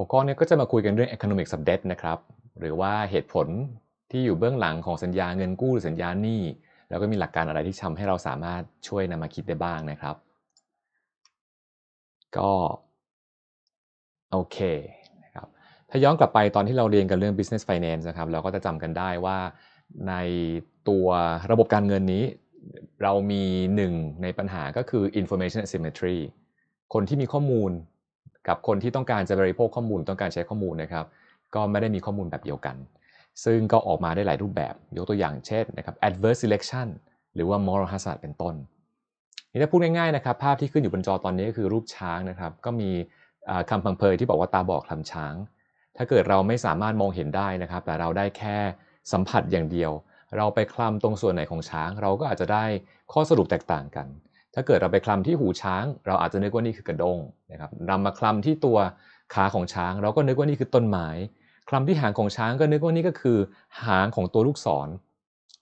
หัวข้อนี้ก็จะมาคุยกันเรื่อง economics of debt นะครับ หรือว่าเหตุผลที่อยู่เบื้องหลังของสัญญาเงินกู้หรือสัญญาหนี้ แล้วก็มีหลักการอะไรที่ทำให้เราสามารถช่วยนำมาคิดได้บ้างนะครับ ก็โอเคนะครับถ้าย้อนกลับไปตอนที่เราเรียนกันเรื่อง business finance นะครับ เราก็จะจำกันได้ว่าในตัวระบบการเงินนี้ เรามีหนึ่งในปัญหาก็คือ information asymmetry คนที่มีข้อมูล กับคนที่ต้องการจะบริโภคข้อมูลต้องการใช้ข้อมูลนะครับ ก็ไม่ได้มีข้อมูลแบบเดียวกัน ซึ่งก็ออกมาได้หลายรูปแบบ ยกตัวอย่างเช่นนะครับ adverse selection หรือว่า moral hazard เป็นต้นนี่ถ้าพูดง่ายๆนะครับภาพที่ขึ้นอยู่บนจอตอนนี้ก็คือรูปช้างนะครับ ก็มีคำพังเพยที่บอกว่าตาบอดคลำช้าง ถ้าเกิดเราไม่สามารถมองเห็นได้นะครับ แต่เราได้แค่สัมผัสอย่างเดียว เราไปคลำตรงส่วนไหนของช้าง เราก็อาจจะได้ข้อสรุปแตกต่างกัน ถ้าเกิดเราไปคลำที่หูช้าง เราอาจจะนึกว่านี่คือกระดงนะครับนำมาคลำที่ตัวขาของช้าง เราก็นึกว่านี่คือต้นไม้คลำที่หางของช้างก็นึกว่านี่ก็คือหางของตัวลูกศร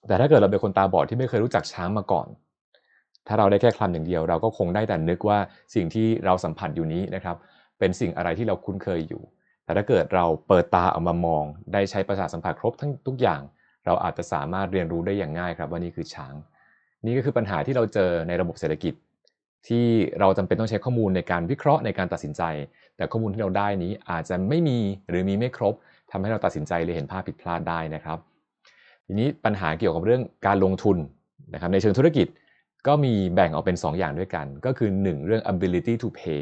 แต่ถ้าเกิดเราเป็นคนตาบอดที่ไม่เคยรู้จักช้างมาก่อน ถ้าเราได้แค่คลำอย่างเดียว เราก็คงได้แต่นึกว่าสิ่งที่เราสัมผัสอยู่นี้นะครับ เป็นสิ่งอะไรที่เราคุ้นเคยอยู่ แต่ถ้าเกิดเราเปิดตาออกมามอง ได้ใช้ประสาทสัมผัสครบทั้งทุกอย่าง เราอาจจะสามารถเรียนรู้ได้อย่างง่ายครับว่านี่คือช้าง นี่ก็คือปัญหาที่เราเจอในระบบเศรษฐกิจ ที่เราจำเป็นต้องใช้ข้อมูลในการวิเคราะห์ในการตัดสินใจ แต่ข้อมูลที่เราได้นี้อาจจะไม่มีหรือมีไม่ครบทำให้เราตัดสินใจเลยเห็นภาพผิดพลาดได้นะครับ ทีนี้ปัญหาเกี่ยวกับเรื่องการลงทุนนะครับในเชิงธุรกิจก็มีแบ่งออกเป็น 2 อย่างด้วยกัน ก็คือ 1 เรื่อง ability to pay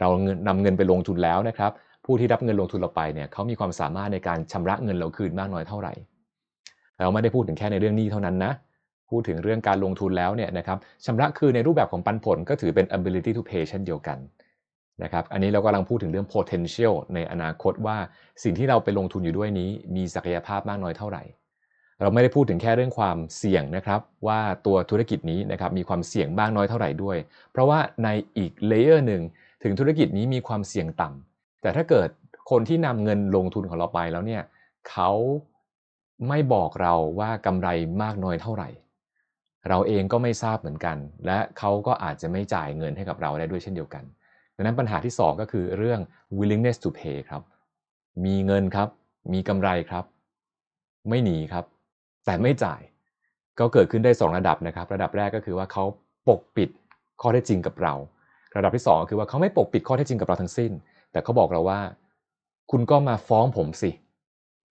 เรานำเงินไปลงทุนแล้วนะครับ ผู้ที่รับเงินลงทุนเราไปเนี่ยเขามีความสามารถในการชำระเงินเราคืนมากน้อยเท่าไหร่ เราไม่ได้พูดถึงแค่ในเรื่องนี้เท่านั้นนะ พูดถึงเรื่องการลงทุนแล้วเนี่ยนะครับชำระคืนในรูปแบบของปันผลก็ถือเป็น ability to pay เช่นเดียวกันนะครับอันนี้เรากำลังพูดถึงเรื่อง potential ในอนาคตว่าสิ่งที่เราไปลงทุนอยู่ด้วยนี้ มีศักยภาพมากน้อยเท่าไหร่ เราไม่ได้พูดถึงแค่เรื่องความเสี่ยงนะครับ ว่าตัวธุรกิจนี้นะครับมีความเสี่ยงมากน้อยเท่าไหร่ด้วย เพราะว่าในอีก layer หนึ่งถึงธุรกิจนี้มีความเสี่ยงต่ำแต่ถ้าเกิดคนที่นำเงินลงทุนของเราไปแล้วเนี่ยเขาไม่บอกเราว่ากำไรมากน้อยเท่าไหร่ เราเองก็ไม่ทราบเหมือนกัน และเขาก็อาจจะไม่จ่ายเงินให้กับเราได้ด้วยเช่นเดียวกัน ดังนั้นปัญหาที่ 2 ก็คือเรื่อง willingness to pay ครับ มีเงินครับ มีกำไรครับ ไม่หนีครับ แต่ไม่จ่าย ก็เกิดขึ้นได้ 2 ระดับนะครับ ระดับแรกก็คือว่าเขาปกปิดข้อเท็จจริงกับเรา ระดับที่2ก็คือว่าเขาไม่ปกปิดข้อเท็จจริงกับเราทั้งสิ้น แต่เขาบอกเราว่า คุณก็มาฟ้องผมสิ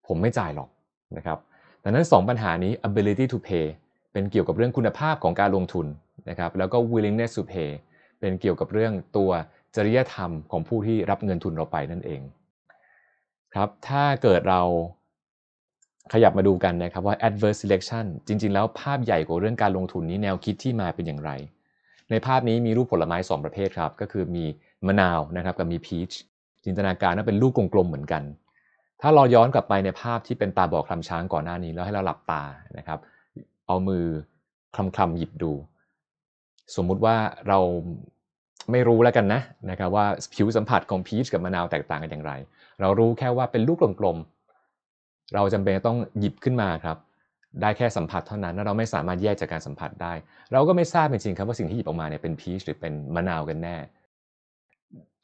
ผมไม่จ่ายหรอกนะครับ ดังนั้น 2 ปัญหานี้ ability to pay เป็นเกี่ยวกับเรื่องคุณภาพของการลงทุนนะครับแล้วก็ willingness to pay เป็นเกี่ยวกับเรื่องตัวจริยธรรมของผู้ที่รับเงินทุนเราไปนั่นเองครับถ้าเกิดเราขยับมาดูกันนะครับว่า adverse selection จริง ๆ แล้วภาพใหญ่กว่าเรื่องการลงทุนนี้แนวคิดที่มาเป็นอย่างไร ในภาพนี้มีรูปผลไม้ 2 ประเภทครับ ก็คือมีมะนาวนะครับกับมีพีชจินตนาการว่าเป็นลูกกลมๆเหมือนกัน ถ้าเราย้อนกลับไปในภาพที่เป็นตาบอดคลำช้างก่อนหน้านี้แล้วให้เราหลับตานะครับ เอามือคลำๆหยิบดู สมมุติว่าเราไม่รู้แล้วกันนะนะครับว่าผิวสัมผัสของพีชกับมะนาวแตกต่างกันอย่างไร เรารู้แค่ว่าเป็นลูกกลมๆเราจำเป็นต้องหยิบขึ้นมาครับ ได้แค่สัมผัสเท่านั้นเราไม่สามารถแยกจากการสัมผัสได้ เราก็ไม่ทราบจริงๆครับว่าสิ่งที่หยิบออกมาเนี่ยเป็นพีชหรือเป็นมะนาวกันแน่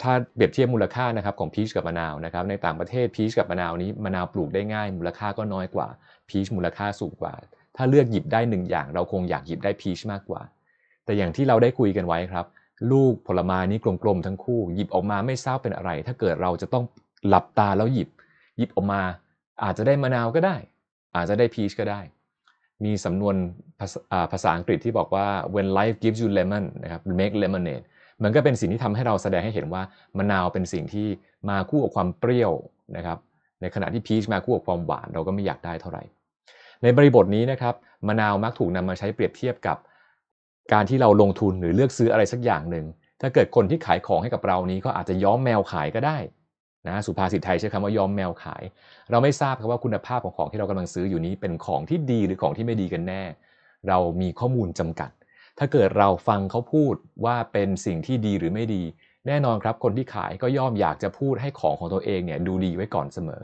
ถ้าเปรียบเทียบมูลค่านะครับของพีชกับมะนาวนะครับในต่างประเทศพีชกับมะนาวนี้มะนาวปลูกได้ง่าย มูลค่าก็น้อยกว่าพีชมูลค่าสูงกว่า ถ้าเลือกหยิบได้หนึ่งอย่าง เราคงอยากหยิบได้พีชมากกว่า แต่อย่างที่เราได้คุยกันไว้ครับ ลูกผลไม้นี้กลมๆทั้งคู่ หยิบออกมาไม่ทราบเป็นอะไร ถ้าเกิดเราจะต้องหลับตาแล้วหยิบ หยิบออกมา อาจจะได้มะนาวก็ได้ อาจจะได้พีชก็ได้ มีสำนวนภาษาภาษาอังกฤษที่บอกว่า when life gives you lemon นะครับ make lemonade มันก็เป็นสิ่งที่ทำให้เราแสดงให้เห็นว่ามะนาวเป็นสิ่งที่มาคู่กับความเปรี้ยวนะครับ ในขณะที่พีชมาคู่กับความหวานเราก็ไม่อยากได้เท่าไหร่ ในบริบทนี้นะครับมะนาวมักถูกนำมาใช้เปรียบเทียบกับ การที่เราลงทุนหรือเลือกซื้ออะไรสักอย่างหนึ่ง ถ้าเกิดคนที่ขายของให้กับเรานี้ก็อาจจะย้อมแมวขายก็ได้นะสุภาษิตไทยใช้คำว่าย้อมแมวขาย เราไม่ทราบครับว่าคุณภาพของของที่เรากำลังซื้ออยู่นี้เป็นของที่ดีหรือของที่ไม่ดีกันแน่ เรามีข้อมูลจำกัด ถ้าเกิดเราฟังเขาพูดว่าเป็นสิ่งที่ดีหรือไม่ดี แน่นอนครับคนที่ขายก็ย่อมอยากจะพูดให้ของของตัวเองเนี่ยดูดีไว้ก่อนเสมอ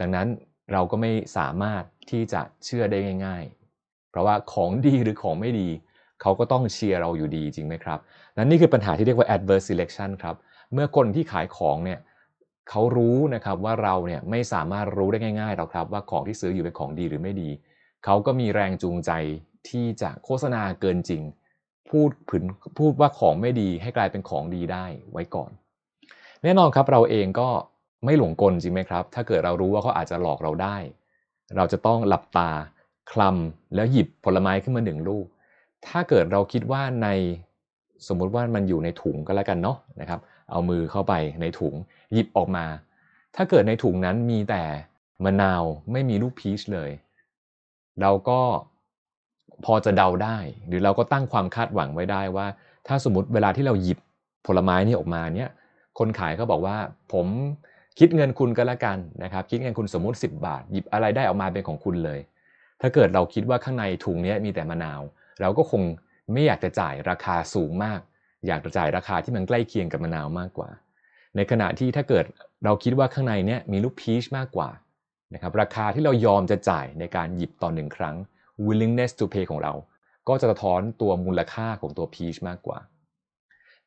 ดังนั้น เราก็ไม่สามารถที่จะเชื่อได้ง่าย ๆ เพราะว่าของดีหรือของไม่ดี เขาก็ต้องเชียร์เราอยู่ดีจริงไหมครับนั่นนี่คือปัญหาที่เรียกว่า adverse selection ครับเมื่อคนที่ขายของเนี่ยเขารู้นะครับว่าเราเนี่ยไม่สามารถรู้ได้ง่ายๆหรอกครับ ว่าของที่ซื้ออยู่เป็นของดีหรือไม่ดี เขาก็มีแรงจูงใจที่จะโฆษณาเกินจริง พูดผึนพูดว่าของไม่ดีให้กลายเป็นของดีได้ไว้ก่อน แน่นอนครับเราเองก็ ไม่หลงกลจริงไหมครับ ถ้าเกิดเรารู้ว่าเขาอาจจะหลอกเราได้ เราจะต้องหลับตาคลำแล้วหยิบผลไม้ขึ้นมาหนึ่งลูก ถ้าเกิดเราคิดว่าในสมมุติว่ามันอยู่ในถุงก็แล้วกันเนาะนะครับ เอามือเข้าไปในถุงหยิบออกมา ถ้าเกิดในถุงนั้นมีแต่มะนาวไม่มีลูกพีชเลย เราก็พอจะเดาได้ หรือเราก็ตั้งความคาดหวังไว้ได้ว่า ถ้าสมมติเวลาที่เราหยิบผลไม้นี่ออกมาเนี่ยคนขายก็บอกว่าผม คิดเงินคุณก็แล้วกันนะครับคิดเงินคุณสมมุติ 10 บาท หยิบอะไรได้ออกมาเป็นของคุณเลย ถ้าเกิดเราคิดว่าข้างในถุงนี้มีแต่มะนาว เราก็คงไม่อยากจะจ่ายราคาสูงมาก อยากจะจ่ายราคาที่มันใกล้เคียงกับมะนาวมากกว่า ในขณะที่ถ้าเกิดเราคิดว่าข้างในนี้มีลูกพีชมากกว่านะครับราคาที่เรายอมจะจ่ายในการหยิบต่อหนึ่งครั้ง willingness to pay ของเรา ก็จะสะท้อนตัวมูลค่าของตัวพีชมากกว่า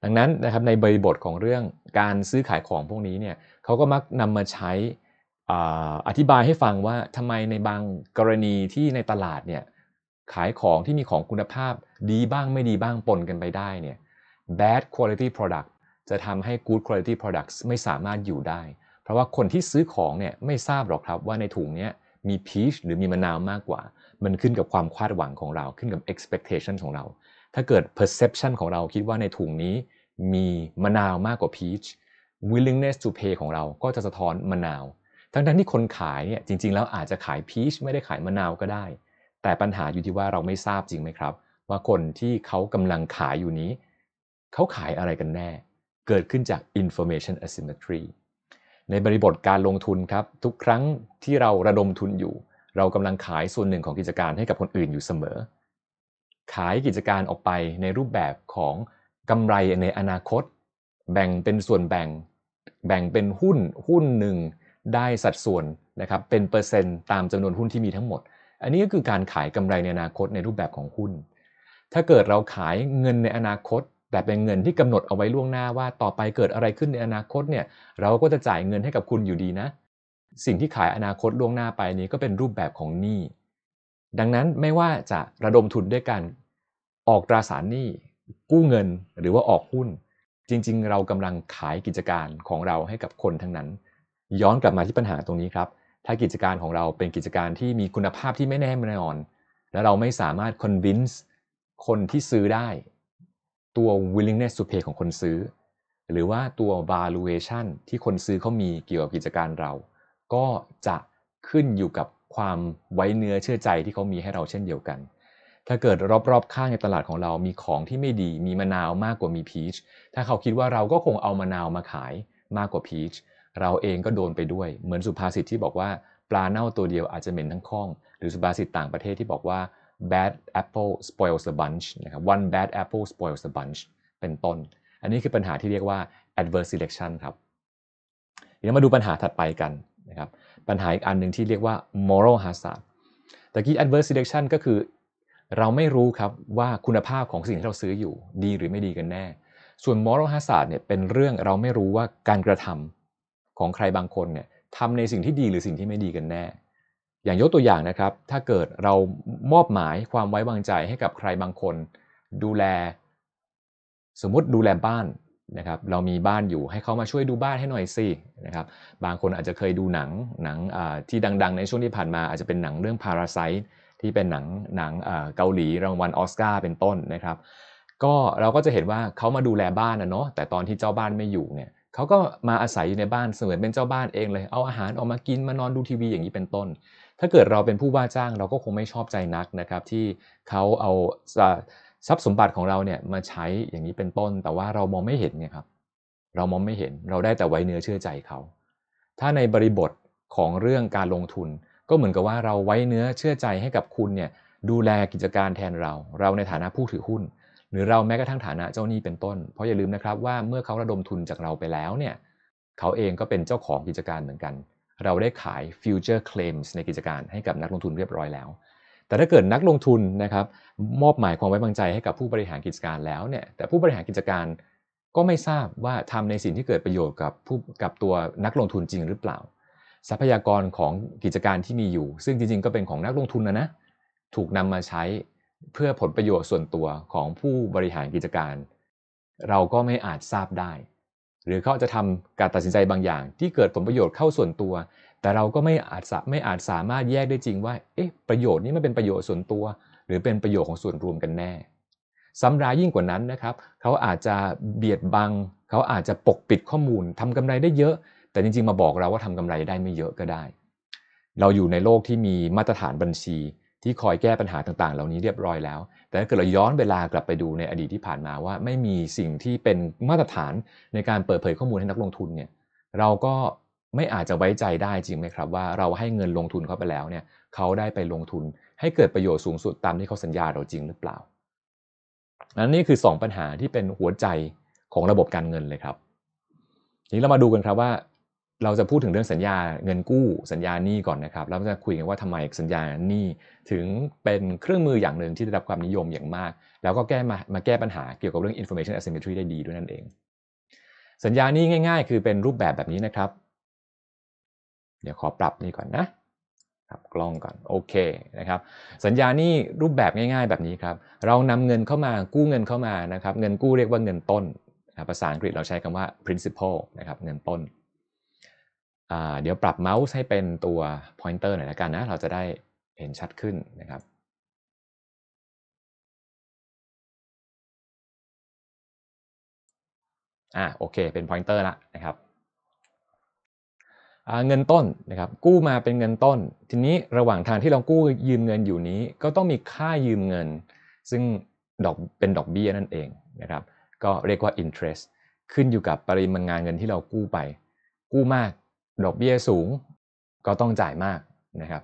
ดังนั้นนะครับในบริบทของเรื่องการซื้อขายของพวกนี้เนี่ยเขาก็มักนำมาใช้อธิบายให้ฟังว่าทำไมในบางกรณีที่ในตลาดเนี่ยขายของที่มีของคุณภาพดีบ้างไม่ดีบ้างปนกันไปได้เนี่ย bad quality product จะทำให้ good quality products ไม่สามารถอยู่ได้ เพราะว่าคนที่ซื้อของเนี่ยไม่ทราบหรอกครับว่าในถุงนี้มีพีชหรือมีมะนาวมากกว่า มันขึ้นกับความคาดหวังของเราขึ้นกับ expectation ของเรา ถ้าเกิด perception ของเราคิดว่าในถุงนี้มีมะนาวมากกว่าพีช willingness to pay ของเราก็จะสะท้อนมะนาว ทั้งทั้งที่คนขายเนี่ยจริง ๆ แล้วอาจจะขายพีชไม่ได้ขายมะนาวก็ได้ แต่ปัญหาอยู่ที่ว่าเราไม่ทราบจริงไหมครับ ว่าคนที่เขากำลังขายอยู่นี้ เขาขายอะไรกันแน่ เกิดขึ้นจาก information asymmetry ในบริบทการลงทุนครับ ทุกครั้งที่เราระดมทุนอยู่ เรากำลังขายส่วนหนึ่งของกิจการให้กับคนอื่นอยู่เสมอ ขายกิจการออกไปในรูปแบบของกำไรในอนาคต แบ่งเป็นส่วนแบ่ง แบ่งเป็นหุ้นหุ้นหนึ่งได้สัดส่วนนะครับเป็นเปอร์เซ็นต์ตามจำนวนหุ้นที่มีทั้งหมด อันนี้ก็คือการขายกำไรในอนาคตในรูปแบบของหุ้น ถ้าเกิดเราขายเงินในอนาคต แต่เป็นเงินที่กำหนดเอาไว้ล่วงหน้าว่าต่อไปเกิดอะไรขึ้นในอนาคตเนี่ยเราก็จะจ่ายเงินให้กับคุณอยู่ดีนะ สิ่งที่ขายอนาคตล่วงหน้าไปนี้ก็เป็นรูปแบบของหนี้ ดังนั้นไม่ว่าจะระดมทุนด้วยการออกตราสารหนี้ กู้เงินหรือว่าออกหุ้น จริง ๆ เรากำลังขายกิจการของเราให้กับคนทั้งนั้น ย้อนกลับมาที่ปัญหาตรงนี้ครับ ถ้ากิจการของเราเป็นกิจการที่มีคุณภาพที่ไม่แน่นอน และเราไม่สามารถ convince คนที่ซื้อได้ ตัว willingness to pay ของคนซื้อ หรือว่าตัว valuation ที่คนซื้อเขามีเกี่ยวกับกิจการเรา ก็จะขึ้นอยู่กับ ความไว้เนื้อเชื่อใจที่เขามีให้เราเช่นเดียวกัน ถ้าเกิดรอบๆข้างในตลาดของเรามีของที่ไม่ดีมีมะนาวมากกว่ามีพีชถ้าเขาคิดว่าเราก็คงเอามะนาวมาขายมากกว่าพีชเราเองก็โดนไปด้วย เหมือนสุภาษิตที่บอกว่าปลาเน่าตัวเดียวอาจจะเหม็นทั้งข้อง หรือสุภาษิตต่างประเทศที่บอกว่า bad apple spoils the bunch นะครับ one bad apple spoils the bunch เป็นต้น อันนี้คือปัญหาที่เรียกว่า adverse selection ครับเดี๋ยวมาดูปัญหาถัดไปกันนะครับ ปัญหาอีกอันหนึ่งที่เรียกว่า moral hazard ตะกี้ adverse selection ก็คือ เราไม่รู้ครับว่าคุณภาพของสิ่งที่เราซื้ออยู่ดีหรือไม่ดีกันแน่ ส่วน moral hazard เนี่ยเป็นเรื่องเราไม่รู้ว่าการกระทำของใครบางคนเนี่ยทำในสิ่งที่ดีหรือสิ่งที่ไม่ดีกันแน่ อย่างยกตัวอย่างนะครับ ถ้าเกิดเรามอบหมายความไว้วางใจให้กับใครบางคน ดูแล สมมติดูแลบ้าน นะครับเรามีบ้านอยู่ให้เขามาช่วยดูบ้านให้หน่อยสินะครับบางคนอาจจะเคยดูหนังหนังที่ดังๆ ในช่วงที่ผ่านมาอาจจะเป็นหนังเรื่อง Parasite ที่เป็นหนังหนังเกาหลีรางวัลออสการ์เป็นต้นนะครับก็เราก็จะเห็นว่าเขามาดูแลบ้านนะเนาะแต่ตอนที่เจ้าบ้านไม่อยู่เนี่ยเขาก็มาอาศัยอยู่ในบ้านเสมือนเป็นเจ้าบ้านเองเลย เอาอาหารออกมากินมานอนดูทีวีอย่างนี้เป็นต้น ถ้าเกิดเราเป็นผู้ว่าจ้างเราก็คงไม่ชอบใจนักนะครับที่เขาเอา ทรัพย์สมบัติของเราเนี่ยมาใช้อย่างนี้เป็นต้น แต่ว่าเรามองไม่เห็นเนี่ยครับ เรามองไม่เห็นเราได้แต่ไว้เนื้อเชื่อใจเขา ถ้าในบริบทของเรื่องการลงทุน ก็เหมือนกับว่าเราไว้เนื้อเชื่อใจให้กับคุณเนี่ยดูแลกิจการแทนเรา เราในฐานะผู้ถือหุ้น หรือเราแม้กระทั่งฐานะเจ้าหนี้เป็นต้น เพราะอย่าลืมนะครับว่าเมื่อเขาระดมทุนจากเราไปแล้วเนี่ยเขาเองก็เป็นเจ้าของกิจการเหมือนกัน เราได้ขาย future claims ในกิจการให้กับนักลงทุนเรียบร้อยแล้ว แต่ถ้าเกิดนักลงทุนนะครับมอบหมายความไว้วางใจให้กับผู้บริหารกิจการแล้วเนี่ยแต่ผู้บริหารกิจการก็ไม่ทราบว่าทำในสิ่งที่เกิดประโยชน์กับผู้กับตัวนักลงทุนจริงหรือเปล่า ทรัพยากรของกิจการที่มีอยู่ ซึ่งจริงๆ ก็เป็นของนักลงทุนนะนะถูกนำมาใช้เพื่อผลประโยชน์ส่วนตัวของผู้บริหารกิจการ เราก็ไม่อาจทราบได้ หรือเขาจะทำการตัดสินใจบางอย่าง ที่เกิดผลประโยชน์เข้าส่วนตัว แต่เราก็ไม่อาจไม่อาจสามารถแยกได้จริงว่าเอ๊ะประโยชน์นี้มันเป็นประโยชน์ส่วนตัว หรือเป็นประโยชน์ของส่วนรวมกันแน่ซ้ำร้ายยิ่งกว่านั้นนะครับ เขาอาจจะเบียดบัง เขาอาจจะปกปิดข้อมูลทำกำไรได้เยอะ แต่จริงๆ มาบอกเราว่าทำกำไรได้ไม่เยอะก็ได้ เราอยู่ในโลกที่มีมาตรฐานบัญชี ที่คอยแก้ปัญหาต่างๆ เหล่านี้เรียบร้อยแล้ว แต่ถ้าเกิดเราย้อนเวลากลับไปดูในอดีตที่ผ่านมาว่า ไม่มีสิ่งที่เป็นมาตรฐานในการเปิดเผยข้อมูลให้นักลงทุนเนี่ย เราก็ ไม่อาจจะไว้ใจได้จริงไหมครับว่าเราให้เงินลงทุนเขาไปแล้วเนี่ยเขาได้ไปลงทุนให้เกิดประโยชน์สูงสุดตามที่เขาสัญญาเราจริงหรือเปล่าอันนี้คือ 2 ปัญหาที่เป็นหัวใจของระบบการเงินเลยครับทีนี้เรามาดูกันครับว่า เราจะพูดถึงเรื่องสัญญาเงินกู้สัญญาหนี้ก่อนนะครับแล้วจะคุยกันว่าทำไมสัญญาหนี้ถึงเป็นเครื่องมืออย่างหนึ่งที่ได้รับความนิยมอย่างมาก แล้วก็แก้มามาแก้ปัญหาเกี่ยวกับเรื่อง information asymmetry ได้ดีด้วยนั่นเอง สัญญานี้ง่าย ๆ คือเป็นรูปแบบแบบนี้นะครับ เดี๋ยวขอปรับนี่ก่อนนะครับกล้องก่อนโอเคนะครับสัญญานี่รูปแบบง่ายๆ แบบนี้ครับเรานำเงินเข้ามากู้เงินเข้ามานะครับเงินกู้เรียกว่าเงินต้นภาษาอังกฤษเราใช้คำว่า principal นะครับเงินต้น เดี๋ยวปรับเมาส์ให้เป็นตัว pointer หน่อยละกันนะ เราจะได้เห็นชัดขึ้นนะครับอ่าโอเคเป็น pointer ละนะครับ เงินต้นนะครับกู้มาเป็นเงินต้น ทีนี้ระหว่างทางที่เรากู้ยืมเงินอยู่นี้ ก็ต้องมีค่ายืมเงิน ซึ่งดอกเป็นดอกเบี้ยนั่นเองนะครับก็เรียกว่า interest ขึ้นอยู่กับปริมาณงานเงินที่เรากู้ไป กู้มากดอกเบี้ยสูง ก็ต้องจ่ายมากนะครับ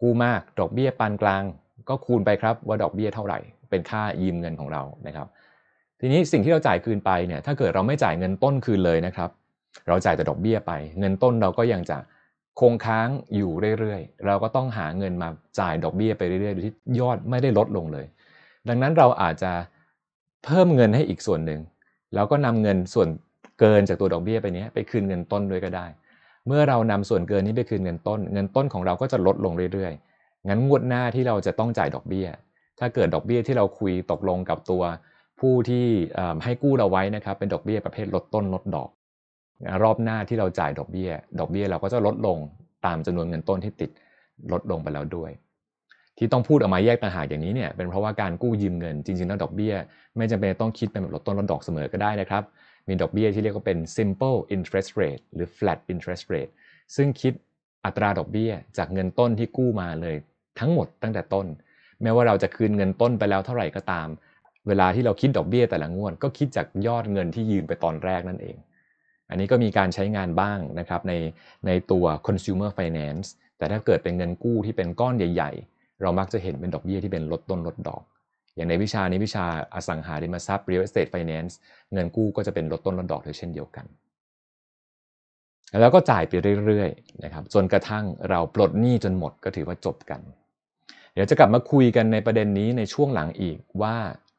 กู้มากดอกเบี้ยปานกลาง ก็คูณไปครับว่าดอกเบี้ยเท่าไหร่ เป็นค่ายืมเงินของเรานะครับ ทีนี้สิ่งที่เราจ่ายคืนไปเนี่ยถ้าเกิดเราไม่จ่ายเงินต้นคืนเลยนะครับ เราจ่ายแต่ดอกเบี้ยไป เงินต้นเราก็ยังจะคงค้างอยู่เรื่อยๆ เราก็ต้องหาเงินมาจ่ายดอกเบี้ยไปเรื่อยๆโดยที่ยอดไม่ได้ลดลงเลย ดังนั้นเราอาจจะเพิ่มเงินให้อีกส่วนหนึ่งแล้วก็นำเงินส่วนเกินจากตัวดอกเบี้ยไปนี้ไปคืนเงินต้นด้วยก็ได้ เมื่อเรานำส่วนเกินนี้ไปคืนเงินต้น เงินต้นของเราก็จะลดลงเรื่อยๆ งั้นงวดหน้าที่เราจะต้องจ่ายดอกเบี้ย ถ้าเกิดดอกเบี้ยที่เราคุยตกลงกับตัวผู้ที่ให้กู้เราไว้นะครับเป็นดอกเบี้ยประเภทลดต้นลดดอก รอบหน้าที่เราจ่ายดอกเบี้ย ดอกเบี้ยเราก็จะลดลงตามจำนวนเงินต้นที่ติดลดลงไปแล้วด้วย ที่ต้องพูดออกมาแยกต่างหากอย่างนี้เนี่ยเป็นเพราะว่าการกู้ยืมเงินจริงๆแล้วดอกเบี้ย ไม่จำเป็นต้องคิดเป็นแบบลดต้นลดดอกเสมอก็ได้นะครับ มีดอกเบี้ยที่เรียกว่าเป็น simple interest rate หรือ flat interest rate ซึ่งคิดอัตราดอกเบี้ย จากเงินต้นที่กู้มาเลยทั้งหมดตั้งแต่ต้น แม้ว่าเราจะคืนเงินต้นไปแล้วเท่าไหร่ก็ตาม เวลาที่เราคิดดอกเบี้ยแต่ละงวด ก็คิดจากยอดเงินที่ยืมไปตอนแรกนั่นเอง อันนี้ก็มีการใช้งานบ้างนะครับในในตัว consumer finance แต่ถ้าเกิดเป็นเงินกู้ที่เป็นก้อนใหญ่ ๆ เรามักจะเห็นเป็นดอกเบี้ยที่เป็นลดต้นลดดอก อย่างในวิชานี้วิชาอสังหาริมทรัพย์ real estate finance เงินกู้ก็จะเป็นลดต้นลดดอกด้วยเช่นเดียวกัน แล้วก็จ่ายไปเรื่อยๆนะครับจนกระทั่งเราปลดหนี้จนหมดก็ถือว่าจบกัน เดี๋ยวจะกลับมาคุยกันในประเด็นนี้ในช่วงหลังอีกว่า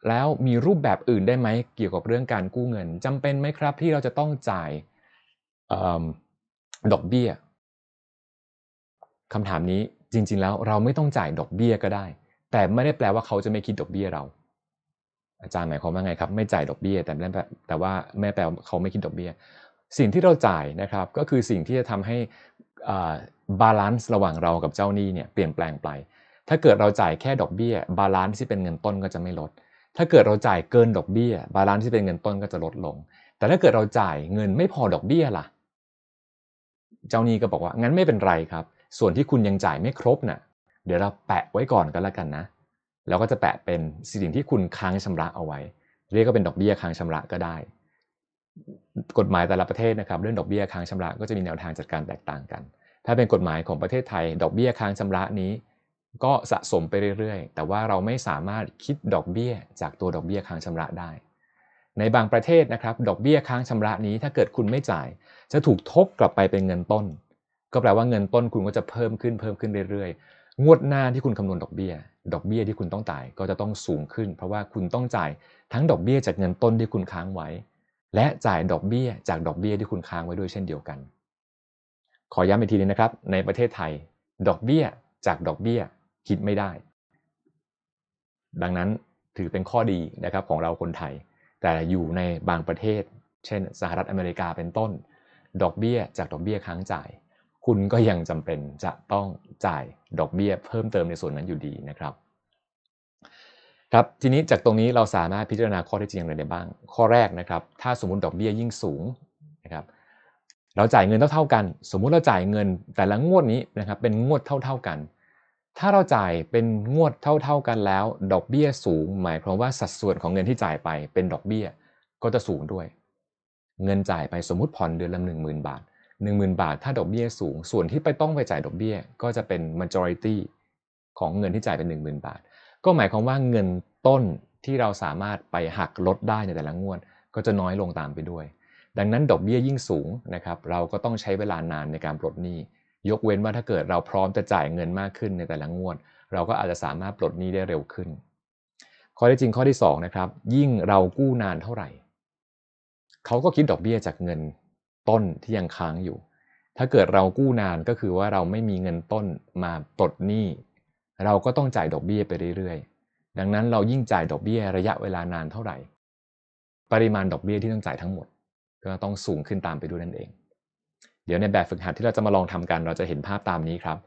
แล้วมีรูปแบบอื่นได้ไหมเกี่ยวกับเรื่องการกู้เงินจำเป็นไหมครับที่เราจะต้องจ่ายดอกเบี้ยคำถามนี้จริง ๆ แล้วเราไม่ต้องจ่ายดอกเบี้ยก็ได้ แต่ไม่ได้แปลว่าเขาจะไม่คิดดอกเบี้ยเรา อาจารย์หมายความว่าไงครับ ไม่จ่ายดอกเบี้ย แต่แต่ว่าไม่แปลว่าเขาไม่คิดดอกเบี้ย สิ่งที่เราจ่ายนะครับก็คือสิ่งที่จะทำให้ balance ระหว่างเรากับเจ้าหนี้เนี่ยเปลี่ยนแปลงไป ถ้าเกิดเราจ่ายแค่ดอกเบี้ย balance ที่เป็นเงินต้นก็จะไม่ลด ถ้าเกิดเราจ่ายเกินดอกเบี้ย balance ที่เป็นเงินต้นก็จะลดลง แต่ถ้าเกิดเราจ่ายเงินไม่พอดอกเบี้ยล่ะ เจ้าหนี้ก็บอกว่างั้นไม่เป็นไรครับ ส่วนที่คุณยังจ่ายไม่ครบน่ะ เดี๋ยวเราแปะไว้ก่อนก็แล้วกันนะ แล้วก็จะแปะเป็นสิ่งที่คุณค้างชำระเอาไว้ เรียกก็เป็นดอกเบี้ยค้างชำระก็ได้ กฎหมายแต่ละประเทศนะครับ เรื่องดอกเบี้ยค้างชำระก็จะมีแนวทางจัดการแตกต่างกัน ถ้าเป็นกฎหมายของประเทศไทย ดอกเบี้ยค้างชำระนี้ ก็สะสมไปเรื่อยๆ แต่ว่าเราไม่สามารถคิดดอกเบี้ยจากตัวดอกเบี้ยค้างชำระได้ ในบางประเทศนะครับดอกเบี้ยค้างชำระนี้ถ้าเกิดคุณไม่จ่าย จะถูกทบกลับไปเป็นเงินต้น ก็แปลว่าเงินต้นคุณก็จะเพิ่มขึ้นเพิ่มขึ้นเรื่อยๆ งวดหน้าที่คุณคำนวณดอกเบี้ย ดอกเบี้ยที่คุณต้องจ่ายก็จะต้องสูงขึ้น เพราะว่าคุณต้องจ่ายทั้งดอกเบี้ยจากเงินต้นที่คุณค้างไว้ และจ่ายดอกเบี้ยจากดอกเบี้ยที่คุณค้างไว้ด้วยเช่นเดียวกัน ขอย้ำอีกทีนึงนะครับ ในประเทศไทย ดอกเบี้ยจากดอกเบี้ย คิดไม่ได้ ดังนั้นถือเป็นข้อดีนะครับของเราคนไทย แต่อยู่ในบางประเทศ เช่น สหรัฐอเมริกาเป็นต้น ดอกเบี้ยจากดอกเบี้ยค้างจ่าย คุณก็ยังจำเป็นจะต้องจ่ายดอกเบี้ยเพิ่มเติมในส่วนนั้นอยู่ดีนะครับครับทีนี้จากตรงนี้เราสามารถพิจารณาข้อเท็จจริงอะไรได้บ้าง ข้อแรกนะครับ ถ้าสมมติดอกเบี้ยยิ่งสูงนะครับเราจ่ายเงินเท่าๆกัน สมมุติเราจ่ายเงินแต่ละงวดนี้นะครับเป็นงวดเท่า ๆกัน ถ้าเราจ่ายเป็นงวดเท่า ๆกันแล้ว ดอกเบี้ยสูง หมายความว่าสัดส่วนของเงินที่จ่ายไปเป็นดอกเบี้ยก็จะสูงด้วย เงินจ่ายไปสมมุติผ่อนเดือนละหนึ่งหมื่นบาทหนึ่งหมื่นบาท ถ้าดอกเบี้ยสูง ส่วนที่ไปต้องไปจ่ายดอกเบี้ย ก็จะเป็น majority ของเงินที่จ่ายเป็น1 0,000บาท ก็หมายความว่าเงินต้นที่เราสามารถไปหักลดได้ในแต่ละงวด ก็จะน้อยลงตามไปด้วย ดังนั้นดอกเบี้ยยิ่งสูงนะครับ เราก็ต้องใช้เวลานานในการปลดหนี้ ยกเว้นว่าถ้าเกิดเราพร้อมจะจ่ายเงินมากขึ้นในแต่ละงวด เราก็อาจจะสามารถปลดหนี้ได้เร็วขึ้น ข้อที่จริงข้อที่2นะครับยิ่งเรากู้นานเท่าไหร่เขาก็คิดดอกเบี้ยจากเงินต้นที่ยังค้างอยู่ ถ้าเกิดเรากู้นานก็คือว่าเราไม่มีเงินต้นมาปลดหนี้ เราก็ต้องจ่ายดอกเบี้ยไปเรื่อยๆ ดังนั้นเรายิ่งจ่ายดอกเบี้ยระยะเวลานานเท่าไหร่ ปริมาณดอกเบี้ยที่ต้องจ่ายทั้งหมด ก็ต้องสูงขึ้นตามไปด้วยนั่นเอง เดี๋ยวในแบบฝึกหัดที่เราจะมาลองทำกัน เราจะเห็นภาพตามนี้ครับ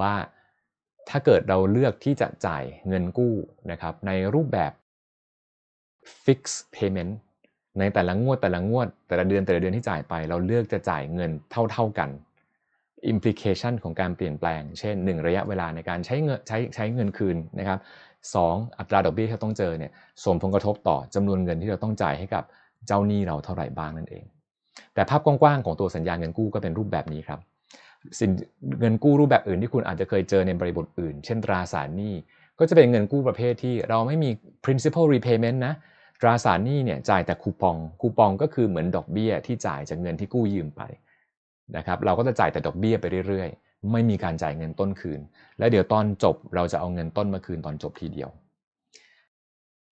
ว่าถ้าเกิดเราเลือกที่จะจ่ายเงินกู้นะครับในรูปแบบ fixed payment ในแต่ละงวดแต่ละงวด แต่ละเดือนแต่ละเดือนที่จ่ายไป เราเลือกจะจ่ายเงินเท่า ๆกัน implication ของการเปลี่ยนแปลง เช่น 1 ระยะเวลาในการใช้เงินใช้ใช้เงินคืนนะครับสอัตราดอกเบี้ยที่เราต้องเจอเนี่ยส่งผลกระทบต่อจำนวนเงินที่เราต้องจ่ายให้กับเจ้าหนี้เราเท่าไหร่บ้างนั่นเอง แต่ภาพกว้างๆของตัวสัญญาเงินกู้ก็เป็นรูปแบบนี้ครับสินเงินกู้รูปแบบอื่นที่คุณอาจจะเคยเจอในบริบทอื่น เช่นตราสารหนี้ก็จะเป็นเงินกู้ประเภทที่เราไม่มี principal repayment นะตราสารหนี้เนี่ยจ่ายแต่คูปอง คูปองก็คือเหมือนดอกเบี้ยที่จ่ายจากเงินที่กู้ยืมไปนะครับเราก็จะจ่ายแต่ดอกเบี้ยไปเรื่อยๆ ไม่มีการจ่ายเงินต้นคืน และเดี๋ยวตอนจบเราจะเอาเงินต้นมาคืนตอนจบทีเดียว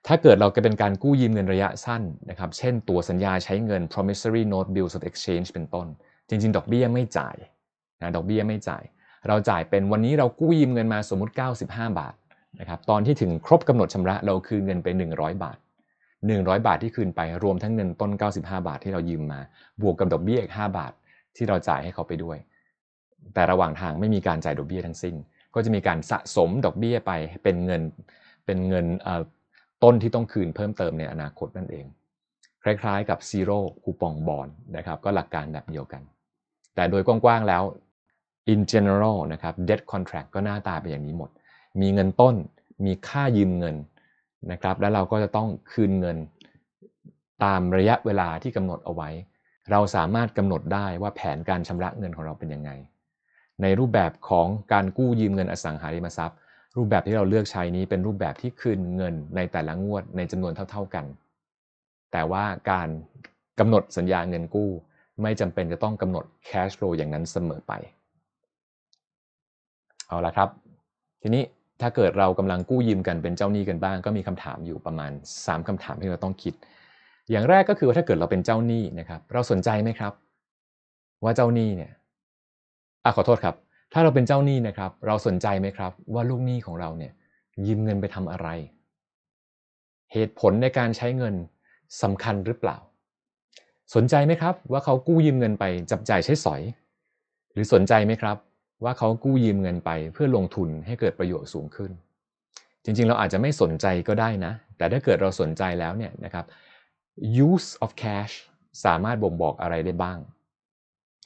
ถ้าเกิดเราเป็นการกู้ยืมเงินระยะสั้นนะครับ เช่นตัวสัญญาใช้เงิน promissory note bills of exchange เป็นต้น จริง ๆ ดอกเบี้ยไม่จ่ายนะดอกเบี้ยไม่จ่าย เราจ่ายเป็นวันนี้เรากู้ยืมเงินมาสมมุติ 95 บาทนะครับตอนที่ถึงครบกำหนดชำระเราคืนเงินไป 100 บาท 100 บาทที่คืนไปรวมทั้งเงินต้น 95 บาทที่เรายืมมา บวกกับดอกเบี้ยอีก 5 บาทที่เราจ่ายให้เขาไปด้วย แต่ระหว่างทางไม่มีการจ่ายดอกเบี้ยทั้งสิ้น ก็จะมีการสะสมดอกเบี้ยไปเป็นเงินเป็นเงิน ต้นที่ต้องคืนเพิ่มเติมในอนาคตนั่นเอง คล้ายๆ กับซีโร่คูปองบอลนะครับก็หลักการแบบเดียวกัน แต่โดยกว้างๆแล้ว in general นะครับ debt contract ก็หน้าตาเป็นอย่างนี้หมด มีเงินต้นมีค่ายืมเงินนะครับแล้วเราก็จะต้องคืนเงินตามระยะเวลาที่กำหนดเอาไว้ เราสามารถกำหนดได้ว่าแผนการชำระเงินของเราเป็นยังไง ในรูปแบบของการกู้ยืมเงินอสังหาริมทรัพย์ รูปแบบที่เราเลือกใช้นี้เป็นรูปแบบที่คืนเงินในแต่ละงวดในจำนวนเท่า ๆกัน แต่ว่าการกำหนดสัญญาเงินกู้ ไม่จำเป็นจะต้องกำหนด cash flow อย่างนั้นเสมอไป เอาละครับ ทีนี้ถ้าเกิดเรากำลังกู้ยืมกันเป็นเจ้าหนี้กันบ้าง ก็มีคำถามอยู่ประมาณ 3คำถามที่เราต้องคิด อย่างแรกก็คือว่าถ้าเกิดเราเป็นเจ้าหนี้นะครับ เราสนใจไหมครับ ว่าเจ้าหนี้เนี่ยอะขอโทษครับ ถ้าเราเป็นเจ้าหนี้นะครับ เราสนใจไหมครับ ว่าลูกหนี้ของเราเนี่ยยืมเงินไปทำอะไร เหตุผลในการใช้เงินสำคัญหรือเปล่า สนใจไหมครับ ว่าเขากู้ยืมเงินไปจับจ่ายใช้สอย หรือสนใจไหมครับ ว่าเขากู้ยืมเงินไปเพื่อลงทุนให้เกิดประโยชน์สูงขึ้น จริงๆ เราอาจจะไม่สนใจก็ได้นะ แต่ถ้าเกิดเราสนใจแล้วเนี่ยนะครับ use of cash สามารถบ่งบอกอะไรได้บ้าง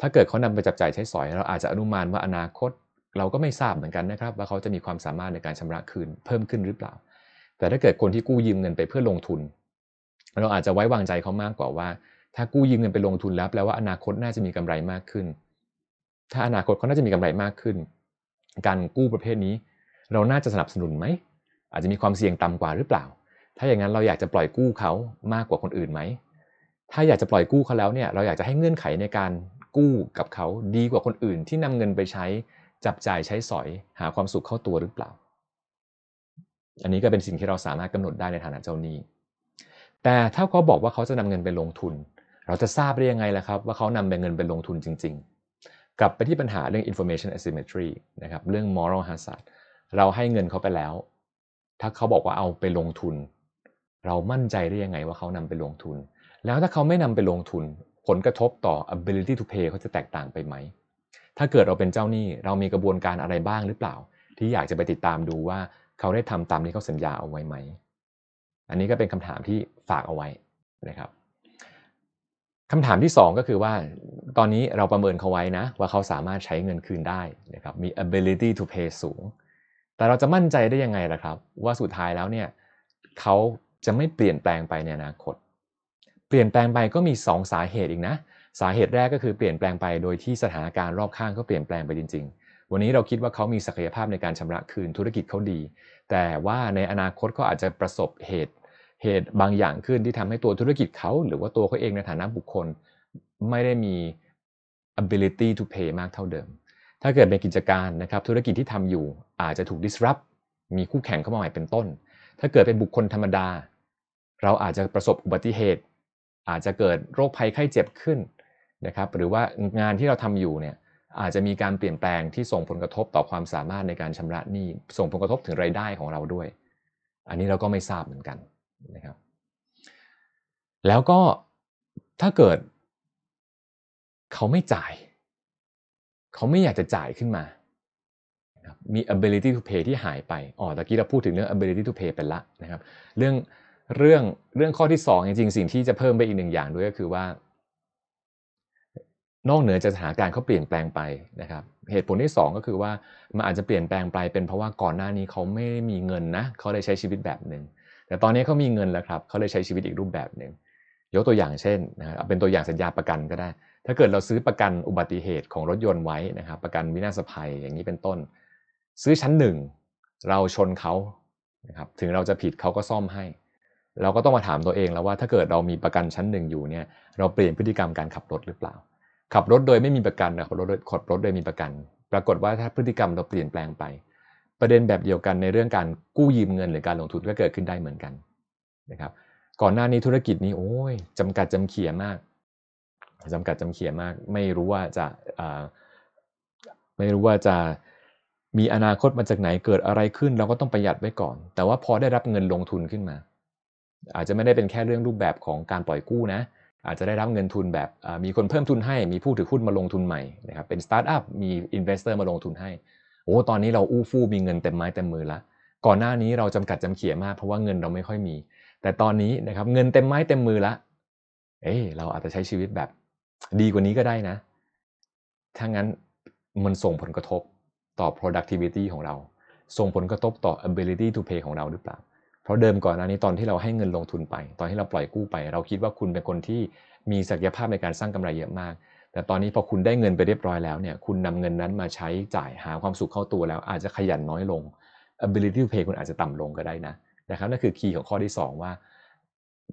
ถ้าเกิดเขานำไปจับจ่ายใช้สอย เราอาจจะอนุมานว่าอนาคต เราก็ไม่ทราบเหมือนกันนะครับ ว่าเขาจะมีความสามารถในการชำระคืนเพิ่มขึ้นหรือเปล่า แต่ถ้าเกิดคนที่กู้ยืมเงินไปเพื่อลงทุน เราอาจจะไว้วางใจเขามากกว่าว่า ถ้ากู้ยืมเงินไปลงทุนแล้วแปลว่าอนาคตน่าจะมีกำไรมากขึ้น ถ้าอนาคตเขาน่าจะมีกำไรมากขึ้น การกู้ประเภทนี้ เราน่าจะสนับสนุนไหมอาจจะมีความเสี่ยงต่ำกว่าหรือเปล่า ถ้าอย่างนั้นเราอยากจะปล่อยกู้เขามากกว่าคนอื่นไหมถ้าอยากจะปล่อยกู้เขาแล้วเนี่ยเราอยากจะให้เงื่อนไขในการ กู้กับเขาดีกว่าคนอื่นที่นำเงินไปใช้จับจ่ายใช้สอยหาความสุขเข้าตัวหรือเปล่า อันนี้ก็เป็นสิ่งที่เราสามารถกำหนดได้ในฐานะเจ้าหนี้ แต่ถ้าเขาบอกว่าเขาจะนำเงินไปลงทุน เราจะทราบได้ยังไงล่ะครับ ว่าเขานำเงินไปลงทุนจริง ๆ กลับไปที่ปัญหาเรื่อง information asymmetry นะครับเรื่อง moral hazard เราให้เงินเขาไปแล้ว ถ้าเขาบอกว่าเอาไปลงทุน เรามั่นใจได้ยังไงว่าเขานำไปลงทุน แล้วถ้าเขาไม่นำไปลงทุน ผลกระทบต่อ ability to pay เขาจะแตกต่างไปไหม ถ้าเกิดเราเป็นเจ้าหนี้เรามีกระบวนการอะไรบ้างหรือเปล่า ที่อยากจะไปติดตามดูว่าเขาได้ทำตามที่เขาสัญญาเอาไว้ไหม อันนี้ก็เป็นคำถามที่ฝากเอาไว้นะครับคำถามที่ 2 ก็คือว่า ตอนนี้เราประเมินเขาไว้นะ ว่าเขาสามารถใช้เงินคืนได้นะครับมี ability to pay สูง แต่เราจะมั่นใจได้ยังไงล่ะครับ ว่าสุดท้ายแล้วเนี่ยเขาจะไม่เปลี่ยนแปลงไปในอนาคต เปลี่ยนแปลงไปก็มี 2 สาเหตุอีกนะ สาเหตุแรกก็คือเปลี่ยนแปลงไปโดยที่สถานการณ์รอบข้างก็เปลี่ยนแปลงไปจริง ๆ วันนี้เราคิดว่าเขามีศักยภาพในการชำระคืนธุรกิจเขาดี แต่ว่าในอนาคตก็อาจจะประสบเหตุเหตุบางอย่างขึ้นที่ทำให้ตัวธุรกิจเขาหรือว่าตัวเขาเองในฐานะบุคคล ไม่ได้มี ability to pay มากเท่าเดิม ถ้าเกิดเป็นกิจการนะครับธุรกิจที่ทำอยู่อาจจะถูก disrupt มีคู่แข่งเข้ามาใหม่เป็นต้น ถ้าเกิดเป็นบุคคลธรรมดา เราอาจจะประสบอุบัติเหตุ อาจจะเกิดโรคภัยไข้เจ็บขึ้นนะครับหรือว่างานที่เราทำอยู่เนี่ยอาจจะมีการเปลี่ยนแปลงที่ส่งผลกระทบต่อความสามารถในการชำระหนี้ส่งผลกระทบถึงไรายได้ของเราด้วย อันนี้เราก็ไม่ทราบเหมือนกันนะครับ แล้วก็ถ้าเกิด เขาไม่จ่าย เขาไม่อยากจะจ่ายขึ้นมามี ability to pay ที่หายไปอ๋อตะกี้เราพูดถึงเรื่อง ability to pay เป็นละนะครับ เรื่อง เรื่องเรื่องข้อที่2จริงๆสิ่งที่จะเพิ่มไปอีกหนึ่งอย่างด้วยก็คือว่า นอกเหนือจากสถานการณ์เขาเปลี่ยนแปลงไปนะครับ เหตุผลที่ 2 ก็คือว่ามันอาจจะเปลี่ยนแปลงไปเป็นเพราะว่าก่อนหน้านี้เขาไม่มีเงินนะเขาเลยใช้ชีวิตแบบหนึ่งแต่ตอนนี้เขามีเงินแล้วครับเขาเลยใช้ชีวิตอีกรูปแบบหนึ่งยกตัวอย่างเช่นนะครับเอาเป็นตัวอย่างสัญญาประกันก็ได้ ถ้าเกิดเราซื้อประกันอุบัติเหตุของรถยนต์ไว้นะครับ ประกันวินาศภัยอย่างนี้เป็นต้น ซื้อชั้นหนึ่งเราชนเขานะครับถึงเราจะผิดเขาก็ซ่อมให้ เราก็ต้องมาถามตัวเองแล้วว่าถ้าเกิดเรามีประกันชั้นหนึ่งอยู่เนี่ยเราเปลี่ยนพฤติกรรมการขับรถหรือเปล่า ขับรถโดยไม่มีประกันนะขับรถขับรถโดยมีประกัน ปรากฏว่าถ้าพฤติกรรมเราเปลี่ยนแปลงไป ประเด็นแบบเดียวกันในเรื่องการกู้ยืมเงินหรือการลงทุนก็เกิดขึ้นได้เหมือนกันนะครับก่อนหน้านี้ธุรกิจนี้โอ้ยจำกัดจำเขียมากจำกัดจำเขียมาก ไม่รู้ว่าจะไม่รู้ว่าจะมีอนาคตมาจากไหนเกิดอะไรขึ้น เราก็ต้องประหยัดไว้ก่อน แต่ว่าพอได้รับเงินลงทุนขึ้นมา อาจจะไม่ได้เป็นแค่เรื่องรูปแบบของการปล่อยกู้นะอาจจะได้รับเงินทุนแบบมีคนเพิ่มทุนให้ มีผู้ถือหุ้นมาลงทุนใหม่นะครับเป็นสตาร์ทอัพมี investor มาลงทุนให้โอ้ตอนนี้เราอู้ฟู่มีเงินเต็มไม้เต็มมือละก่อนหน้านี้เราจำกัดจำเขี่ยมากเพราะว่าเงินเราไม่ค่อยมี แต่ตอนนี้นะครับเงินเต็มไม้เต็มมือละเอ้เราอาจจะใช้ชีวิตแบบดีกว่านี้ก็ได้นะถ้างั้นมันส่งผลกระทบต่อ productivity ของเรา ส่งผลกระทบต่อ ability to pay ของเราหรือเปล่า เพราะเดิมก่อนหน้านี้ตอนที่เราให้เงินลงทุนไป ตอนที่เราปล่อยกู้ไป เราคิดว่าคุณเป็นคนที่มีศักยภาพในการสร้างกำไรเยอะมาก แต่ตอนนี้พอคุณได้เงินไปเรียบร้อยแล้วเนี่ยคุณนำเงินนั้นมาใช้จ่ายหาความสุขเข้าตัวแล้ว อาจจะขยันน้อยลง ability to pay คุณอาจจะต่ำลงก็ได้นะนะครับนั่นคือคีย์ของข้อที่ 2 ว่า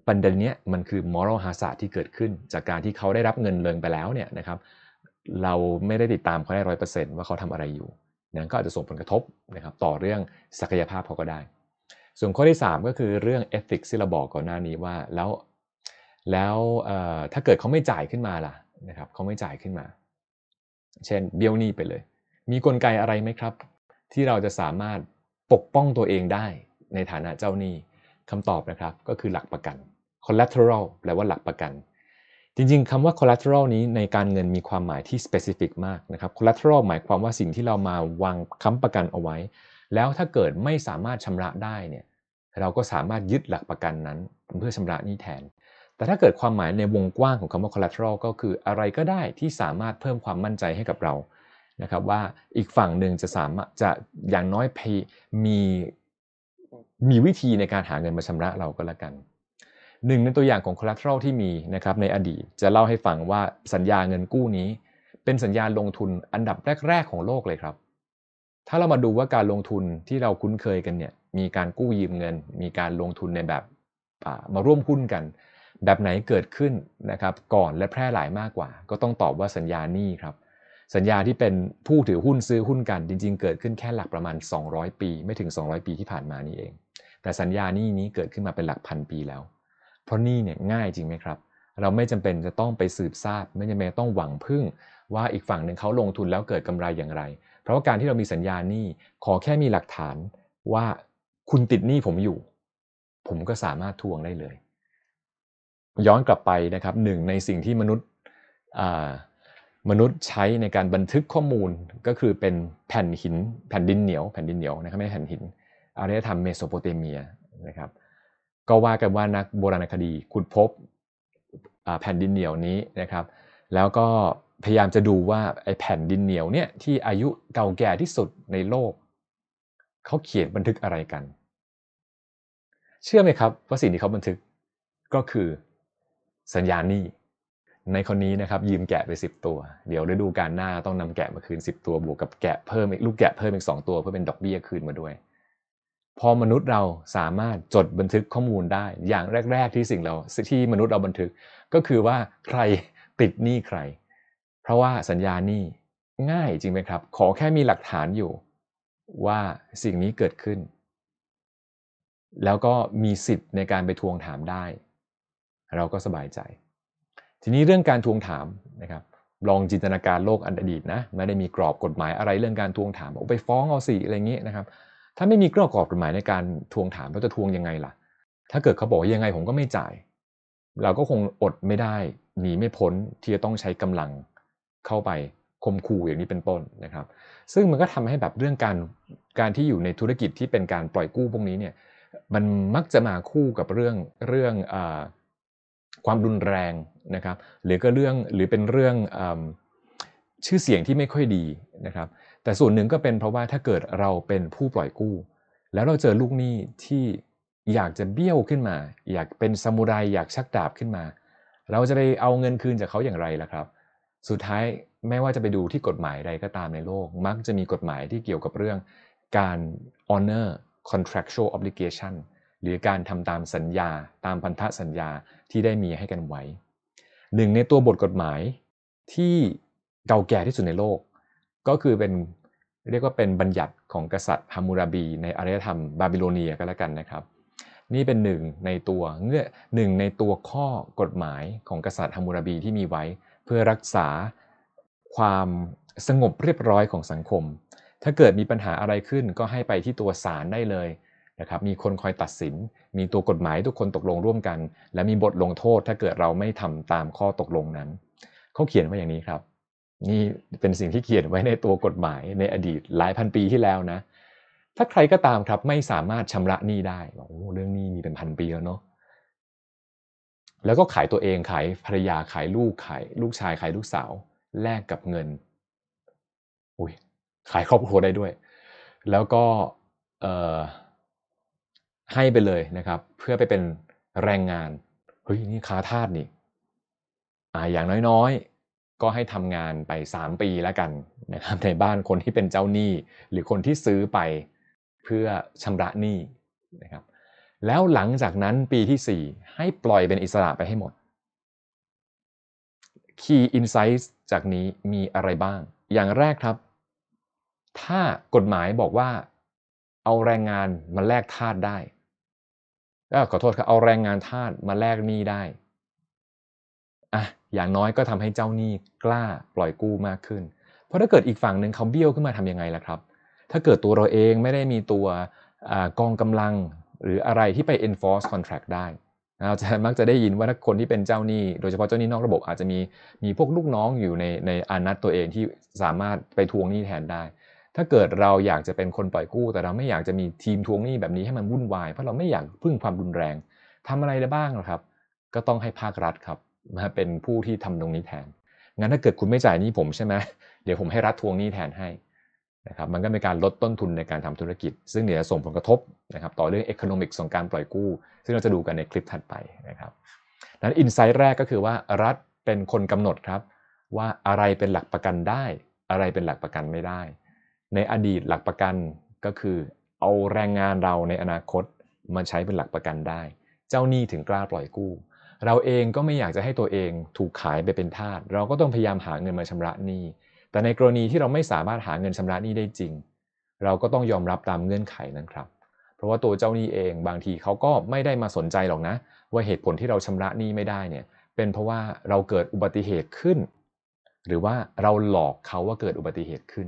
ประเด็นนี้มันคือ moral hazard ที่เกิดขึ้น จากการที่เขาได้รับเงินเลิงไปแล้วเนี่ยนะครับเราไม่ได้ติดตามเขาได้ร้อยเปอร์เซ็นต์ว่าเขาทำอะไรอยู่นั่นก็อาจจะส่งผลกระทบนะครับต่อเรื่องศักยภาพเขาก็ได้ ส่วนข้อที่ 3 ก็คือเรื่อง ethics ที่เราบอกก่อนหน้านี้ว่าแล้วแล้วถ้าเกิดเขาไม่จ่ายขึ้นมาล่ะนะครับเขาไม่จ่ายขึ้นมา เช่นเบี้ยวหนี้ไปเลย มีกลไกอะไรไหมครับ ที่เราจะสามารถปกป้องตัวเองได้ในฐานะเจ้าหนี้คำตอบนะครับก็คือหลักประกัน collateral แปลว่าหลักประกัน จริงๆคำว่า collateral นี้ในการเงินมีความหมายที่ specific มากนะครับ collateral หมายความว่าสิ่งที่เรามาวางค้ำประกันเอาไว้ แล้วถ้าเกิดไม่สามารถชำระได้เนี่ย เราก็สามารถยึดหลักประกันนั้นเพื่อชำระนี้แทน แต่ถ้าเกิดความหมายในวงกว้างของคำว่า collateral ก็คืออะไรก็ได้ที่สามารถเพิ่มความมั่นใจให้กับเรานะครับว่าอีกฝั่งหนึ่งจะสามารถจะอย่างน้อยมีมีวิธีในการหาเงินมาชำระเราก็แล้วกันหนึ่งในตัวอย่างของ collateral ที่มีนะครับในอดีตจะเล่าให้ฟังว่าสัญญาเงินกู้นี้ เป็นสัญญาลงทุนอันดับแรก ๆ ของโลกเลยครับ ถ้าเรามาดูว่าการลงทุนที่เราคุ้นเคยกันเนี่ย มีการกู้ยืมเงิน มีการลงทุนในแบบมาร่วมหุ้นกัน แบบไหนเกิดขึ้นนะครับก่อนและแพร่หลายมากกว่า ก็ต้องตอบว่าสัญญานี้ครับสัญญาที่เป็นผู้ถือหุ้นซื้อหุ้นกัน จริง ๆ เกิดขึ้นแค่หลักประมาณ 200 ปี ไม่ถึง 200 ปีที่ผ่านมานี่เอง แต่สัญญานี้นี้เกิดขึ้นมาเป็นหลักพันปีแล้ว เพราะนี่เนี่ยง่ายจริงไหมครับ เราไม่จำเป็นจะต้องไปสืบทราบ ไม่จำเป็นต้องหวังพึ่ง ว่าอีกฝั่งหนึ่งเขาลงทุนแล้วเกิดกำไรอย่างไร เพราะว่าการที่เรามีสัญญานี้ขอแค่มีหลักฐานว่า คุณติดหนี้ผมอยู่ ผมก็สามารถทวงได้เลย ย้อนกลับไปนะครับหนึ่งในสิ่งที่มนุษย์มนุษย์ใช้ในการบันทึกข้อมูลก็คือเป็นแผ่นหินแผ่นดินเหนียวแผ่นดินเหนียวนะครับไม่ใช่แผ่นหินอารยธรรมเมโสโปเตเมียนะครับก็ว่ากันว่านักโบราณคดีขุดพบแผ่นดินเหนียวนี้นะครับ แล้วก็พยายามจะดูว่าไอ้แผ่นดินเหนียวเนี่ยที่อายุเก่าแก่ที่สุดในโลก เขาเขียนบันทึกอะไรกัน เชื่อไหมครับว่าสิ่งที่เขาบันทึกก็คือสัญญาณนี้ในคนนี้นะครับยืมแกะไป 10 ตัว เดี๋ยวฤดูการหน้าต้องนำแกะมาคืน 10 ตัวบวกกับแกะเพิ่มอีกลูกแกะเพิ่มอีก 2 ตัวเพื่อเป็นดอกเบี้ยคืนมาด้วย พอมนุษย์เราสามารถจดบันทึกข้อมูลได้ อย่างแรก ๆ ที่สิ่งเราที่มนุษย์เราบันทึก ก็คือว่าใครติดหนี้ใคร เพราะว่าสัญญาหนี้ง่ายจริงไหมครับ ขอแค่มีหลักฐานอยู่ว่าสิ่งนี้เกิดขึ้น แล้วก็มีสิทธิ์ในการไปทวงถามได้ เราก็สบายใจ ทีนี้เรื่องการทวงถามนะครับลองจินตนาการโลกอันอดีตนะไม่ได้มีกรอบกฎหมายอะไรเรื่องการทวงถามเอาไปฟ้องเอาสิอะไรเงี้ยนะครับ ถ้าไม่มีกรอบกฎหมายในการทวงถามเราจะทวงยังไงล่ะ ถ้าเกิดเขาบอกยังไงผมก็ไม่จ่าย เราก็คงอดไม่ได้หนีไม่พ้นที่จะต้องใช้กำลังเข้าไปคมคู่อย่างนี้เป็นต้นนะครับ ซึ่งมันก็ทำให้แบบเรื่องการการที่อยู่ในธุรกิจที่เป็นการปล่อยกู้พวกนี้เนี่ย มันมักจะมาคู่กับเรื่องเรื่องอความรุนแรงนะครับ หรือก็เรื่องหรือเป็นเรื่องอชื่อเสียงที่ไม่ค่อยดีนะครับ แต่ส่วนหนึ่งก็เป็นเพราะว่าถ้าเกิดเราเป็นผู้ปล่อยกู้ แล้วเราเจอลูกหนี้ที่อยากจะเบี้ยวขึ้นมา อยากเป็นซามูไรอยากชักดาบขึ้นมา เราจะไปเอาเงินคืนจากเขาอย่างไรล่ะครับ สุดท้ายไม่ว่าจะไปดูที่กฎหมายใดก็ตามในโลก มักจะมีกฎหมายที่เกี่ยวกับเรื่องการ honor contractual obligation หรือการทำตามสัญญาตามพันธสัญญาที่ได้มีให้กันไว้ หนึ่งในตัวบทกฎหมายที่เก่าแก่ที่สุดในโลก ก็คือเป็นเรียกว่าเป็นบัญญัติของกษัตริย์ฮามูราบี ในอารยธรรมบาบิโลเนียก็แล้วกันนะครับ นี่เป็นหนึ่งในตัวเงื่อหนึ่งในตัวข้อกฎหมายของกษัตริย์ฮามูราบีที่มีไว้ เพื่อรักษาความสงบเรียบร้อยของสังคม ถ้าเกิดมีปัญหาอะไรขึ้นก็ให้ไปที่ตัวศาลได้เลยนะครับมีคนคอยตัดสิน มีตัวกฎหมายทุกคนตกลงร่วมกัน และมีบทลงโทษถ้าเกิดเราไม่ทำตามข้อตกลงนั้น เขาเขียนไว้อย่างนี้ครับ นี่เป็นสิ่งที่เขียนไว้ในตัวกฎหมายในอดีตหลายพันปีที่แล้วนะ ถ้าใครก็ตามครับไม่สามารถชำระหนี้ได้โอ้เรื่องหนี้มีเป็นพันปีแล้วเนาะแล้วก็ขายตัวเองขายภรรยาขายลูกขายลูกชายขายลูกสาวแลกกับเงิน อุ้ย ขายครอบครัวได้ด้วย แล้วก็ให้ไปเลยนะครับ เพื่อไปเป็นแรงงานเฮ้ยนี่ค้าทาสนี่อ่าอย่างน้อยๆ ก็ให้ทำงานไป 3 ปีแล้วกันนะครับในบ้านคนที่เป็นเจ้าหนี้ หรือคนที่ซื้อไปเพื่อชำระหนี้นะครับแล้วหลังจากนั้นปีที่ 4 ให้ปล่อยเป็นอิสระไปให้หมด Key Insights จากนี้มีอะไรบ้าง อย่างแรกครับ ถ้ากฎหมายบอกว่าเอาแรงงานมาแลกทาสได้ขอโทษครับเอาแรงงานทาสมาแลกหนี้ได้อะอย่างน้อยก็ทำให้เจ้าหนี้กล้าปล่อยกู้มากขึ้น เพราะถ้าเกิดอีกฝั่งหนึ่งเขาเบี้ยวขึ้นมาทํำยังไงล่ะครับ ถ้าเกิดตัวเราเองไม่ได้มีตัวกองกำลังหรืออะไรที่ไป enforce contract ได้เราจะมักจะได้ยินว่าถ้าคนที่เป็นเจ้าหนี้ โดยเฉพาะเจ้าหนี้นอกระบบอาจจะมีมีพวกลูกน้องอยู่ในในอานัตตัวเองที่สามารถไปทวงหนี้แทนได้ ถ้าเกิดเราอยากจะเป็นคนปล่อยกู้ แต่เราไม่อยากจะมีทีมทวงหนี้แบบนี้ให้มันวุ่นวาย เพราะเราไม่อยากพึ่งความรุนแรงทำอะไรได้บ้างครับ ก็ต้องให้ภาครัฐครับมาเป็นผู้ที่ทำตรงนี้แทน งั้นถ้าเกิดคุณไม่จ่ายหนี้ผมใช่ไหมเดี๋ยวผมให้รัฐทวงหนี้แทนให้นะครับ มันก็เป็นการลดต้นทุนในการทำธุรกิจ ซึ่งเดี๋ยวส่งผลกระทบนะครับต่อเรื่อง economics ของการปล่อยกู้ ซึ่งเราจะดูกันในคลิปถัดไปนะครับนั้นอินไซต์แรกก็คือว่ารัฐเป็นคนกำหนดครับว่าอะไรเป็นหลักประกันได้ อะไรเป็นหลักประกันไม่ได้ ในอดีตหลักประกันก็คือ เอาแรงงานเราในอนาคตมาใช้เป็นหลักประกันได้ เจ้าหนี้ถึงกล้าปล่อยกู้ เราเองก็ไม่อยากจะให้ตัวเองถูกขายไปเป็นทาสเราก็ต้องพยายามหาเงินมาชำระหนี้ แต่ในกรณีที่เราไม่สามารถหาเงินชำระหนี้ได้จริง เราก็ต้องยอมรับตามเงื่อนไขนั้นครับ เพราะว่าตัวเจ้าหนี้เองบางทีเขาก็ไม่ได้มาสนใจหรอกนะ ว่าเหตุผลที่เราชำระหนี้ไม่ได้เนี่ยเป็นเพราะว่าเราเกิดอุบัติเหตุขึ้น หรือว่าเราหลอกเขาว่าเกิดอุบัติเหตุขึ้น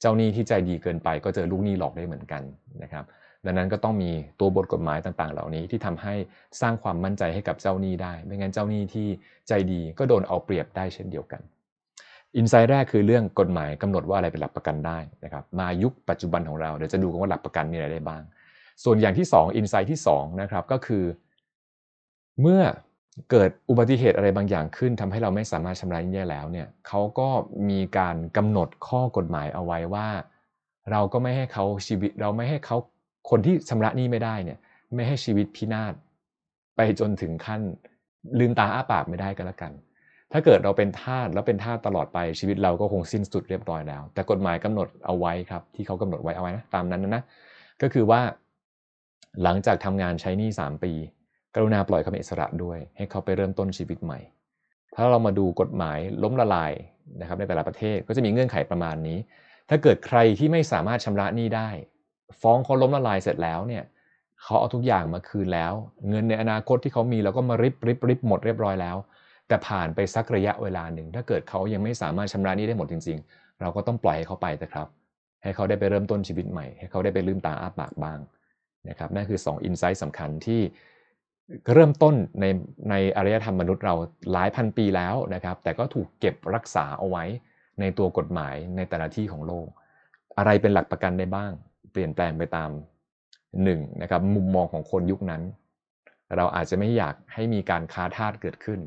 เจ้าหนี้ที่ใจดีเกินไปก็เจอลูกหนี้หลอกได้เหมือนกันนะครับ ดังนั้นก็ต้องมีตัวบทกฎหมายต่างๆ เหล่านี้ที่ทำให้สร้างความมั่นใจให้กับเจ้าหนี้ได้ ไม่งั้นเจ้าหนี้ที่ใจดีก็โดนเอาเปรียบได้เช่นเดียวกันอินไซต์แรกคือเรื่องกฎหมายกำหนดว่าอะไรเป็นหลักประกันได้นะครับ มายุคปัจจุบันของเราเดี๋ยวจะดูกันว่าหลักประกันมีอะไรได้บ้าง ส่วนอย่างที่2อินไซต์ที่2นะครับก็คือ เมื่อ เกิดอุบัติเหตุอะไรบางอย่างขึ้นทำให้เราไม่สามารถชำระหนี้ได้แล้วเนี่ยเขาก็มีการกำหนดข้อกฎหมายเอาไว้ว่า เราก็ไม่ให้เขาชีวิตเราไม่ให้เขาคนที่ชำระหนี้ไม่ได้เนี่ยไม่ให้ชีวิตพินาศไปจนถึงขั้นลืมตาอ้าปากไม่ได้ก็แล้วกัน ถ้าเกิดเราเป็นทาสแล้วเป็นทาสตลอดไปชีวิตเราก็คงสิ้นสุดเรียบร้อยแล้ว แต่กฎหมายกำหนดเอาไว้ครับ ที่เขากำหนดไว้เอาไว้นะตามนั้นนะก็คือว่า หลังจากทำงานใช้หนี้3ปี กรุณาปล่อยเขาเป็นอิสระด้วย ให้เขาไปเริ่มต้นชีวิตใหม่ ถ้าเรามาดูกฎหมายล้มละลายนะครับในแต่ละประเทศก็จะมีเงื่อนไขประมาณนี้ ถ้าเกิดใครที่ไม่สามารถชำระหนี้ได้ ฟ้องเขาล้มละลายเสร็จแล้วเนี่ยเขาเอาทุกอย่างมาคืนแล้ว เงินในอนาคตที่เขามีเราก็มาริบริบริบหมดเรียบร้อยแล้ว แต่ผ่านไปสักระยะเวลาหนึ่ง ถ้าเกิดเขายังไม่สามารถชำระนี้ได้หมดจริง ๆ เราก็ต้องปล่อยให้เขาไปนะครับ ให้เขาได้ไปเริ่มต้นชีวิตใหม่ ให้เขาได้ไปลืมตาอ้าปากบ้างนะครับนั่นคือ2อินไซต์สำคัญที่ เริ่มต้นในในอารยธรรมมนุษย์เราหลายพันปีแล้วนะครับ แต่ก็ถูกเก็บรักษาเอาไว้ในตัวกฎหมายในแต่ละที่ของโลก อะไรเป็นหลักประกันได้บ้าง เปลี่ยนแปลงไปตาม1นะครับมุมมองของคนยุคนั้น เราอาจจะไม่อยากให้มีการค้าทาสเกิดขึ้น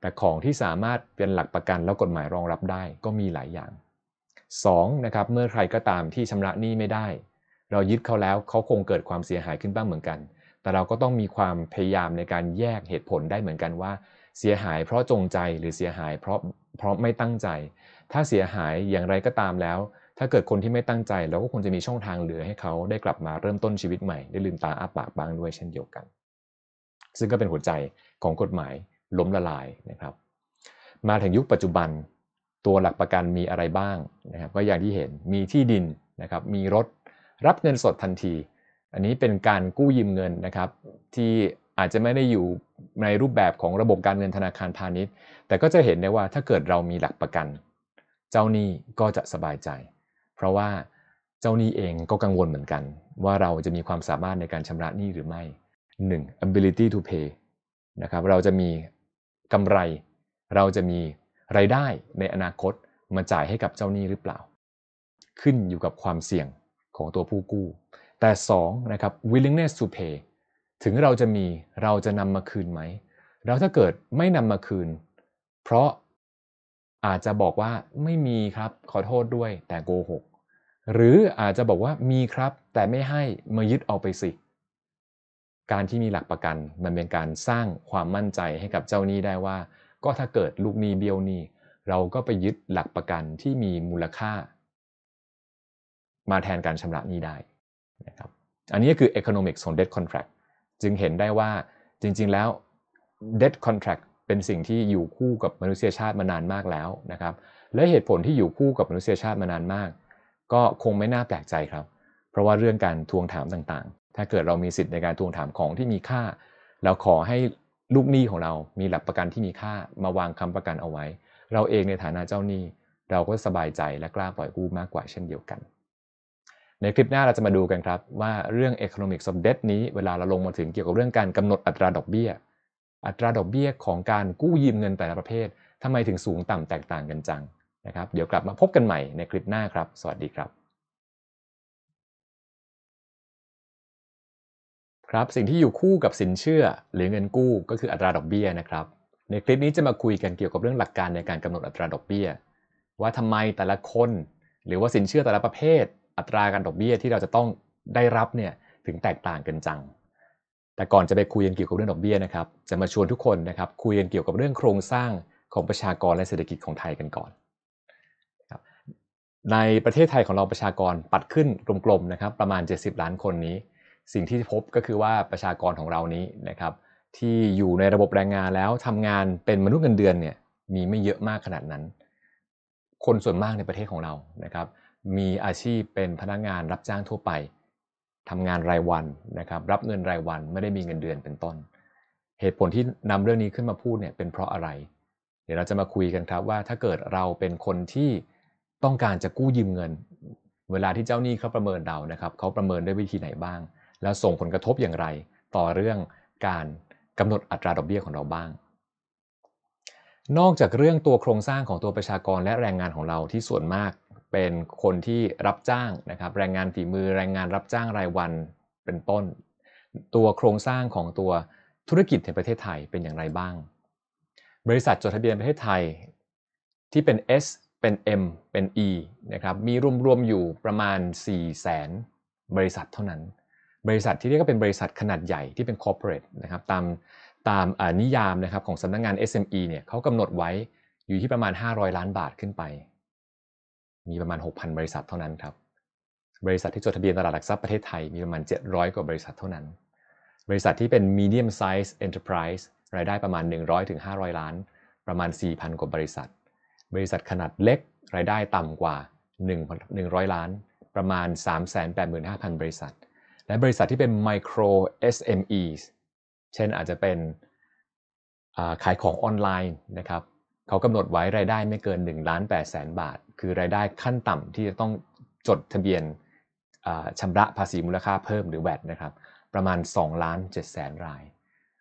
แต่ของที่สามารถเป็นหลักประกันแล้วกฎหมายรองรับได้ก็มีหลายอย่าง 2 นะครับเมื่อใครก็ตามที่ชำระหนี้ไม่ได้ เรายึดเขาแล้วเขาคงเกิดความเสียหายขึ้นบ้างเหมือนกัน แต่เราก็ต้องมีความพยายามในการแยกเหตุผลได้เหมือนกันว่า เสียหายเพราะจงใจหรือเสียหายเพราะเพราะไม่ตั้งใจ ถ้าเสียหายอย่างไรก็ตามแล้ว ถ้าเกิดคนที่ไม่ตั้งใจเราก็คงจะมีช่องทางเหลือให้เขาได้กลับมาเริ่มต้นชีวิตใหม่ได้ลืมตาอ้าปากบ้างด้วยเช่นเดียวกัน ซึ่งก็เป็นหัวใจของกฎหมายล้มละลายนะครับ มาถึงยุคปัจจุบันตัวหลักประกันมีอะไรบ้างนะครับก็อย่างที่เห็นมีที่ดินนะครับมีรถรับเงินสดทันที อันนี้เป็นการกู้ยืมเงินนะครับ ที่อาจจะไม่ได้อยู่ในรูปแบบของระบบการเงินธนาคารพาณิชย์ แต่ก็จะเห็นได้ว่าถ้าเกิดเรามีหลักประกัน เจ้าหนี้ก็จะสบายใจ เพราะว่าเจ้าหนี้เองก็กังวลเหมือนกัน ว่าเราจะมีความสามารถในการชำระหนี้หรือไม่ 1. ability to pay นะครับเราจะมีกำไร เราจะมีไรายได้ในอนาคตมาจ่ายให้กับเจ้าหนี้หรือเปล่า ขึ้นอยู่กับความเสี่ยงของตัวผู้กู้ แต่2นะครับ willingness to pay ถึงเราจะมีเราจะนำมาคืนไหม แล้วถ้าเกิดไม่นำมาคืน เพราะอาจจะบอกว่าไม่มีครับขอโทษด้วยแต่โกหก หรืออาจจะบอกว่ามีครับ แต่ไม่ให้มายึดเอาไปสิ การที่มีหลักประกันมันเป็นการสร้างความมั่นใจให้กับเจ้าหนี้ได้ว่า ก็ถ้าเกิดลูกหนี้เบี้ยวหนี้เราก็ไปยึดหลักประกันที่มีมูลค่า มาแทนการชำระหนี้ได้ นะครับอันนี้ก็คือ economics ของ debt contract จึงเห็นได้ว่าจริงๆแล้ว debt contract เป็นสิ่งที่อยู่คู่กับมนุษยชาติมานานมากแล้วนะครับ และเหตุผลที่อยู่คู่กับมนุษยชาติมานานมาก ก็คงไม่น่าแปลกใจครับ เพราะว่าเรื่องการทวงถามต่างๆ ถ้าเกิดเรามีสิทธิ์ในการทวงถามของที่มีค่าแล้วขอให้ลูกหนี้ของเรามีหลักประกันที่มีค่ามาวางคำประกันเอาไว้ เราเองในฐานะเจ้าหนี้ เราก็สบายใจและกล้าปล่อยกู้มากกว่าเช่นเดียวกัน ในคลิปหน้าเราจะมาดูกันครับ ว่าเรื่อง economics of debt นี้เวลาเราลงมาถึงเกี่ยวกับเรื่องการกำหนดอัตราดอกเบี้ย อัตราดอกเบี้ยของการกู้ยืมเงินแต่ละประเภททำไมถึงสูงต่ำแตกต่างกันจังนะครับเดี๋ยวกลับมาพบกันใหม่ในคลิปหน้าครับ สวัสดีครับ ครับสิ่งที่อยู่คู่กับสินเชื่อหรือเงินกู้ก็คืออัตราดอกเบี้ยนะครับ ในคลิปนี้จะมาคุยกันเกี่ยวกับเรื่องหลักการในการกำหนดอัตราดอกเบี้ย ว่าทำไมแต่ละคน หรือว่าสินเชื่อแต่ละประเภท อัตราการดอกเบี้ยที่เราจะต้องได้รับเนี่ยถึงแตกต่างกันจัง แต่ก่อนจะไปคุยกันเกี่ยวกับเรื่องดอกเบี้ยนะครับจะมาชวนทุกคนนะครับคุยกันเกี่ยวกับเรื่องโครงสร้างของประชากรและเศรษฐกิจของไทยกันก่อนในประเทศไทยของเราประชากรปัดขึ้นกลมๆนะครับประมาณ 70 ล้านคนนี้ สิ่งที่พบก็คือว่าประชากรของเรานี้นะครับที่อยู่ในระบบแรงงานแล้วทำงานเป็นมนุษย์เงินเดือนเนี่ยมีไม่เยอะมากขนาดนั้น คนส่วนมากในประเทศของเรานะครับ มีอาชีพเป็นพนักงานรับจ้างทั่วไปทำงานรายวันนะครับ รับเงินรายวันไม่ได้มีเงินเดือนเป็นต้น เหตุผลที่นำเรื่องนี้ขึ้นมาพูดเนี่ยเป็นเพราะอะไร เดี๋ยวเราจะมาคุยกันครับว่าถ้าเกิดเราเป็นคนที่ต้องการจะกู้ยืมเงิน เวลาที่เจ้าหนี้เขาประเมินเรานะครับเขาประเมินด้วยวิธีไหนบ้าง แล้วส่งผลกระทบอย่างไร ต่อเรื่องการกำหนดอัตราดอกเบี้ยของเราบ้างนอกจากเรื่องตัวโครงสร้างของตัวประชากรและแรงงานของเราที่ส่วนมาก เป็นคนที่รับจ้างนะครับแรงงานฝีมือแรงงานรับจ้างรายวันเป็นต้น ตัวโครงสร้างของตัวธุรกิจในประเทศไทยเป็นอย่างไรบ้าง บริษัทจดทะเบียนประเทศไทยที่เป็น S เป็น M เป็น E นะครับมีรวมๆอยู่ประมาณ 4 0 0แสนบริษัทเท่านั้น บริษัทที่เรียกว่าเป็นบริษัทขนาดใหญ่ที่เป็น corporate นะครับตามตามนิยามนะครับของสำนักงงาน SME เนี่ยเขากำหนดไว้อยู่ที่ประมาณ 500 ล้านบาทขึ้นไป มีประมาณ 6,000 บริษัทเท่านั้นครับ บริษัทที่จดทะเบียนตลาดหลักทรัพย์ประเทศไทยมีประมาณ 700 กว่าบริษัทเท่านั้น บริษัทที่เป็น medium size enterprise รายได้ประมาณ 100-500 ล้าน ประมาณ 4,000 กว่าบริษัท บริษัทขนาดเล็กรายได้ต่ำกว่า 100 ล้าน ประมาณ 385,000 บริษัท และบริษัทที่เป็น micro SMEs เช่นอาจจะเป็นขายของออนไลน์นะครับ เขากำหนดไว้รายได้ไม่เกิน1ล้าน8แสนบาท คือรายได้ขั้นต่ำที่จะต้องจดทะเบียนชำระภาษีมูลค่าเพิ่มหรือแวดนะครับ ประมาณ2ล้าน7แสนราย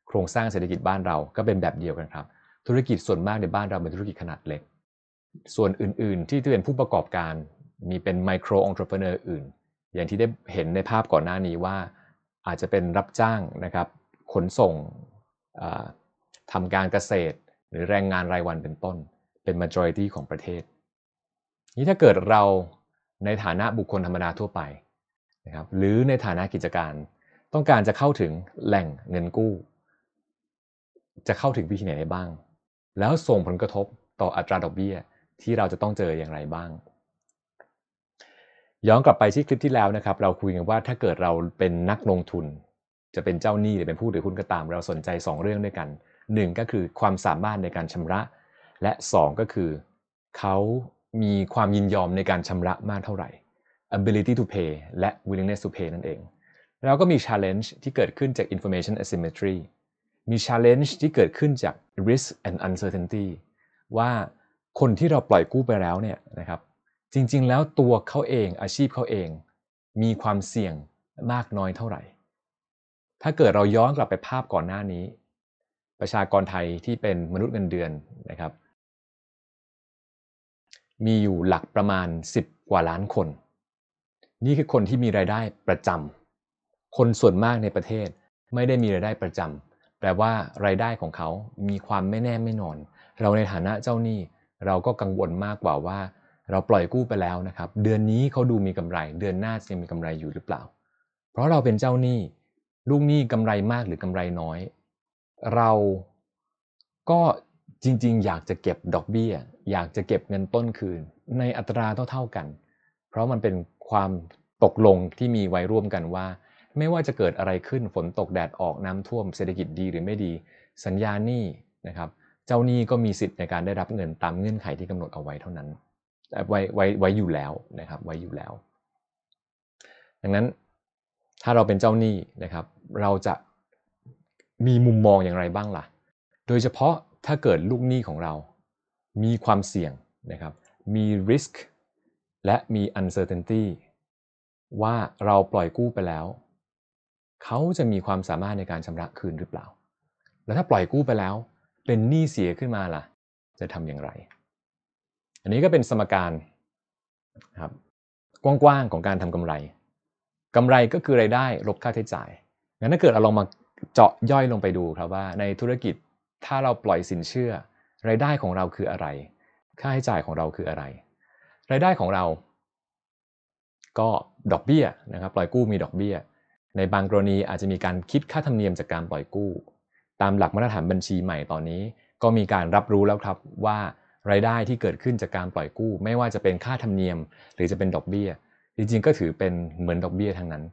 โครงสร้างเศรษฐกิจบ้านเราก็เป็นแบบเดียวกันครับ ธุรกิจส่วนมากในบ้านเราเป็นธุรกิจขนาดเล็ก ส่วนอื่นๆ ที่เป็นผู้ประกอบการมีเป็นไมโครองค์ประกอบอื่น อย่างที่ได้เห็นในภาพก่อนหน้านี้ว่า อาจจะเป็นรับจ้างนะครับขนส่งทำการเกษตร หรือแรงงานรายวันเป็นต้น เป็น majority ของประเทศ นี้ถ้าเกิดเราในฐานะบุคคลธรรมดาทั่วไปนะครับหรือในฐานะกิจการ ต้องการจะเข้าถึงแหล่งเงินกู้ จะเข้าถึงวิธีไหนได้บ้าง แล้วส่งผลกระทบต่ออัตราดอกเบี้ยที่เราจะต้องเจออย่างไรบ้าง ย้อนกลับไปที่คลิปที่แล้วนะครับ เราคุยกันว่าถ้าเกิดเราเป็นนักลงทุน จะเป็นเจ้าหนี้หรือเป็นผู้ถือหุ้นก็ตาม เราสนใจ 2 เรื่องด้วยกัน 1ก็คือความสามารถในการชำระ และ2ก็คือเขามีความยินยอมในการชำระมากเท่าไหร่ ability to pay และ willingness to pay นั่นเอง แล้วก็มี challenge ที่เกิดขึ้นจาก information asymmetry มี challenge ที่เกิดขึ้นจาก risk and uncertainty ว่าคนที่เราปล่อยกู้ไปแล้วเนี่ยนะครับ จริงๆ แล้วตัวเขาเองอาชีพเขาเอง มีความเสี่ยงมากน้อยเท่าไหร่ ถ้าเกิดเราย้อนกลับไปภาพก่อนหน้านี้ ประชากรไทยที่เป็นมนุษย์เงินเดือนนะครับ มีอยู่หลักประมาณ 10 กว่าล้านคน นี่คือคนที่มีรายได้ประจำคนส่วนมากในประเทศไม่ได้มีรายได้ประจำแปลว่ารายได้ของเขามีความไม่แน่ไม่นอน เราในฐานะเจ้าหนี้เราก็กังวลมากกว่าว่า เราปล่อยกู้ไปแล้วนะครับ เดือนนี้เขาดูมีกำไร เดือนหน้าจะมีกำไรอยู่หรือเปล่า เพราะเราเป็นเจ้าหนี้ลูกหนี้กำไรมากหรือกำไรน้อย เราก็จริงๆ อยากจะเก็บดอกเบี้ย อยากจะเก็บเงินต้นคืน ในอัตราเท่าๆกัน เพราะมันเป็นความตกลงที่มีไว้ร่วมกันว่า ไม่ว่าจะเกิดอะไรขึ้นฝนตกแดดออกน้ำท่วมเศรษฐกิจดีหรือไม่ดี สัญญาหนี้นะครับเจ้าหนี้ก็มีสิทธิ์ในการได้รับเงินตามเงื่อนไขที่กำหนดเอาไว้เท่านั้นไว้ไว้ไว้อยู่แล้วนะครับไว้อยู่แล้ว ดังนั้นถ้าเราเป็นเจ้าหนี้นะครับ เราจะ มีมุมมองอย่างไรบ้างล่ะ โดยเฉพาะถ้าเกิดลูกหนี้ของเรา มีความเสี่ยงนะครับ มี risk และมี uncertainty ว่าเราปล่อยกู้ไปแล้ว เขาจะมีความสามารถในการชำระคืนหรือเปล่า แล้วถ้าปล่อยกู้ไปแล้ว เป็นหนี้เสียขึ้นมาล่ะ จะทำอย่างไร อันนี้ก็เป็นสมการครับกว้างๆของการทำกำไรกำไรก็คือไรายได้ลบค่าใช้จ่ายงั้นถ้าเกิดเราลองมา เจาะย่อยลงไปดูครับว่าในธุรกิจถ้าเราปล่อยสินเชื่อ รายได้ของเราคืออะไร ค่าใช้จ่ายของเราคืออะไร รายได้ของเรา ก็ดอกเบี้ยนะครับ ปล่อยกู้มีดอกเบี้ย ในบางกรณีอาจจะมีการคิดค่าธรรมเนียมจากการปล่อยกู้ ตามหลักมาตรฐานบัญชีใหม่ตอนนี้ ก็มีการรับรู้แล้วครับว่ารายได้ที่เกิดขึ้นจากการปล่อยกู้ ไม่ว่าจะเป็นค่าธรรมเนียม หรือจะเป็นดอกเบี้ย จริงๆ ก็ถือเป็นเหมือนดอกเบี้ยทั้งนั้น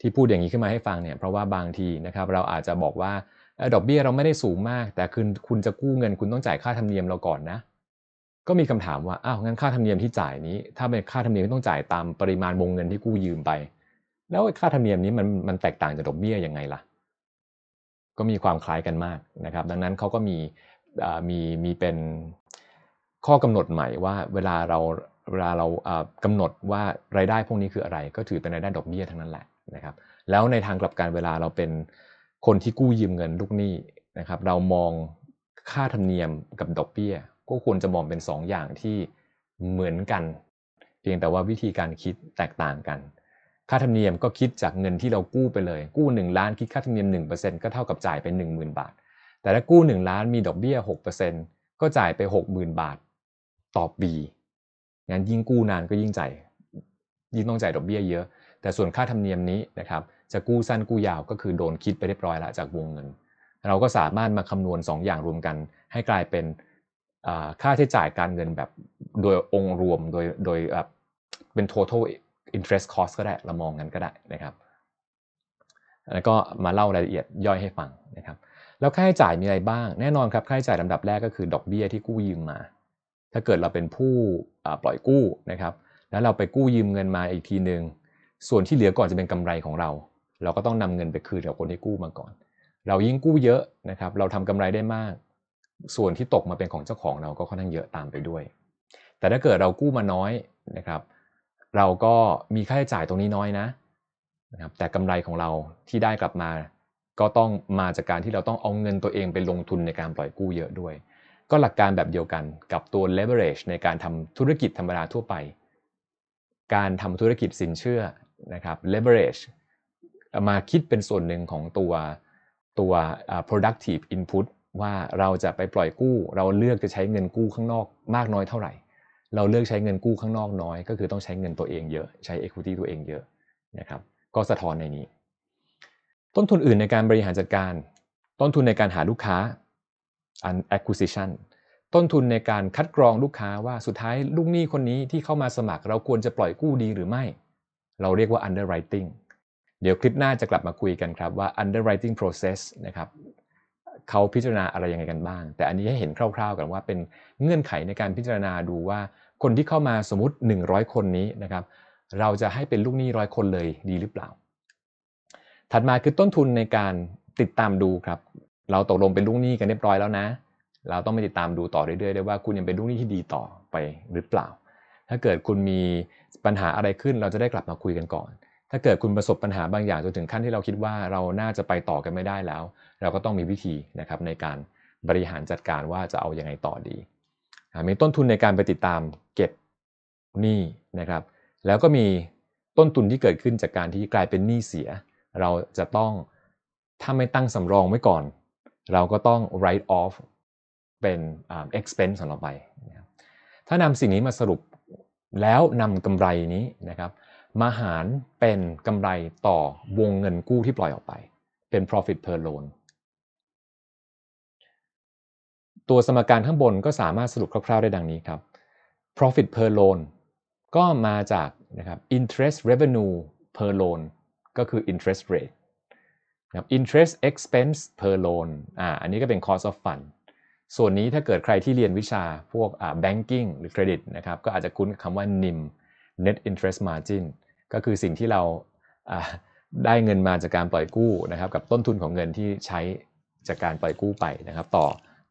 ที่พูดอย่างนี้ขึ้นมาให้ฟังเนี่ยเพราะว่าบางทีนะครับเราอาจจะบอกว่าดอกเบี้ยเราไม่ได้สูงมาก แต่คุณคุณจะกู้เงินคุณต้องจ่ายค่าธรรมเนียมเราก่อนนะ ก็มีคำถามว่าอ้าวงั้นค่าธรรมเนียมที่จ่ายนี้ ถ้าเป็นค่าธรรมเนียมที่ต้องจ่ายตามปริมาณวงเงินที่กู้ยืมไป แล้วค่าธรรมเนียมนี้มันมันแตกต่างจากดอกเบี้ยยังไงล่ะ ก็มีความคล้ายกันมากนะครับ ดังนั้นเขาก็มีมีมีเป็นข้อกำหนดใหม่ว่าเวลาเราเวลาเรากำหนดว่ารายได้พวกนี้คืออะไร ก็ถือเป็นรายได้ดอกเบี้ยทั้งนั้นแหละ นะครับแล้วในทางกลับกันเวลาเราเป็นคนที่กู้ยืมเงินลูกหนี้นะครับเรามองค่าธรรมเนียมกับดอกเบี้ย ก็ควรจะมองเป็น2ออย่างที่เหมือนกัน เพียงแต่ว่าวิธีการคิดแตกต่างกัน ค่าธรรมเนียมก็คิดจากเงินที่เรากู้ไปเลย กู้ 1 ล้านคิดค่าธรรมเนียม 1%ก็เท่ากับจ่ายไป 10,000 บาท แต่ถ้ากู้ 1 ล้านมีดอกเบี้ย 6%ก็จ่ายไป 60,000 บาทต่อปีงั้นยิ่งกู้นานก็ยิ่งจ่ายยิ่งต้องจ่ายดอกเบี้ยเยอะ แต่ส่วนค่าธรรมเนียมนี้นะครับจะกู้สั้นกู้ยาวก็คือโดนคิดไปเรียบร้อยแล้วจากวงเงิน เราก็สามารถมาคำนวณ 2 อย่างรวมกัน ให้กลายเป็นค่าใช้จ่ายการเงินแบบโดยองค์รวมโดยโดยเป็น total interest cost ก็ได้เรามองกันก็ได้นะครับ แล้วก็มาเล่ารายละเอียดย่อยให้ฟังนะครับ แล้วค่าใช้จ่ายมีอะไรบ้าง แน่นอนครับค่าใช้จ่ายลำดับแรกก็คือดอกเบี้ยที่กู้ยืมมา ถ้าเกิดเราเป็นผู้ปล่อยกู้นะครับ แล้วเราไปกู้ยืมเงินมาอีกทีหนึ่ง ส่วนที่เหลือก่อนจะเป็นกำไรของเรา เราก็ต้องนำเงินไปคืนกับคนที่กู้มาก่อน เรายิ่งกู้เยอะนะครับ เราทำกำไรได้มาก ส่วนที่ตกมาเป็นของเจ้าของเราก็ค่อนข้างเยอะตามไปด้วย แต่ถ้าเกิดเรากู้มาน้อยนะครับ เราก็มีค่าใช้จ่ายตรงนี้น้อยนะนะครับ แต่กำไรของเราที่ได้กลับมา ก็ต้องมาจากการที่เราต้องเอาเงินตัวเองไปลงทุนในการปล่อยกู้เยอะด้วย ก็หลักการแบบเดียวกันกับตัว leverage ในการทำธุรกิจธรรมดาทั่วไป การทำธุรกิจสินเชื่อ นะครับ leverage มาคิดเป็นส่วนหนึ่งของตัวตัว productive input ว่าเราจะไปปล่อยกู้ เราเลือกจะใช้เงินกู้ข้างนอกมากน้อยเท่าไหร่ เราเลือกใช้เงินกู้ข้างนอกน้อย ก็คือต้องใช้เงินตัวเองเยอะใช้ equity ตัวเองเยอะนะครับก็สะท้อนในนี้ ต้นทุนอื่นในการบริหารจัดการ ต้นทุนในการหาลูกค้า acquisition ต้นทุนในการคัดกรองลูกค้าว่าสุดท้ายลูกหนี้คนนี้ที่เข้ามาสมัคร เราควรจะปล่อยกู้ดีหรือไม่ เราเรียกว่า underwriting เดี๋ยวคลิปหน้าจะกลับมาคุยกันครับว่า underwriting process นะครับเขาพิจารณาอะไรยังไงกันบ้าง แต่อันนี้ให้เห็นคร่าวๆ กันว่าเป็นเงื่อนไขในการพิจารณาดูว่า คนที่เข้ามาสมมติ 100 คนนี้นะครับ เราจะให้เป็นลูกหนี้ร้อยคนเลยดีหรือเปล่า ถัดมาคือต้นทุนในการติดตามดูครับ เราตกลงเป็นลูกหนี้กันเรียบร้อยแล้วนะ เราต้องไปติดตามดูต่อเรื่อยๆได้ว่าคุณยังเป็นลูกหนี้ที่ดีต่อไปหรือเปล่า ถ้าเกิดคุณมี ปัญหาอะไรขึ้นเราจะได้กลับมาคุยกันก่อน ถ้าเกิดคุณประสบปัญหาบางอย่างจนถึงขั้นที่เราคิดว่าเราน่าจะไปต่อกันไม่ได้แล้ว เราก็ต้องมีวิธีนะครับในการบริหารจัดการว่าจะเอาอยัางไงต่อดี มีต้นทุนในการไปติดตามเก็บหนี้นะครับ แล้วก็มีต้นทุนที่เกิดขึ้นจากการที่กลายเป็นหนี้เสีย เราจะต้องถ้าไม่ตั้งสำรองไว้ก่อน เราก็ต้อง write off เป็น expense ของเราไปนะครับถ้านำสิ่งนี้มาสรุป แล้วนำกำไรนี้นะครับมาหารเป็นกำไรต่อวงเงินกู้ที่ปล่อยออกไป เป็น profit per loan ตัวสมการข้างบนก็สามารถสรุปคร่าวๆได้ดังนี้ครับ profit per loan ก็มาจากนะครับ interest revenue per loan ก็คือ interest rate นะครับ interest expense per loan อ่า อันนี้ก็เป็น cost of fund ส่วนนี้ถ้าเกิดใครที่เรียนวิชาพวกอ่า banking หรือ credit นะครับก็อาจจะคุ้นคำว่า NIM net interest margin ก็คือสิ่งที่เราได้เงินมาจากการปล่อยกู้นะครับกับต้นทุนของเงินที่ใช้จากการปล่อยกู้ไปนะครับ ต่อ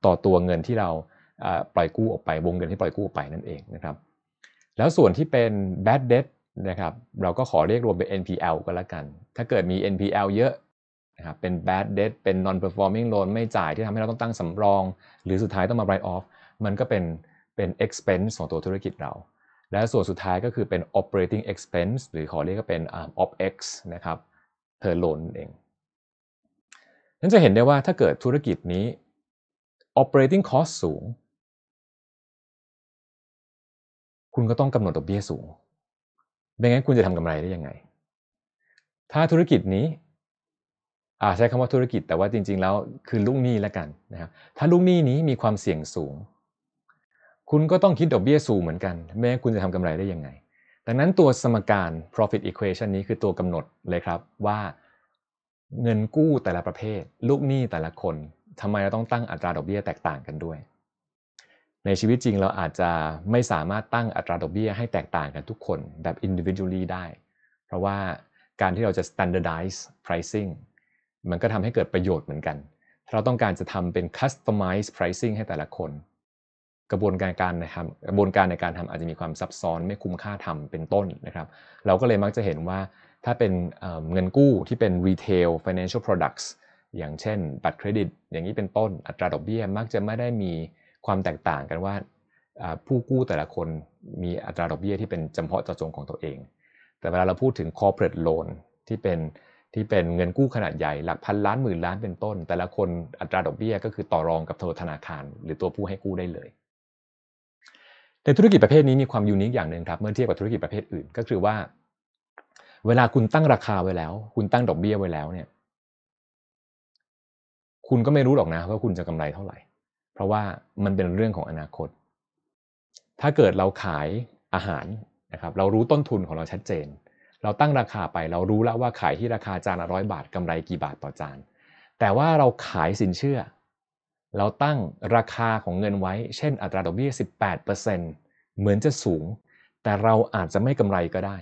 ต่อตัวเงินที่เราปล่อยกู้ออกไปวงเงินที่ปล่อยกู้ออกไปนั่นเองนะครับ แล้วส่วนที่เป็น bad debt นะครับเราก็ขอเรียกรวมเป็น NPL ก็แล้วกัน ถ้าเกิดมี NPL เยอะ นะครับเป็น bad debt เป็น non performing loan ไม่จ่ายที่ทำให้เราต้องตั้งสำรอง หรือสุดท้ายต้องมา write off มันก็เป็นเป็น expense ของตัวธุรกิจเรา และส่วนสุดท้ายก็คือเป็น operating expense หรือขอเรียกก็เป็น OPEX นะครับ per loan เองนั้นจะเห็นได้ว่าถ้าเกิดธุรกิจนี้ operating cost สูง คุณก็ต้องกำหนดดอกเบี้ยสูง ไม่งั้นคุณจะทำกำไรได้ยังไง ถ้าธุรกิจนี้ ใช้คำว่าธุรกิจแต่ว่าจริง ๆ แล้วคือลูกหนี้แล้วกันนะครับถ้าลูกหนี้นี้มีความเสี่ยงสูง คุณก็ต้องคิดดอกเบี้ยสูงเหมือนกัน แม้คุณจะทำกำไรได้ยังไง ดังนั้นตัวสมการ profit equation นี้คือตัวกำหนดเลยครับว่าเงินกู้แต่ละประเภท ลูกหนี้แต่ละคนทำไมเราต้องตั้งอัตราดอกเบี้ยแตกต่างกันด้วย ในชีวิตจริงเราอาจจะไม่สามารถตั้งอัตราดอกเบี้ยให้แตกต่างกันทุกคนแบบ individually ได้ เพราะว่าการที่เราจะ standardize pricing มันก็ทำให้เกิดประโยชน์เหมือนกัน ถ้าเราต้องการจะทำเป็น customized pricing ให้แต่ละคน กระบวนการการนะครับกระบวนการในการทำอาจจะมีความซับซ้อนไม่คุ้มค่าทำเป็นต้นนะครับ เราก็เลยมักจะเห็นว่าถ้าเป็นเเงินกู้ที่เป็น retail financial products อย่างเช่น บัตรเครดิต อย่างนี้เป็นต้นอัตราดอกเบี้ยมักจะไม่ได้มีความแตกต่างกันว่าอ่าผู้กู้แต่ละคนมีอัตราดอกเบี้ยที่เป็นจำเพาะเจาะจงของตัวเอง แต่เวลาเราพูดถึง corporate loan ที่เป็น ที่เป็นเงินกู้ขนาดใหญ่หลักพันล้านหมื่นล้านเป็นต้น แต่ละคนอัตราดอกเบี้ยก็คือต่อรองกับตัวธนาคาร หรือตัวผู้ให้กู้ได้เลย ในธุรกิจประเภทนี้มีความยูนิคอย่างหนึ่งครับเมื่อเทียบกับธุรกิจประเภทอื่น ก็คือว่า เวลาคุณตั้งราคาไว้แล้ว คุณตั้งดอกเบี้ยไว้แล้วเนี่ยคุณก็ไม่รู้หรอกนะว่าคุณจะกำไรเท่าไหร่ เพราะว่ามันเป็นเรื่องของอนาคต ถ้าเกิดเราขายอาหารนะครับเรารู้ต้นทุนของเราชัดเจน เราตั้งราคาไปเรารู้แล้วว่าขายที่ราคาจานละร้อยบาทกำไรกี่บาทต่อจาน แต่ว่าเราขายสินเชื่อ เราตั้งราคาของเงินไว้ เช่น อัตราดอกเบี้ย 18%เหมือนจะสูง แต่เราอาจจะไม่กำไรก็ได้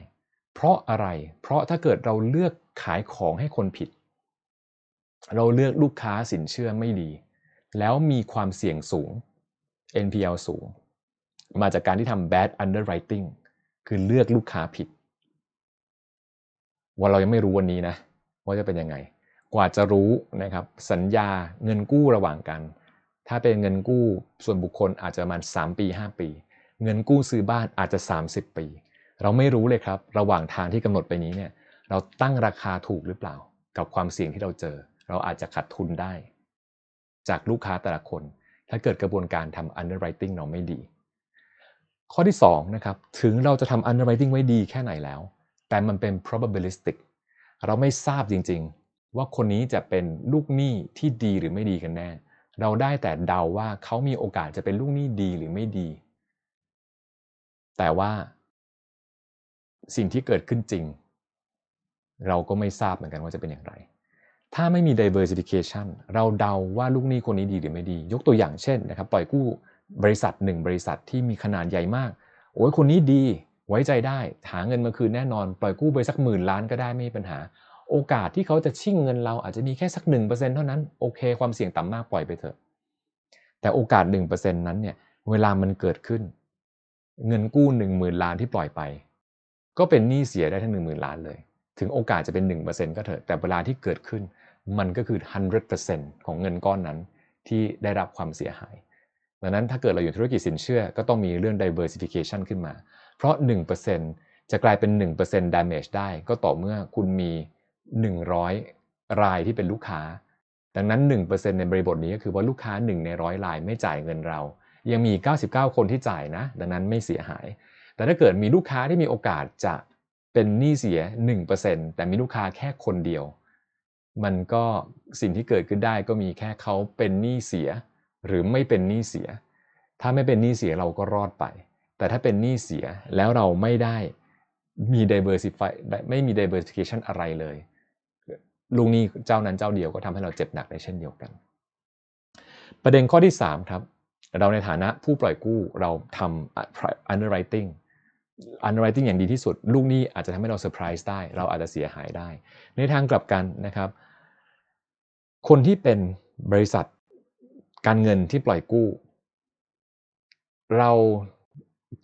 เพราะอะไร เพราะถ้าเกิดเราเลือกขายของให้คนผิด เราเลือกลูกค้าสินเชื่อไม่ดี แล้วมีความเสี่ยงสูง NPL สูง มาจากการที่ทำ bad underwriting คือเลือกลูกค้าผิด ว่าเรายังไม่รู้วันนี้นะว่าจะเป็นยังไง กว่าจะรู้นะครับสัญญาเงินกู้ระหว่างกัน ถ้าเป็นเงินกู้ส่วนบุคคลอาจจะประมาณ 3 ปี 5 ปี เงินกู้ซื้อบ้านอาจจะ 30 ปี เราไม่รู้เลยครับ ระหว่างทางที่กำหนดไปนี้เนี่ยเราตั้งราคาถูกหรือเปล่า กับความเสี่ยงที่เราเจอ เราอาจจะขาดทุนได้ จากลูกค้าแต่ละคน ถ้าเกิดกระบวนการทำ underwriting เราไม่ดี ข้อที่2นะครับถึงเราจะทำ underwriting ไว้ดีแค่ไหนแล้ว แต่มันเป็น probabilistic เราไม่ทราบจริงๆ ว่าคนนี้จะเป็นลูกหนี้ที่ดีหรือไม่ดีกันแน่ เราได้แต่เดาว่าเขามีโอกาสจะเป็นลูกหนี้ดีหรือไม่ดี แต่ว่า สิ่งที่เกิดขึ้นจริง เราก็ไม่ทราบเหมือนกันว่าจะเป็นอย่างไร ถ้าไม่มี diversification เราเดาว่าลูกหนี้คนนี้ดีหรือไม่ดี ยกตัวอย่างเช่นนะครับ ปล่อยกู้บริษัทหนึ่งบริษัทที่มีขนาดใหญ่มาก โอ้ยคนนี้ดี ไว้ใจได้หาเงินมาคืนแน่นอน ปล่อยกู้ไปสักหมื่นล้านก็ได้ไม่มีปัญหา โอกาสที่เขาจะชิ่งเงินเราอาจจะมีแค่สักหนึ่งเปอร์เซ็นเท่านั้นโอเค ความเสี่ยงต่ำมากปล่อยไปเถอะ แต่โอกาสหนึ่งเปอร์เซ็นนั้นเนี่ยเวลามันเกิดขึ้น เงินกู้หนึ่งหมื่นล้านที่ปล่อยไป ก็เป็นหนี้เสียได้ทั้งหนึ่งหมื่นล้านเลย ถึงโอกาสจะเป็นหนึ่งเปอร์เซ็นก็เถอะแต่เวลาที่เกิดขึ้น มันก็คือ 100%ของเงินก้อนนั้นที่ได้รับความเสียหายดังนั้นถ้าเกิดเราอยู่ธุรกิจสินเชื่อก็ต้องมีเรื่อง diversification ขึ้นมา เพราะ 1%จะกลายเป็น 1% damage ได้ ก็ต่อเมื่อคุณมี 100 รายที่เป็นลูกค้า ดังนั้น 1%ในบริบทนี้ก็คือว่าลูกค้า 1 ในร้อยรายไม่จ่ายเงินเรา ยังมี 99 คนที่จ่ายนะ ดังนั้นไม่เสียหาย แต่ถ้าเกิดมีลูกค้าที่มีโอกาสจะเป็นหนี้เสีย 1%แต่มีลูกค้าแค่คนเดียว มันก็สิ่งที่เกิดขึ้นได้ก็มีแค่เขาเป็นหนี้เสีย หรือไม่เป็นหนี้เสีย ถ้าไม่เป็นหนี้เสียเราก็รอดไป แต่ถ้าเป็นหนี้เสียแล้วเราไม่ได้มี diversify ไม่มี diversification อะไรเลยลุงหนี้เจ้านั้นเจ้าเดียวก็ทำให้เราเจ็บหนักในเช่นเดียวกัน ประเด็นข้อที่ 3 ครับ เราในฐานะผู้ปล่อยกู้เราทำ underwriting underwriting อย่างดีที่สุด ลูกหนี้อาจจะทำให้เราเซอร์ไพรส์ได้ เราอาจจะเสียหายได้ ในทางกลับกันนะครับ คนที่เป็นบริษัทการเงินที่ปล่อยกู้ เรา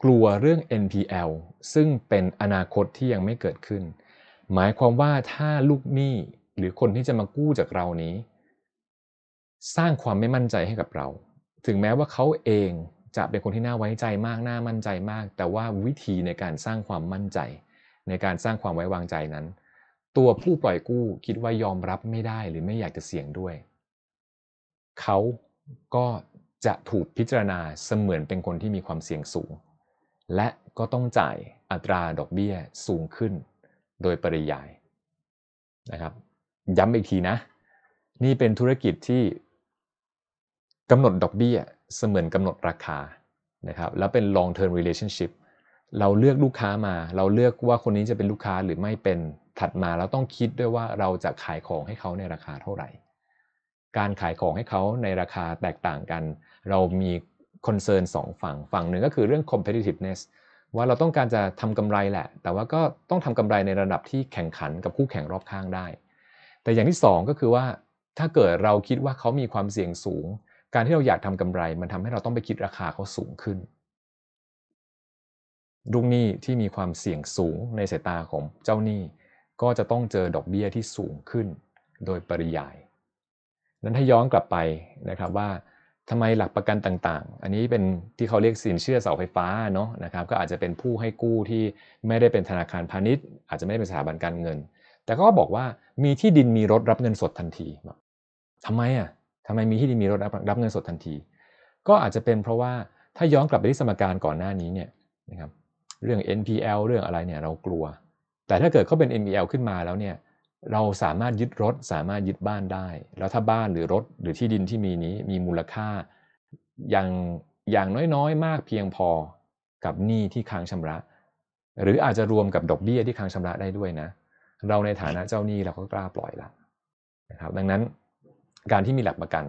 กลัวเรื่อง NPL ซึ่งเป็นอนาคตที่ยังไม่เกิดขึ้น หมายความว่าถ้าลูกหนี้หรือคนที่จะมากู้จากเรานี้ สร้างความไม่มั่นใจให้กับเรา ถึงแม้ว่าเขาเองจะเป็นคนที่น่าไว้ใจมาก น่ามั่นใจมาก แต่ว่าวิธีในการสร้างความมั่นใจ ในการสร้างความไว้วางใจนั้น ตัวผู้ปล่อยกู้คิดว่ายอมรับไม่ได้หรือไม่อยากจะเสี่ยงด้วย เขาก็จะถูกพิจารณาเสมือนเป็นคนที่มีความเสี่ยงสูง และก็ต้องจ่ายอัตราดอกเบี้ยสูงขึ้นโดยปริยายนะครับย้ำอีกทีนะ นี่เป็นธุรกิจที่กำหนดดอกเบี้ยเสมือนกำหนดราคานะครับแล้วเป็น long term relationship เราเลือกลูกค้ามา เราเลือกว่าคนนี้จะเป็นลูกค้าหรือไม่เป็นถัดมาเราต้องคิดด้วยว่าเราจะขายของให้เขาในราคาเท่าไหร่ การขายของให้เขาในราคาแตกต่างกัน เรามี คอนเซิร์นสองฝั่งฝั่งหนึ่งก็คือเรื่อง competitiveness ว่าเราต้องการจะทำกำไรแหละ แต่ว่าก็ต้องทำกำไรในระดับที่แข่งขันกับคู่แข่งรอบข้างได้ แต่อย่างที่สองก็คือว่าถ้าเกิดเราคิดว่าเขามีความเสี่ยงสูง การที่เราอยากทำกำไร มันทำให้เราต้องไปคิดราคาเขาสูงขึ้นลูกหนี้ที่มีความเสี่ยงสูงในสายตาของเจ้าหนี้ ก็จะต้องเจอดอกเบี้ยที่สูงขึ้น โดยปริยาย นั้นถ้าย้อนกลับไปนะครับว่า ทำไมหลักประกันต่างๆ อันนี้เป็นที่เขาเรียกสินเชื่อเสาไฟฟ้าเนาะนะครับ ก็อาจจะเป็นผู้ให้กู้ที่ไม่ได้เป็นธนาคารพาณิชย์ อาจจะไม่ได้เป็นสถาบันการเงิน แต่ก็บอกว่ามีที่ดินมีรถรับเงินสดทันทีแบบทำไมอะทำไมมีที่ดินมีรถรับรับเงินสดทันที ก็อาจจะเป็นเพราะว่าถ้าย้อนกลับไปที่สมการก่อนหน้านี้เนี่ยนะครับเรื่อง NPL เรื่องอะไรเนี่ยเรากลัว แต่ถ้าเกิดเขาเป็น NPL ขึ้นมาแล้วเนี่ย เราสามารถยึดรถสามารถยึดบ้านได้ แล้วถ้าบ้านหรือรถหรือที่ดินที่มีนี้มีมูลค่าอย่างอย่างน้อยๆ มากเพียงพอกับหนี้ที่ค้างชำระ หรืออาจจะรวมกับดอกเบี้ยที่ค้างชำระได้ด้วยนะ เราในฐานะเจ้าหนี้เราก็กล้าปล่อยละนะครับ ดังนั้นการที่มีหลักประกัน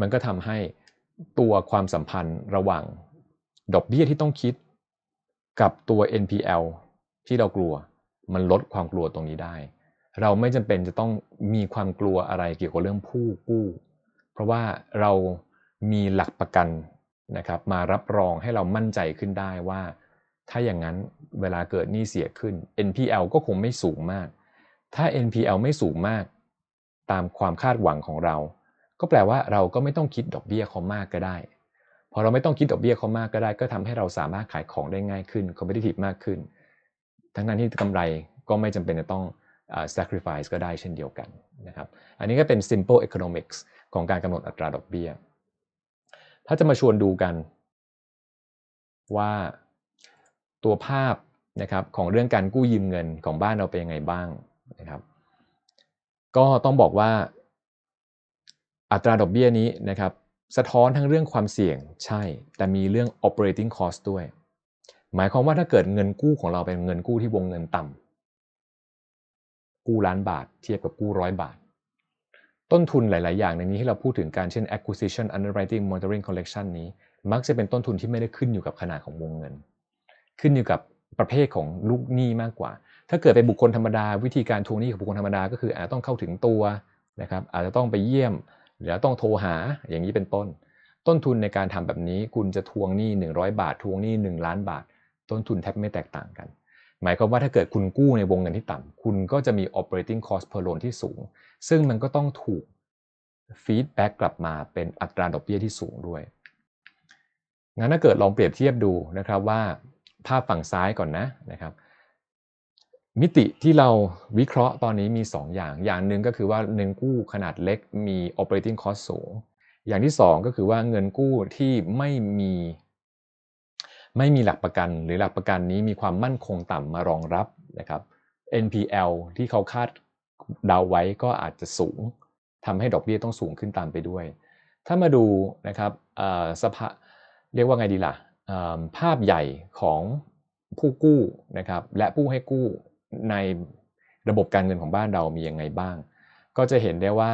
มันก็ทำให้ตัวความสัมพันธ์ระหว่างดอกเบี้ยที่ต้องคิด กับตัว NPL ที่เรากลัว มันลดความกลัวตรงนี้ได้ เราไม่จำเป็นจะต้องมีความกลัวอะไรเกี่ยวกับเรื่องผู้กู้ เพราะว่าเรามีหลักประกันนะครับมารับรองให้เรามั่นใจขึ้นได้ว่า ถ้าอย่างนั้นเวลาเกิดหนี้เสียขึ้น NPL ก็คงไม่สูงมาก ถ้า NPL ไม่สูงมาก ตามความคาดหวังของเรา ก็แปลว่าเราก็ไม่ต้องคิดดอกเบี้ยเขามากก็ได้พอเราไม่ต้องคิดดอกเบี้ยเขามากก็ได้ ก็ทำให้เราสามารถขายของได้ง่ายขึ้น competitive มากขึ้น ทั้งนั้นที่กำไรก็ไม่จำเป็นจะต้อง sacrifice ก็ได้เช่นเดียวกันนะครับอันนี้ก็เป็น simple economics ของการกำหนดอัตราดอกเบี้ย ถ้าจะมาชวนดูกันว่าตัวภาพนะครับของเรื่องการกู้ยืมเงินของบ้านเราเป็นยังไงบ้างนะครับ ก็ต้องบอกว่าอัตราดอกเบี้ยนี้นะครับสะท้อนทั้งเรื่องความเสี่ยงใช่ แต่มีเรื่อง operating cost ด้วย หมายความว่าถ้าเกิดเงินกู้ของเราเป็นเงินกู้ที่วงเงินต่ำ กู้ล้านบาท เทียบกับกู้ร้อยบาท ต้นทุนหลาย ๆ อย่างในนี้ที่เราพูดถึงการเช่น acquisition underwriting monitoring collection นี้ มักจะเป็นต้นทุนที่ไม่ได้ขึ้นอยู่กับขนาดของวงเงิน ขึ้นอยู่กับประเภทของลูกหนี้มากกว่า ถ้าเกิดเป็นบุคคลธรรมดา วิธีการทวงหนี้ของบุคคลธรรมดาก็คืออาจจะต้องเข้าถึงตัวนะครับอาจจะต้องไปเยี่ยม หรือต้องโทรหาอย่างนี้เป็นต้น ต้นทุนในการทำแบบนี้คุณจะทวงหนี้ 100 บาท ทวงหนี้ 1 ล้านบาท ต้นทุนแทบไม่แตกต่างกัน หมายความว่าถ้าเกิดคุณกู้ในวงเงินที่ต่ำคุณก็จะมี operating cost per loan ที่สูง ซึ่งมันก็ต้องถูก feedback กลับมาเป็นอัตราดอกเบี้ยที่สูงด้วย งั้นถ้าเกิดลองเปรียบเทียบดูนะครับว่าภาพฝั่งซ้ายก่อนนะนะครับ มิติที่เราวิเคราะห์ตอนนี้มี 2 อย่าง อย่างหนึ่งก็คือว่าเงินกู้ขนาดเล็กมี operating cost สูง อย่างที่ 2 ก็คือว่าเงินกู้ที่ไม่มี ไม่มีหลักประกัน หรือหลักประกันนี้มีความมั่นคงต่ำมารองรับนะครับ NPL ที่เขาคาดเดาไว้ก็อาจจะสูงทำให้ดอกเบี้ยต้องสูงขึ้นตามไปด้วย ถ้ามาดูนะครับสภาเรียกว่าไงดีล่ะภาพใหญ่ของผู้กู้นะครับและผู้ให้กู้ในระบบการเงินของบ้านเรามียังไงบ้าง ก็จะเห็นได้ว่า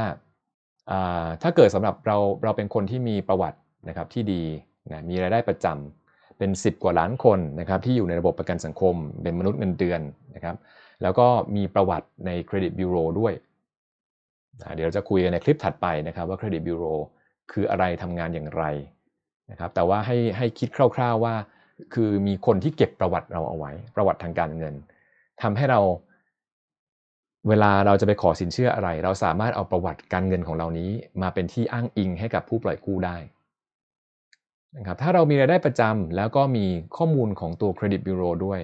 ถ้าเกิดสำหรับเราเราเป็นคนที่มีประวัตินะครับที่ดีนะมีรายได้ประจำ เป็น 10 กว่าล้านคนนะครับที่อยู่ในระบบประกันสังคม เป็นมนุษย์เงินเดือนนะครับแล้วก็มีประวัติในเครดิตบิโรด้วยเดี๋ยวเราจะคุยกันในคลิปถัดไปนะครับว่าเครดิตบิโรคืออะไรทำงานอย่างไรนะครับแต่ว่าให้ให้คิดคร่าว ๆว่า คือมีคนที่เก็บประวัติเราเอาไว้ ประวัติทางการเงินทำให้เราเวลาเราจะไปขอสินเชื่ออะไร เราสามารถเอาประวัติการเงินของเรานี้ มาเป็นที่อ้างอิงให้กับผู้ปล่อยกู้ได้ นะครับถ้าเรามีรายได้ประจำแล้วก็มีข้อมูลของตัวเครดิตบิโรด้วย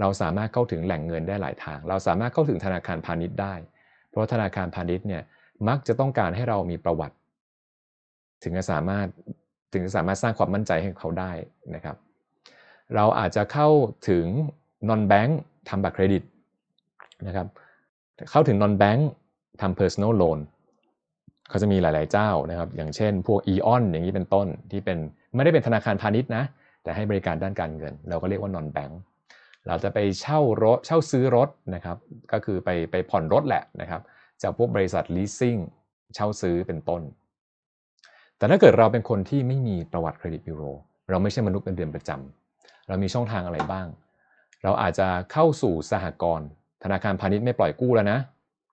เราสามารถเข้าถึงแหล่งเงินได้หลายทาง เราสามารถเข้าถึงธนาคารพาณิชย์ได้ เพราะธนาคารพาณิชย์เนี่ยมักจะต้องการให้เรามีประวัติ ถึงจะสามารถถึงจะสามารถสร้างความมั่นใจให้เขาได้นะครับ เราอาจจะเข้าถึง non bank ทำบัตรเครดิตนะครับเข้าถึง non bank ทำ personal loan เขาจะมีหลาย ๆ เจ้านะครับ อย่างเช่น พวก e-on อย่างนี้เป็นต้นที่เป็น ไม่ได้เป็นธนาคารพาณิชย์นะ แต่ให้บริการด้านการเงิน เราก็เรียกว่า non bank เราจะไปเช่ารถเช่าซื้อรถนะครับ ก็คือไปไปผ่อนรถแหละนะครับจากพวกบริษัท leasing เช่าซื้อเป็นต้น แต่ถ้าเกิดเราเป็นคนที่ไม่มีประวัติเครดิตบิโรเราไม่ใช่มนุษย์เป็นเดือนประจำเรามีช่องทางอะไรบ้าง เราอาจจะเข้าสู่สหกรณ์ธนาคารพาณิชย์ไม่ปล่อยกู้แล้วนะ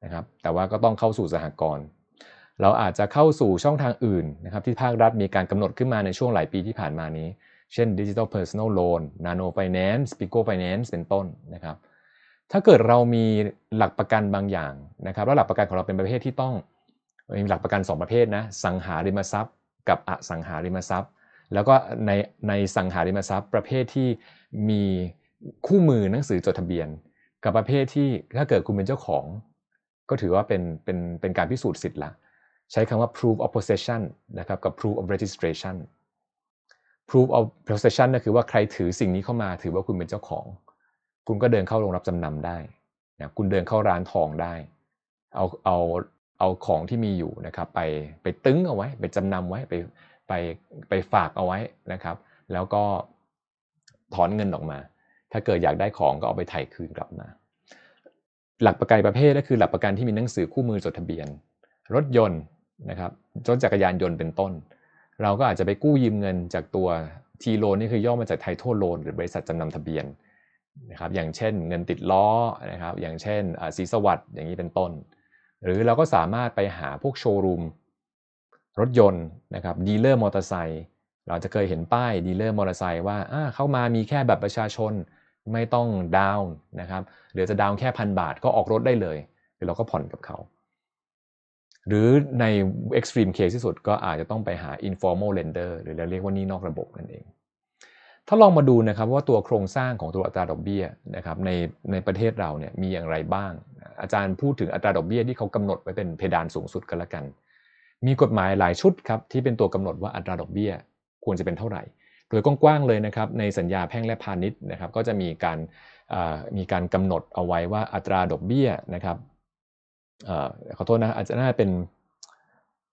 นะครับ แต่ว่าก็ต้องเข้าสู่สหกรณ์ เราอาจจะเข้าสู่ช่องทางอื่นนะครับที่ภาครัฐมีการกำหนดขึ้นมาในช่วงหลายปีที่ผ่านมานี้ เช่น Digital Personal Loan Nano Finance Pico Finance เป็นต้นนะครับถ้าเกิดเรามีหลักประกันบางอย่างนะครับแล้วหลักประกันของเราเป็นประเภทที่ต้องมีหลักประกัน 2 ประเภทนะสังหาริมทรัพย์ กับอสังหาริมทรัพย์ แล้วก็ในในสังหาริมทรัพย์ ประเภทที่มีคู่มือหนังสือจดทะเบียน กับประเภทที่ถ้าเกิดคุณเป็นเจ้าของ ก็ถือว่าเป็นเป็นเป็นการพิสูจน์สิทธิ์ละ ใช้คำว่า proof of possession นะครับกับ proof of registration proof of possession ก็คือว่าใครถือสิ่งนี้เข้ามาถือว่าคุณเป็นเจ้าของ คุณก็เดินเข้าโรงรับจำนำได้นะคุณเดินเข้าร้านทองได้ เอาเอาเอาของที่มีอยู่นะครับไปไปตึ้งเอาไว้ ไปจำนำไว้ไปไปไปฝากเอาไว้นะครับ แล้วก็ถอนเงินออกมา ถ้าเกิดอยากได้ของก็เอาไปถ่ายคืนกลับมา หลักประกันประเภทก็คือหลักประกันที่มีหนังสือคู่มือจดทะเบียน รถยนต์ นะครับรถจักรยานยนต์เป็นต้น เราก็อาจจะไปกู้ยืมเงินจากตัวทีโลนนี่คือย่อมาจากไททอลโลนหรือบริษัทจำนำทะเบียนนะครับอย่างเช่นเงินติดล้อนะครับอย่างเช่นศรีสวัสดิ์อย่างนี้เป็นต้น หรือเราก็สามารถไปหาพวกโชว์รูมรถยนต์นะครับ dealer มอเตอร์ไซค์เราจะเคยเห็นป้าย dealer มอเตอร์ไซค์ว่าเข้ามามีแค่บัตรประชาชนไม่ต้องดาวน์นะครับหรือจะดาวน์แค่พันบาทก็ออกรถได้เลยหรือเราก็ผ่อนกับเขา หรือใน extreme case ที่สุดก็อาจจะต้องไปหา informal lender หรือเราเรียกว่าหนี้นอกระบบนั่นเอง ถ้าลองมาดูนะครับว่าตัวโครงสร้างของตัวอัตราดอกเบี้ยนะครับในในประเทศเราเนี่ยมีอย่างไรบ้าง อาจารย์พูดถึงอัตราดอกเบี้ยที่เขากำหนดไว้เป็นเพดานสูงสุดกันละกัน มีกฎหมายหลายชุดครับที่เป็นตัวกำหนดว่าอัตราดอกเบี้ยควรจะเป็นเท่าไหร่ โดยกว้างๆเลยนะครับในสัญญาแพ่งและพาณิชย์นะครับก็จะมีการมีการกำหนดเอาไว้ว่าอัตราดอกเบี้ยนะครับ ขอโทษนะอาจจะน่าเป็น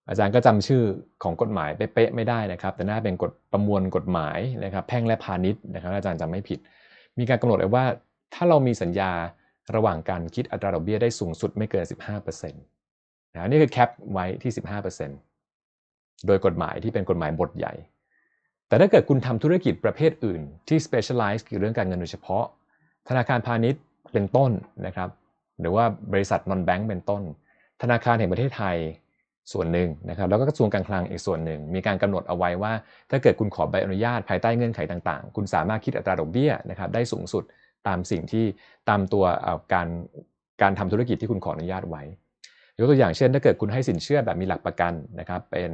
อาจารย์ก็จำชื่อของกฎหมายเป๊ะไม่ได้นะครับ แต่น่าเป็นกฎประมวลกฎหมายนะครับ แพ่งและพาณิชย์นะครับ อาจารย์จำไม่ผิด มีการกำหนดไว้ว่าถ้าเรามีสัญญาระหว่างการคิดอัตราดอกเบี้ยได้สูงสุดไม่เกิน 15%นะนี่คือแคปไว้ที่ 15%โดยกฎหมายที่เป็นกฎหมายบทใหญ่ แต่ถ้าเกิดคุณทำธุรกิจประเภทอื่นที่ specialize เกี่ยวกับเรื่องการเงินโดยเฉพาะ ธนาคารพาณิชย์เป็นต้นนะครับ หรือว่าบริษัท non bank เป็นต้น ธนาคารแห่งประเทศไทยส่วนหนึ่งนะครับแล้วก็กระทรวงการคลังอีกส่วนหนึ่ง มีการกำหนดเอาไว้ว่า ถ้าเกิดคุณขอใบอนุญาตภายใต้เงื่อนไขต่างๆ คุณสามารถคิดอัตราดอกเบี้ยนะครับได้สูงสุดตามสิ่งที่ตามตัวการการทำธุรกิจที่คุณขออนุญาตไว้ยกตัวอย่างเช่น ถ้าเกิดคุณให้สินเชื่อแบบมีหลักประกันนะครับเป็น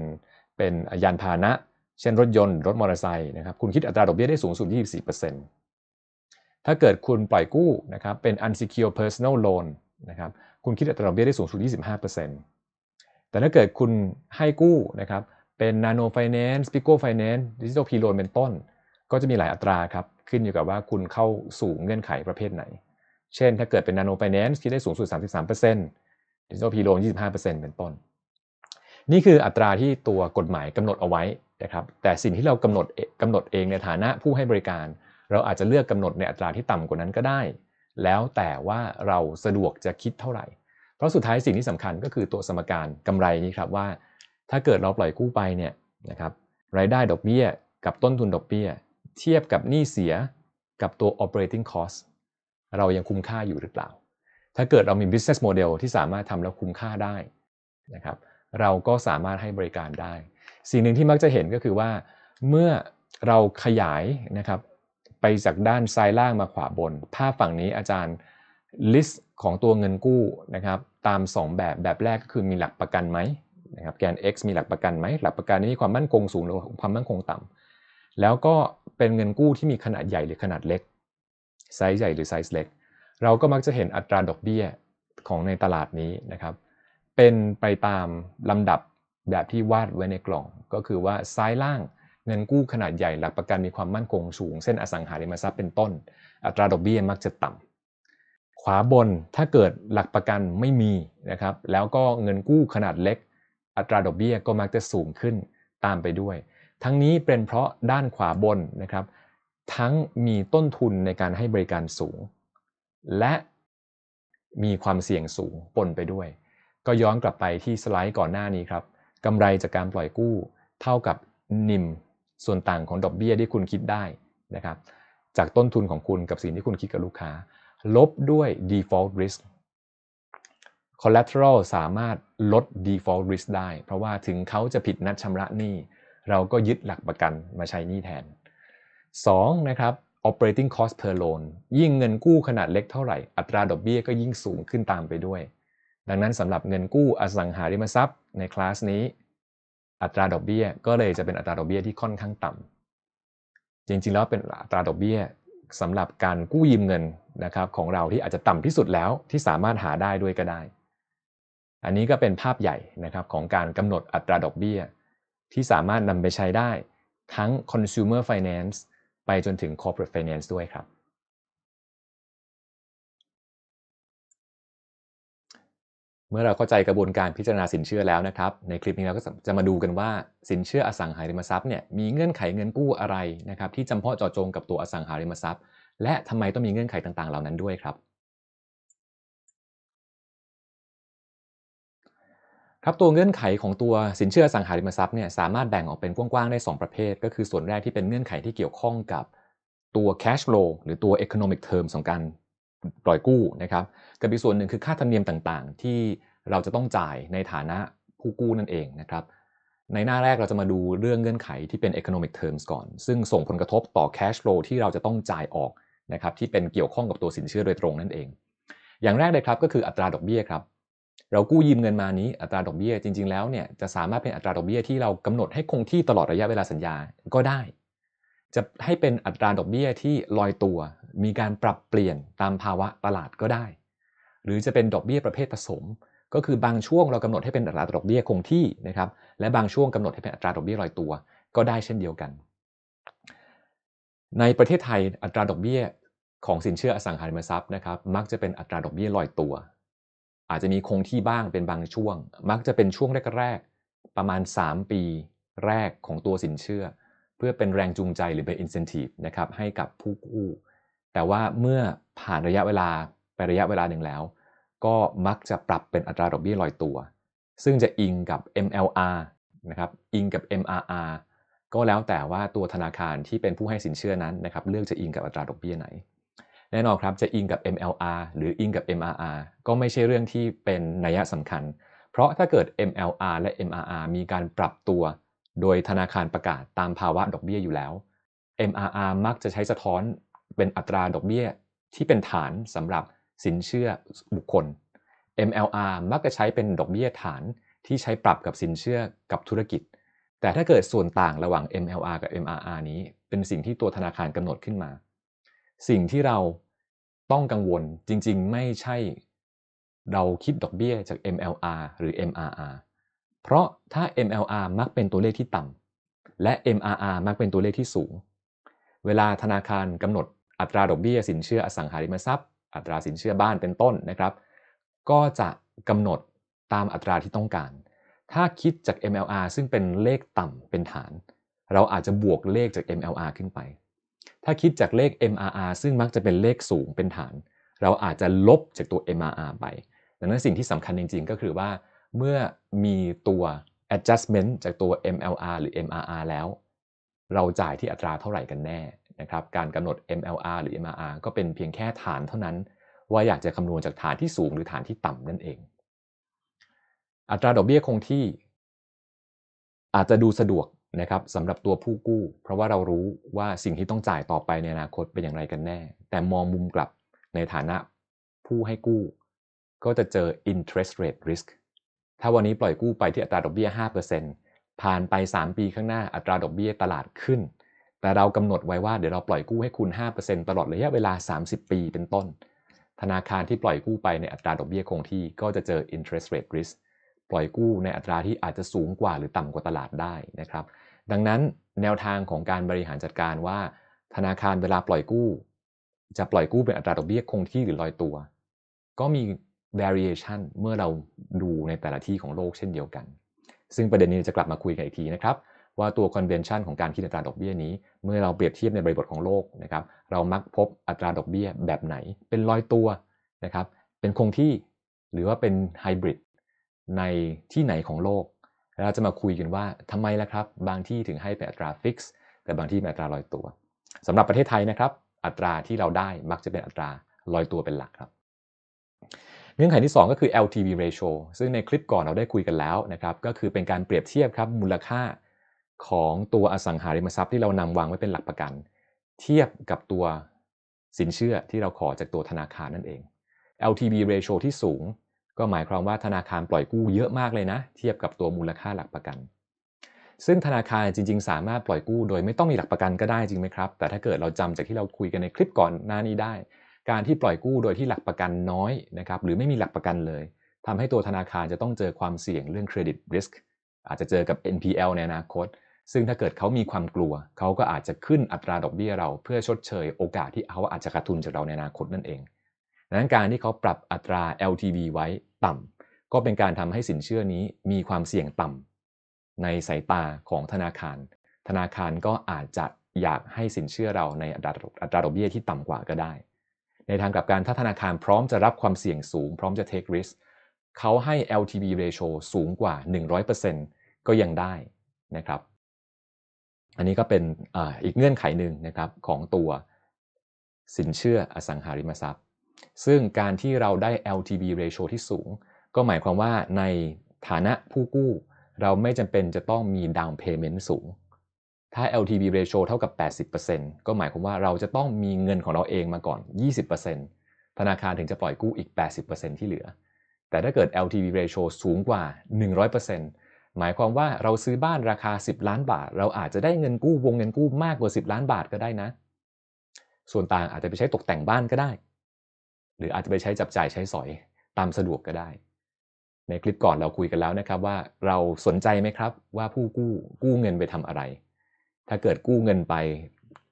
เป็นยานพาหนะ เช่นรถยนต์ รถมอเตอร์ไซค์นะครับคุณคิดอัตราดอกเบี้ยได้สูงสุด 24% ถ้าเกิดคุณปล่อยกู้นะครับเป็น unsecured personal loan นะครับคุณคิดอัตราดอกเบี้ยได้สูงสุด 25%แต่ถ้าเกิดคุณให้กู้นะครับเป็น Nano Finance Pico Finance Digital P Loan เป็นต้น ก็จะมีหลายอัตราครับขึ้นอยู่กับว่าคุณเข้าสู่เงื่อนไขประเภทไหน เช่น ถ้าเกิดเป็น Nano Finance ที่ได้สูงสุด 33% Digital P Loan 25%เป็นต้น นี่คืออัตราที่ตัวกฎหมายกำหนดเอาไว้นะครับแต่สิ่งที่เรากำหนดกำหนดเองในฐานะผู้ให้บริการ เราอาจจะเลือกกำหนดในอัตราที่ต่ำกว่านั้นก็ได้ แล้วแต่ว่าเราสะดวกจะคิดเท่าไหร่ เพราะสุดท้ายสิ่งที่สำคัญก็คือตัวสมการกำไรนี้ครับว่า ถ้าเกิดเราปล่อยกู้ไปเนี่ยนะครับรายได้ดอกเบี้ย กับต้นทุนดอกเบี้ย เทียบกับหนี้เสียกับตัว operating cost เรายังคุ้มค่าอยู่หรือเปล่า ถ้าเกิดเรามี business model ที่สามารถทำแล้วคุ้มค่าได้นะครับ เราก็สามารถให้บริการได้ สิ่งหนึ่งที่มักจะเห็นก็คือว่า เมื่อเราขยายนะครับ ไปจากด้านซ้ายล่างมาขวาบนภาพฝั่งนี้อาจารย์ list ของตัวเงินกู้นะครับตาม 2 แบบแบบแรกก็คือมีหลักประกันไหมนะครับแกน x มีหลักประกันไหมหลักประกันนี้มีความมั่นคงสูงหรือความมั่นคงต่ำแล้วก็เป็นเงินกู้ที่มีขนาดใหญ่หรือขนาดเล็กไซส์ใหญ่หรือไซส์เล็ก เราก็มักจะเห็นอัตราดอกเบี้ยของในตลาดนี้นะครับเป็นไปตามลำดับแบบที่วาดไว้ในกล่อง ก็คือว่าซ้ายล่าง เงินกู้ขนาดใหญ่หลักประกันมีความมั่นคงสูง เส้นอสังหาริมทรัพย์เป็นต้น อัตราดอกเบี้ยมักจะต่ำขวาบนถ้าเกิดหลักประกันไม่มีนะครับแล้วก็เงินกู้ขนาดเล็ก อัตราดอกเบี้ยก็มักจะสูงขึ้นตามไปด้วย ทั้งนี้เป็นเพราะด้านขวาบนนะครับทั้งมีต้นทุนในการให้บริการสูง และมีความเสี่ยงสูงปนไปด้วย ก็ย้อนกลับไปที่สไลด์ก่อนหน้านี้ครับกำไรจากการปล่อยกู้ เท่ากับนิม ส่วนต่างของดอกเบี้ยที่คุณคิดได้นะครับจากต้นทุนของคุณกับสิ่งที่คุณคิดกับลูกค้า ลบด้วย default risk collateral สามารถลด default risk ได้ เพราะว่าถึงเขาจะผิดนัดชำระหนี้ เราก็ยึดหลักประกันมาใช้หนี้แทน 2. นะครับ operating cost per loan ยิ่งเงินกู้ขนาดเล็กเท่าไหร่ อัตราดอกเบี้ยก็ยิ่งสูงขึ้นตามไปด้วย ดังนั้นสำหรับเงินกู้อสังหาริมทรัพย์ในคลาสนี้ อัตราดอกเบี้ยก็เลยจะเป็นอัตราดอกเบี้ยที่ค่อนข้างต่ำจริงๆแล้วเป็นอัตราดอกเบี้ยสำหรับการกู้ยืมเงินนะครับของเราที่อาจจะต่ำที่สุดแล้วที่สามารถหาได้ด้วยก็ได้ อันนี้ก็เป็นภาพใหญ่นะครับของการกำหนดอัตราดอกเบี้ย ที่สามารถนำไปใช้ได้ทั้ง consumer finance ไปจนถึง corporate finance ด้วยครับ เมื่อเราเข้าใจกระบวนการพิจารณาสินเชื่อแล้วนะครับ ในคลิปนี้เราก็จะมาดูกันว่าสินเชื่ออสังหาริมทรัพย์เนี่ยมีเงื่อนไขเงินกู้อะไรนะครับที่จำเพาะเจาะจงกับตัวอสังหาริมทรัพย์ และทำไมต้องมีเงื่อนไขต่างๆ เหล่านั้นด้วยครับ ครับตัวเงื่อนไขของตัวสินเชื่อสังหาริมทรัพย์เนี่ยสามารถแบ่งออกเป็นกว้างๆได้ 2 ประเภท ก็คือส่วนแรกที่เป็นเงื่อนไขที่เกี่ยวข้องกับตัว cash flow หรือตัว economic terms ของการ ปล่อยกู้นะครับกับอีกส่วนหนึ่งคือค่าธรรมเนียมต่างๆ ที่เราจะต้องจ่ายในฐานะผู้กู้นั่นเองนะครับในหน้าแรกเราจะมาดูเรื่องเงื่อนไขที่เป็น economic terms ก่อน ซึ่งส่งผลกระทบต่อ cash flow ที่เราจะต้องจ่ายออกนะครับที่เป็นเกี่ยวข้องกับตัวสินเชื่อโดยตรงนั่นเอง อย่างแรกเลยครับก็คืออัตราดอกเบี้ยครับเรากู้ยืมเงินมานี้อัตราดอกเบี้ยจริง ๆ แล้วเนี่ยจะสามารถเป็นอัตราดอกเบี้ยที่เรากำหนดให้คงที่ตลอดระยะเวลาสัญญาก็ได้ จะให้เป็นอัตราดอกเบี้ยที่ลอยตัว มีการปรับเปลี่ยนตามภาวะตลาดก็ได้ หรือจะเป็นดอกเบี้ยประเภทผสม ก็คือบางช่วงเรากำหนดให้เป็นอัตราดอกเบี้ยคงที่นะครับ และบางช่วงกำหนดให้เป็นอัตราดอกเบี้ยลอยตัว ก็ได้เช่นเดียวกัน ในประเทศไทยอัตราดอกเบี้ยของสินเชื่ออสังหาริมทรัพย์นะครับ มักจะเป็นอัตราดอกเบี้ยลอยตัว อาจจะมีคงที่บ้างเป็นบางช่วง มักจะเป็นช่วงแรกๆประมาณ 3 ปีแรกของตัวสินเชื่อ เพื่อเป็นแรงจูงใจหรือเป็น incentive นะครับให้กับผู้กู้ แต่ว่าเมื่อผ่านระยะเวลาไประยะเวลาหนึ่งแล้ว ก็มักจะปรับเป็นอัตราดอกเบี้ยลอยตัว ซึ่งจะอิงกับ MLR นะครับอิงกับ MRR ก็แล้วแต่ว่าตัวธนาคารที่เป็นผู้ให้สินเชื่อนั้นนะครับเลือกจะอิงกับอัตราดอกเบี้ยไหน แน่นอนครับจะอิงกับ MLR หรืออิงกับ MRR ก็ไม่ใช่เรื่องที่เป็นนัยสำคัญ เพราะถ้าเกิด MLR และ MRR มีการปรับตัว โดยธนาคารประกาศตามภาวะดอกเบี้ยอยู่แล้ว MRR มักจะใช้สะท้อน เป็นอัตราดอกเบี้ยที่เป็นฐานสำหรับสินเชื่อบุคคล MLR มักจะใช้เป็นดอกเบี้ยฐานที่ใช้ปรับกับสินเชื่อกับธุรกิจ แต่ถ้าเกิดส่วนต่างระหว่าง MLR กับ MRR นี้ เป็นสิ่งที่ตัวธนาคารกำหนดขึ้นมา สิ่งที่เราต้องกังวลจริงๆ ไม่ใช่ เราคิดดอกเบี้ยจาก MLR หรือ MRR เพราะถ้า MLR มักเป็นตัวเลขที่ต่ำและ MRR มักเป็นตัวเลขที่สูง เวลาธนาคารกำหนด อัตราดอกเบี้ยสินเชื่ออสังหาริมทรัพย์ อัตราสินเชื่อบ้านเป็นต้นนะครับ ก็จะกำหนดตามอัตราที่ต้องการ ถ้าคิดจาก MLR ซึ่งเป็นเลขต่ำเป็นฐาน เราอาจจะบวกเลขจาก MLR ขึ้นไป ถ้าคิดจากเลข MRR ซึ่งมักจะเป็นเลขสูงเป็นฐาน เราอาจจะลบจากตัว MRR ไป ดังนั้นสิ่งที่สำคัญจริง ๆ ก็คือว่า เมื่อมีตัว adjustment จากตัว MLR หรือ MRR แล้ว เราจ่ายที่อัตราเท่าไหร่กันแน่ นะครับการกำหนด MLR หรือ MRR ก็เป็นเพียงแค่ฐานเท่านั้น ว่าอยากจะคำนวณจากฐานที่สูงหรือฐานที่ต่ำนั่นเอง อัตราดอกเบี้ยคงที่อาจจะดูสะดวกนะครับสำหรับตัวผู้กู้ เพราะว่าเรารู้ว่าสิ่งที่ต้องจ่ายต่อไปในอนาคตเป็นอย่างไรกันแน่ แต่มองมุมกลับในฐานะผู้ให้กู้ ก็จะเจอ interest rate risk ถ้าวันนี้ปล่อยกู้ไปที่อัตราดอกเบี้ย 5%ผ่านไป 3 ปีข้างหน้าอัตราดอกเบี้ยตลาดขึ้น แต่เรากำหนดไว้ว่าเดี๋ยวเราปล่อยกู้ให้คุณ 5%ตลอดระยะเวลา 30 ปีเป็นต้น ธนาคารที่ปล่อยกู้ไปในอัตราดอกเบี้ยคงที่ก็จะเจอ interest rate risk ปล่อยกู้ในอัตราที่อาจจะสูงกว่าหรือต่ำกว่าตลาดได้นะครับ ดังนั้นแนวทางของการบริหารจัดการว่า ธนาคารเวลาปล่อยกู้ จะปล่อยกู้เป็นอัตราดอกเบี้ยคงที่หรือลอยตัว ก็มี variation เมื่อเราดูในแต่ละที่ของโลกเช่นเดียวกัน ซึ่งประเด็นนี้จะกลับมาคุยกันอีกทีนะครับ ว่าตัว convention ของการคิดอัตราดอกเบี้ยนี้ เมื่อเราเปรียบเทียบในบริบทของโลกนะครับเรามักพบอัตราดอกเบี้ยแบบไหน เป็นลอยตัวนะครับเป็นคงที่หรือว่าเป็นไฮบริดในที่ไหนของโลกเราจะมาคุยกันว่าทำไมล่ะครับ บางที่ถึงให้เป็นอัตรา fix แต่บางที่เป็นอัตราลอยตัวสำหรับประเทศไทยนะครับ อัตราที่เราได้มักจะเป็นอัตราลอยตัวเป็นหลักครับเงื่อนไขที่ 2 ก็คือ LTV ratio ซึ่งในคลิปก่อนเราได้คุยกันแล้วนะครับ ก็คือเป็นการเปรียบเทียบครับมูลค่า ของตัวอสังหาริมทรัพย์ที่เรานำวางไว้เป็นหลักประกัน เทียบกับตัวสินเชื่อที่เราขอจากตัวธนาคารนั่นเอง LTV ratio ที่สูง ก็หมายความว่าธนาคารปล่อยกู้เยอะมากเลยนะ เทียบกับตัวมูลค่าหลักประกัน ซึ่งธนาคารจริง ๆ สามารถปล่อยกู้โดยไม่ต้องมีหลักประกันก็ได้จริงไหมครับ แต่ถ้าเกิดเราจำจากที่เราคุยกันในคลิปก่อนหน้านี้ได้ การที่ปล่อยกู้โดยที่หลักประกันน้อยนะครับหรือไม่มีหลักประกันเลยทำให้ตัวธนาคารจะต้องเจอความเสี่ยงเรื่องเครดิตริสก์อาจจะเจอกับ NPL ในอนาคต ซึ่งถ้าเกิดเขามีความกลัว เขาก็อาจจะขึ้นอัตราดอกเบี้ยเราเพื่อชดเชยโอกาสที่เขาอาจจะขาดทุนจากเราในอนาคตนั่นเองดังนั้นการที่เขาปรับอัตรา LTV ไว้ต่ำก็เป็นการทำให้สินเชื่อนี้มีความเสี่ยงต่ำในสายตาของธนาคาร ธนาคารก็อาจจะอยากให้สินเชื่อเราในอัตราอัตราดอกเบี้ยที่ต่ำกว่าก็ได้ ในทางกลับกันถ้าธนาคารพร้อมจะรับความเสี่ยงสูง พร้อมจะ take risk เขาให้ LTV ratio สูงกว่า 100%ก็ยังได้นะครับ อันนี้ก็เป็นออีกเงื่อนไขหนึ่งนะครับของตัวสินเชื่ออสังหาริมทรัพย์ ซึ่งการที่เราได้ LTV ratio ที่สูง ก็หมายความว่าในฐานะผู้กู้ เราไม่จำเป็นจะต้องมี down payment สูง ถ้า LTV ratio เท่ากับ 80%ก็หมายความว่าเราจะต้องมีเงินของเราเองมาก่อน 20%ธนาคารถึงจะปล่อยกู้อีก 80%ที่เหลือ แต่ถ้าเกิด LTV ratio สูงกว่า 100% หมายความว่าเราซื้อบ้านราคา 10 ล้านบาท เราอาจจะได้เงินกู้วงเงินกู้มากกว่า 10 ล้านบาทก็ได้นะ ส่วนต่างอาจจะไปใช้ตกแต่งบ้านก็ได้ หรืออาจจะไปใช้จับจ่ายใช้สอยตามสะดวกก็ได้ ในคลิปก่อนเราคุยกันแล้วนะครับว่าเราสนใจไหมครับว่าผู้กู้กู้เงินไปทำอะไร ถ้าเกิดกู้เงินไป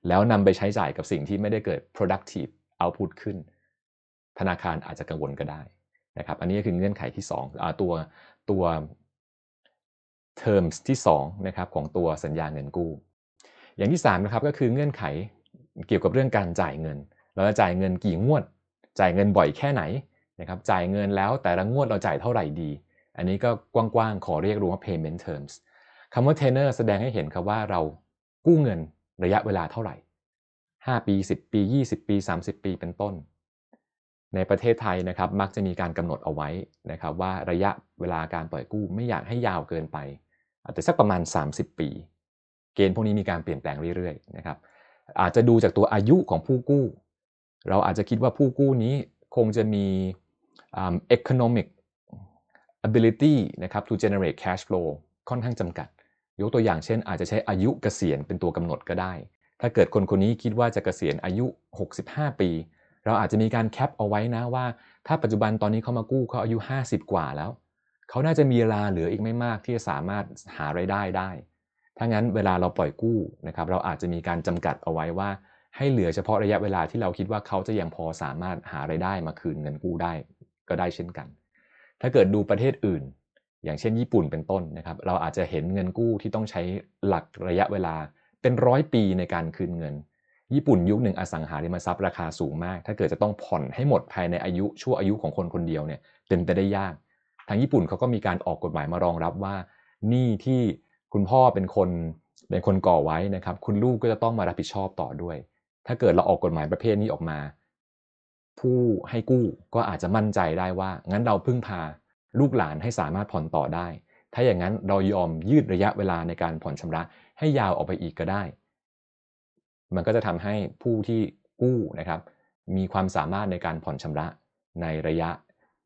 แล้วนำไปใช้จ่ายกับสิ่งที่ไม่ได้เกิด productive output ขึ้น ธนาคารอาจจะกังวลก็ได้นะครับ อันนี้คือเงื่อนไขที่2อตัวตัว terms ที่2นะครับของตัวสัญญาเงินกู้ อย่างที่3นะครับก็คือเงื่อนไขเกี่ยวกับเรื่องการจ่ายเงิน เราจะจ่ายเงินกี่งวด จ่ายเงินบ่อยแค่ไหนนะครับจ่ายเงินแล้วแต่ละงวดเราจ่ายเท่าไหร่ดี อันนี้ก็กว้างๆ ขอเรียกรวมว่า payment terms คำว่า tenor แสดงให้เห็นครับว่าเรากู้เงินระยะเวลาเท่าไหร่ 5 ปี 10 ปี 20 ปี 30 ปีเป็นต้น ในประเทศไทยนะครับมักจะมีการกำหนดเอาไว้นะครับว่าระยะเวลาการปล่อยกู้ไม่อยากให้ยาวเกินไป อาจจะสักประมาณ 30 ปี เกณฑ์พวกนี้มีการเปลี่ยนแปลงเรื่อยๆนะครับอาจจะดูจากตัวอายุของผู้กู้ เราอาจจะคิดว่าผู้กู้นี้คงจะมี economic ability นะครับ to generate cash flow ค่อนข้างจำกัด ยกตัวอย่างเช่น อาจจะใช้อายุเกษียณเป็นตัวกำหนดก็ได้ ถ้าเกิดคนคนนี้คิดว่าจะเกษียณอายุ 65 ปี เราอาจจะมีการแคปเอาไว้นะว่า ถ้าปัจจุบันตอนนี้เขามากู้เขาอายุ 50 กว่าแล้ว เขาน่าจะมีเวลาเหลืออีกไม่มากที่จะสามารถหาไรายได้ได้ ถ้างั้นเวลาเราปล่อยกู้นะครับเราอาจจะมีการจำกัดเอาไว้ว่า ให้เหลือเฉพาะระยะเวลาที่เราคิดว่าเขาจะยังพอสามารถหาไรายได้มาคืนเงินกู้ได้ก็ได้เช่นกัน ถ้าเกิดดูประเทศอื่น อย่างเช่นญี่ปุ่นเป็นต้นนะครับ เราอาจจะเห็นเงินกู้ที่ต้องใช้หลักระยะเวลาเป็นร้อยปีในการคืนเงิน ญี่ปุ่นยุคหนึ่งอสังหาริมทรัพย์ราคาสูงมาก ถ้าเกิดจะต้องผ่อนให้หมดภายในอายุชั่วอายุของคนคนเดียวเนี่ยเป็นไปได้ยาก ทางญี่ปุ่นเขาก็มีการออกกฎหมายมารองรับว่าหนี้ที่คุณพ่อเป็นคนเป็นคนก่อไว้นะครับ คุณลูกก็จะต้องมารับผิดชอบต่อด้วย ถ้าเกิดเราออกกฎหมายประเภทนี้ออกมา ผู้ให้กู้ก็อาจจะมั่นใจได้ว่า งั้นเราพึ่งพาลูกหลานให้สามารถผ่อนต่อได้ ถ้าอย่างนั้นเรายอมยืดระยะเวลาในการผ่อนชำระให้ยาวออกไปอีกก็ได้ มันก็จะทำให้ผู้ที่กู้นะครับ มีความสามารถในการผ่อนชำระในระยะ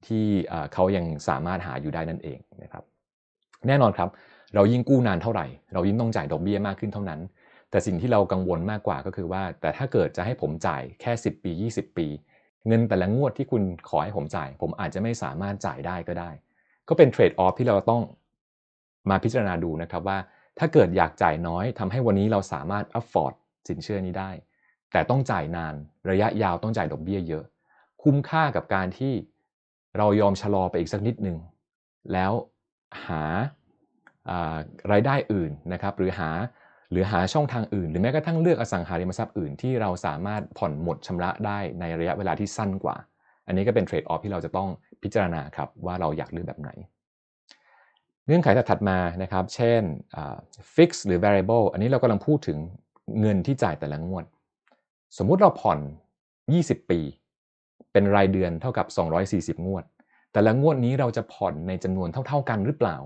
ที่เขายังสามารถหาอยู่ได้นั่นเองนะครับ แน่นอนครับ เรายิ่งกู้นานเท่าไหร่ เรายิ่งต้องจ่ายดอกเบี้ยมากขึ้นเท่านั้น แต่สิ่งที่เรากังวลมากกว่าก็คือว่า แต่ถ้าเกิดจะให้ผมจ่ายแค่ 10 ปี 20 ปี เงินแต่ละงวดที่คุณขอให้ผมจ่าย ผมอาจจะไม่สามารถจ่ายได้ก็ได้ ก็เป็นเทรดออฟที่เราต้องมาพิจารณาดูนะครับว่า ถ้าเกิดอยากจ่ายน้อยทำให้วันนี้เราสามารถ afford สินเชื่อนี้ได้ แต่ต้องจ่ายนานระยะยาวต้องจ่ายดอกเบี้ยเยอะ คุ้มค่ากับการที่ เรายอมชะลอไปอีกสักนิดหนึ่งแล้วหารายได้อื่นนะครับหรือหาหรือหาช่องทางอื่น หรือแม้กระทั่งเลือกอสังหาริมทรัพย์อื่นที่เราสามารถผ่อนหมดชำระได้ในระยะเวลาที่สั้นกว่า อันนี้ก็เป็นเทรดออฟที่เราจะต้องพิจารณาครับว่าเราอยากเลือกแบบไหน เงื่อนไขถัดมานะครับ เช่น fix หรือ variable อันนี้เรากำลังพูดถึงเงินที่จ่ายแต่ละงวด สมมุติเราผ่อน 20 ปี เป็นรายเดือนเท่ากับ 240 งวด แต่ละงวดนี้เราจะผ่อนในจำนวนเท่า ๆกันหรือเปล่า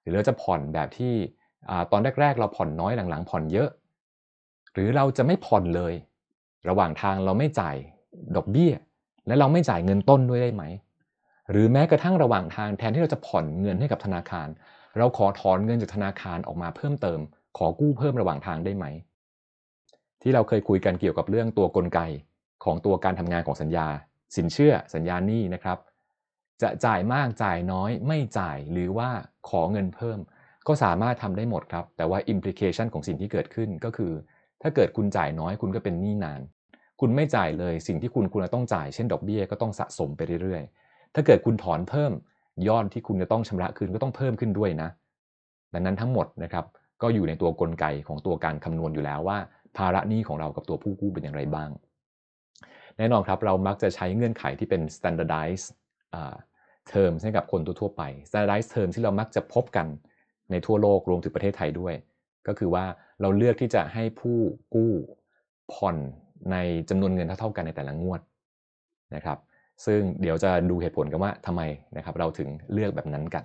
หรือเราจะผ่อนแบบที่ตอนแรก ๆ เราผ่อนน้อยหลังๆ ผ่อนเยอะ หรือเราจะไม่ผ่อนเลย ระหว่างทางเราไม่จ่ายดอกเบี้ย และเราไม่จ่ายเงินต้นด้วยได้ไหม หรือแม้กระทั่งระหว่างทางแทนที่เราจะผ่อนเงินให้กับธนาคาร เราขอถอนเงินจากธนาคารออกมาเพิ่มเติม ขอกู้เพิ่มระหว่างทางได้ไหม ที่เราเคยคุยกันเกี่ยวกับเรื่องตัวกลไก ของตัวการทำงานของสัญญา สินเชื่อสัญญาหนี้นะครับ จะจ่ายมากจ่ายน้อยไม่จ่ายหรือว่าขอเงินเพิ่ม ก็สามารถทำได้หมดครับ แต่ว่า implication ของสิ่งที่เกิดขึ้นก็คือ ถ้าเกิดคุณจ่ายน้อยคุณก็เป็นหนี้นาน คุณไม่จ่ายเลยสิ่งที่คุณคุณต้องจ่ายเช่นดอกเบี้ยก็ต้องสะสมไปเรื่อยๆ ถ้าเกิดคุณถอนเพิ่มยอดที่คุณจะต้องชำระคืนก็ต้องเพิ่มขึ้นด้วยนะ ดังนั้นทั้งหมดนะครับก็อยู่ในตัวกลไกของตัวการคำนวณอยู่แล้วว่า ภาระหนี้ของเรากับตัวผู้กู้เป็นอย่างไรบ้าง แน่นอนครับเรามักจะใช้เงื่อนไขที่เป็น standardized terms ให้กับคนทั่วไป standardized terms ที่เรามักจะพบกันในทั่วโลกรวมถึงประเทศไทยด้วย ก็คือว่าเราเลือกที่จะให้ผู้กู้ผ่อนในจำนวนเงินเท่าๆกันในแต่ละงวดนะครับ ซึ่งเดี๋ยวจะดูเหตุผลกันว่าทำไมนะครับเราถึงเลือกแบบนั้นกัน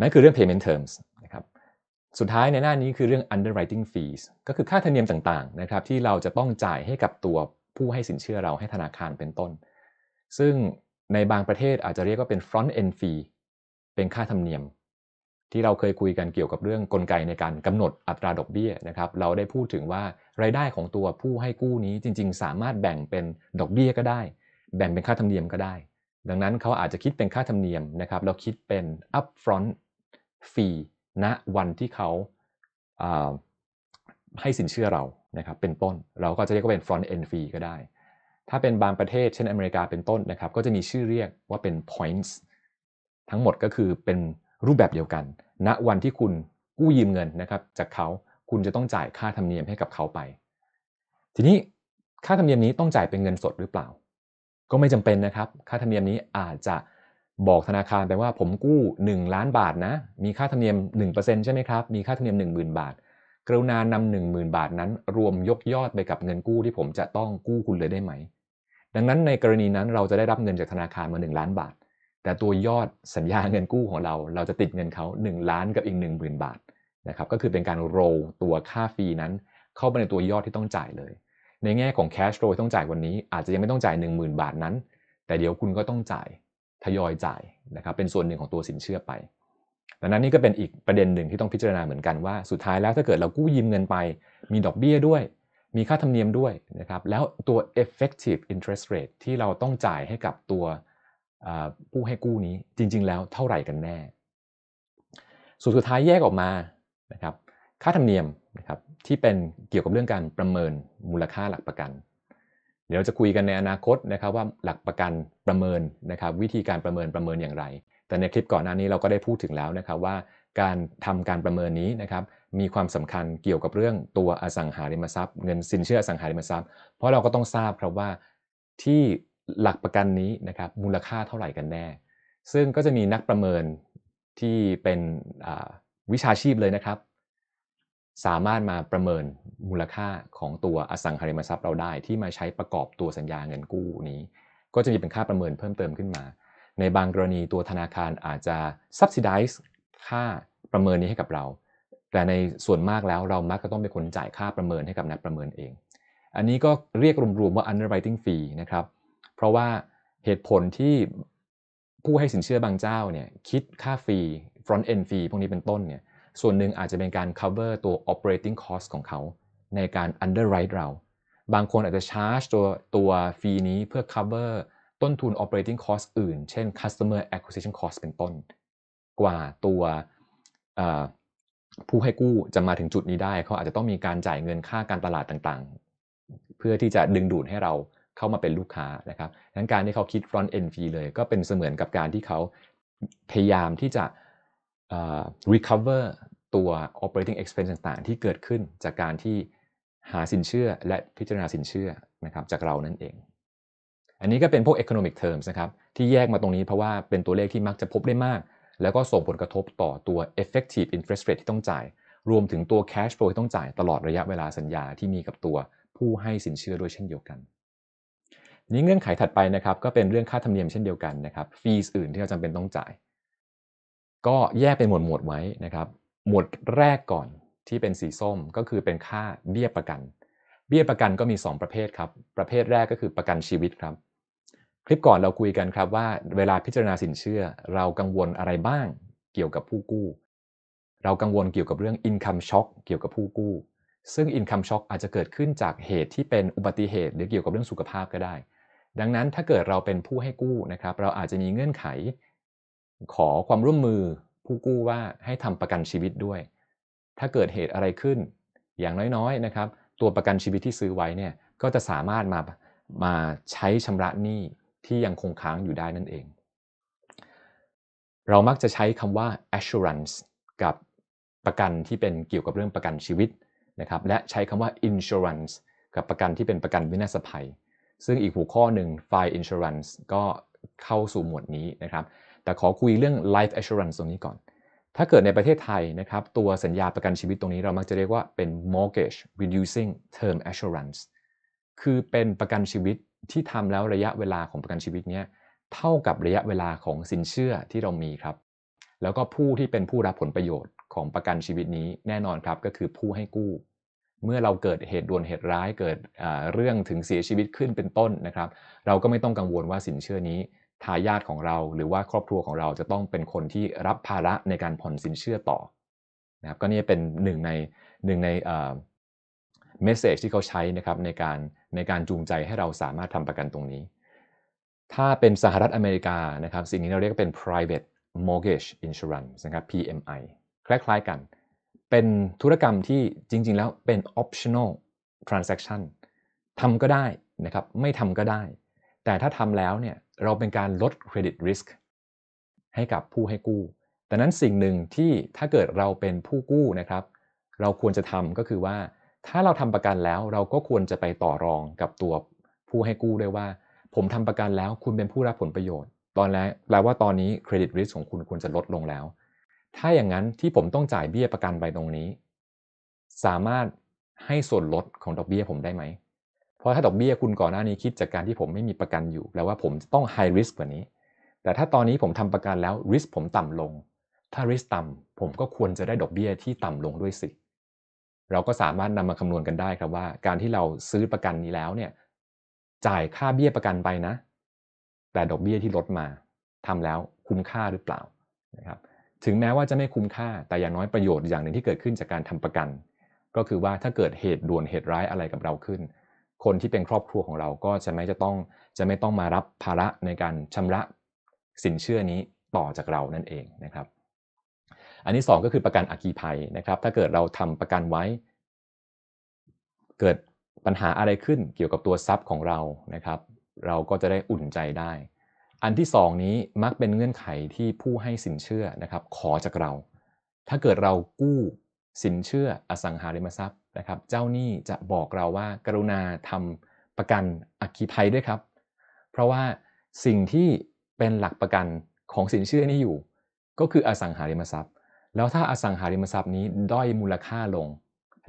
นั่นคือเรื่อง payment terms นะครับสุดท้ายในหน้านี้คือเรื่อง underwriting fees ก็คือค่าธรรมเนียมต่างๆนะครับที่เราจะต้องจ่ายให้กับตัว ผู้ให้สินเชื่อเราให้ธนาคารเป็นต้น ซึ่งในบางประเทศอาจจะเรียกว่าเป็น front end fee เป็นค่าธรรมเนียม ที่เราเคยคุยกันเกี่ยวกับเรื่องกลไกในการกำหนดอัตราดอกเบี้ยนะครับ เราได้พูดถึงว่ารายได้ของตัวผู้ให้กู้นี้จริง ๆ สามารถแบ่งเป็นดอกเบี้ยก็ได้ แบ่งเป็นค่าธรรมเนียมก็ได้ ดังนั้นเขาอาจจะคิดเป็นค่าธรรมเนียมนะครับเราคิดเป็น upfront fee ณวันที่เขาให้สินเชื่อเรา นะครับเป็นต้น เราก็จะเรียกว่าเป็น front end fee ก็ได้ ถ้าเป็นบางประเทศเช่นอเมริกาเป็นต้นนะครับ ก็จะมีชื่อเรียกว่าเป็น points ทั้งหมดก็คือเป็นรูปแบบเดียวกันณวันที่คุณกู้ยืมเงินนะครับ จากเขาคุณจะต้องจ่ายค่าธรรมเนียมให้กับเขาไป ทีนี้ค่าธรรมเนียมนี้ต้องจ่ายเป็นเงินสดหรือเปล่า ก็ไม่จำเป็นนะครับ ค่าธรรมเนียมนี้อาจจะบอกธนาคารไปว่าผมกู้ 1 ล้านบาทนะ มีค่าธรรมเนียม 1%ใช่ไหมครับ มีค่าธรรมเนียม 10,000 บาท กรุณานำหนึ่งหมื่นบาทนั้น รวมยกยอดไปกับเงินกู้ที่ผมจะต้องกู้คุณเลยได้ไหม ดังนั้นในกรณีนั้นเราจะได้รับเงินจากธนาคารมา 1 ล้านบาท แต่ตัวยอดสัญญาเงินกู้ของเรา เราจะติดเงินเขา 1 ล้านกับอีก 1 0,000 บาทนะครับก็คือเป็นการโรตัวค่าฟรีนั้น เข้าไปในตัวยอดที่ต้องจ่ายเลย ในแง่ของแคชโรต้องจ่ายวันนี้ อาจจะยังไม่ต้องจ่าย 10,000 บาทนั้น แต่เดี๋ยวคุณก็ต้องจ่ายทยอยจ่ายนะครับเป็นส่วนหนึ่งของตัวสินเชื่อไป ดังนั้นนี่ก็เป็นอีกประเด็นหนึ่งที่ต้องพิจารณาเหมือนกันว่าสุดท้ายแล้วถ้าเกิดเรากู้ยืมเงินไป มีดอกเบี้ยด้วย มีค่าธรรมเนียมด้วยนะครับแล้วตัว effective interest rate ที่เราต้องจ่ายให้กับตัวผู้ให้กู้นี้จริง ๆ แล้วเท่าไหร่กันแน่ส่วนสุดท้ายแยกออกมานะครับค่าธรรมเนียมนะครับที่เป็นเกี่ยวกับเรื่องการประเมินมูลค่าหลักประกัน เดี๋ยวจะคุยกันในอนาคตนะครับว่าหลักประกันประเมินนะครับวิธีการประเมินประเมินอย่างไร แต่ในคลิปก่อนหน้านี้เราก็ได้พูดถึงแล้วนะครับว่าการทำการประเมินนี้นะครับมีความสำคัญเกี่ยวกับเรื่องตัวอสังหาริมทรัพย์ เงินสินเชื่ออสังหาริมทรัพย์ เพราะเราก็ต้องทราบครับว่าที่หลักประกันนี้นะครับมูลค่าเท่าไหร่กันแน่ ซึ่งก็จะมีนักประเมินที่เป็นวิชาชีพเลยนะครับ สามารถมาประเมินมูลค่าของตัวอสังหาริมทรัพย์เราได้ที่มาใช้ประกอบตัวสัญญาเงินกู้นี้ ก็จะมีเป็นค่าประเมินเพิ่มเติมขึ้นมา ในบางกรณีตัวธนาคารอาจจะ subsidize ค่าประเมินนี้ให้กับเรา แต่ในส่วนมากแล้วเรามักจะต้องเป็นคนจ่ายค่าประเมินให้กับนักประเมินเอง อันนี้ก็เรียกรวมๆว่า underwriting fee นะครับ เพราะว่าเหตุผลที่ผู้ให้สินเชื่อบางเจ้าเนี่ยคิดค่าฟรี front end fee พวกนี้เป็นต้นเนี่ยส่วนหนึ่งอาจจะเป็นการ cover ตัว operating cost ของเขา ในการ underwrite เรา บางคนอาจจะ charge ตัวตัวฟรีนี้เพื่อ cover ต้นทุน operating cost อื่น เช่น customer acquisition cost เป็นต้น กว่าตัวผู้ให้กู้จะมาถึงจุดนี้ได้เขาอาจจะต้องมีการจ่ายเงินค่าการตลาดต่างๆ เพื่อที่จะดึงดูดให้เราเข้ามาเป็นลูกค้านะครับดังการที่เขาคิด front end fee เลย ก็เป็นเสมือนกับการที่เขาพยายามที่จะ recover ตัว operating expense ต่างๆ ที่เกิดขึ้นจากการที่หาสินเชื่อและพิจารณาสินเชื่อนะครับจากเรานั่นเอง อันนี้ก็เป็นพวก economic terms นะครับที่แยกมาตรงนี้เพราะว่าเป็นตัวเลขที่มักจะพบได้มาก แล้วก็ส่งผลกระทบต่อตัว effective interest rate ที่ต้องจ่าย รวมถึงตัว cash flow ที่ต้องจ่ายตลอดระยะเวลาสัญญาที่มีกับตัวผู้ให้สินเชื่อด้วยเช่นเดียวกันนี้เงื่อนไขถัดไปนะครับก็เป็นเรื่องค่าธรรมเนียมเช่นเดียวกันนะครับฟีสอื่นที่เราจำเป็นต้องจ่าย ก็แยกเป็นหมวดหมวดไว้นะครับหมวดแรกก่อนที่เป็นสีส้มก็คือเป็นค่าเบี้ยประกัน เบี้ยประกันก็มี 2 ประเภทครับประเภทแรกก็คือประกันชีวิตครับ คลิปก่อนเราคุยกันครับว่าเวลาพิจารณาสินเชื่อ เรากังวลอะไรบ้างเกี่ยวกับผู้กู้ เรากังวลเกี่ยวกับเรื่อง income shock เกี่ยวกับผู้กู้ ซึ่ง income shock อาจจะเกิดขึ้นจากเหตุที่เป็นอุบัติเหตุ หรือเกี่ยวกับเรื่องสุขภาพก็ได้ ดังนั้นถ้าเกิดเราเป็นผู้ให้กู้นะครับ เราอาจจะมีเงื่อนไข ขอความร่วมมือผู้กู้ว่าให้ทำประกันชีวิตด้วย ถ้าเกิดเหตุอะไรขึ้น อย่างน้อยๆนะครับ ตัวประกันชีวิตที่ซื้อไว้เนี่ยก็จะสามารถมามาใช้ชำระหนี้ ที่ยังคงค้างอยู่ได้นั่นเอง เรามักจะใช้คำว่า assurance กับประกันที่เป็นเกี่ยวกับเรื่องประกันชีวิตนะครับและใช้คำว่า insurance กับประกันที่เป็นประกันวินาศภัย ซึ่งอีกหัวข้อหนึ่ง fire insurance ก็เข้าสู่หมวดนี้นะครับ แต่ขอคุยเรื่อง life assurance ตรงนี้ก่อน ถ้าเกิดในประเทศไทยนะครับ ตัวสัญญาประกันชีวิตตรงนี้เรามักจะเรียกว่าเป็น mortgage reducing term assurance คือเป็นประกันชีวิต ที่ทำแล้วระยะเวลาของประกันชีวิตเนี้ยเท่ากับระยะเวลาของสินเชื่อที่เรามีครับ แล้วก็ผู้ที่เป็นผู้รับผลประโยชน์ของประกันชีวิตนี้แน่นอนครับก็คือผู้ให้กู้ เมื่อเราเกิดเหตุด่วนเหตุร้ายเกิดเรื่องถึงเสียชีวิตขึ้นเป็นต้นนะครับ เราก็ไม่ต้องกังวลว่าสินเชื่อนี้ทายาทของเราหรือว่าครอบครัวของเราจะต้องเป็นคนที่รับภาระในการผ่อนสินเชื่อต่อนะครับก็นี่เป็นหนึ่งในหนึ่งใน เมสเซจที่เขาใช้นะครับในการในการจูงใจให้เราสามารถทำประกันตรงนี้ ถ้าเป็นสหรัฐอเมริกานะครับสิ่งนี้เราเรียกเป็น private mortgage insurance นะครับ PMI คล้ายๆกัน เป็นธุรกรรมที่จริง ๆ แล้วเป็น optional transaction ทำก็ได้นะครับไม่ทำก็ได้ แต่ถ้าทำแล้วเนี่ยเราเป็นการลด credit risk ให้กับผู้ให้กู้แต่นั้นสิ่งหนึ่งที่ถ้าเกิดเราเป็นผู้กู้นะครับ เราควรจะทำก็คือว่า ถ้าเราทำประกันแล้วเราก็ควรจะไปต่อรองกับตัวผู้ให้กู้ด้วยว่า ผมทำประกันแล้วคุณเป็นผู้รับผลประโยชน์ ตอนแรกแปลว่าตอนนี้เครดิตริสของคุณควรจะลดลงแล้ว ถ้าอย่างนั้นที่ผมต้องจ่ายเบี้ยประกันไปตรงนี้ สามารถให้ส่วนลดของดอกเบี้ยผมได้ไหม เพราะถ้าดอกเบี้ยคุณก่อนหน้านี้คิดจากการที่ผมไม่มีประกันอยู่แปลว่าผมต้อง high risk กว่านี้ แต่ถ้าตอนนี้ผมทำประกันแล้ว risk ผมต่ำลง ถ้า risk ต่ำผมก็ควรจะได้ดอกเบี้ยที่ต่ำลงด้วยสิ เราก็สามารถนำมาคำนวณกันได้ครับว่า การที่เราซื้อประกันนี้แล้วเนี่ยจ่ายค่าเบี้ยประกันไปนะ แต่ดอกเบี้ยที่ลดมาทำแล้วคุ้มค่าหรือเปล่านะครับถึงแม้ว่าจะไม่คุ้มค่าแต่อย่างน้อยประโยชน์อย่างหนึ่งที่เกิดขึ้นจากการทำประกัน ก็คือว่าถ้าเกิดเหตุด่วนเหตุร้ายอะไรกับเราขึ้น คนที่เป็นครอบครัวของเราก็จะไม่จะต้องจะไม่ต้องมารับภาระในการชำระสินเชื่อนี้ต่อจากเรานั่นเองนะครับ อันที่2ก็คือประกันอัคคีภัยนะครับ ถ้าเกิดเราทำประกันไว้ เกิดปัญหาอะไรขึ้นเกี่ยวกับตัวทรัพย์ของเรานะครับ เราก็จะได้อุ่นใจได้ อันที่ 2 นี้มักเป็นเงื่อนไขที่ผู้ให้สินเชื่อนะครับ ขอจากเรา ถ้าเกิดเรากู้สินเชื่ออสังหาริมทรัพย์นะครับ เจ้าหนี้จะบอกเราว่า กรุณาทำประกันอัคคีภัยด้วยครับ เพราะว่าสิ่งที่เป็นหลักประกันของสินเชื่อนี้อยู่ ก็คืออสังหาริมทรัพย์ แล้วถ้าอสังหาริมทรัพย์นี้ด้อยมูลค่าลง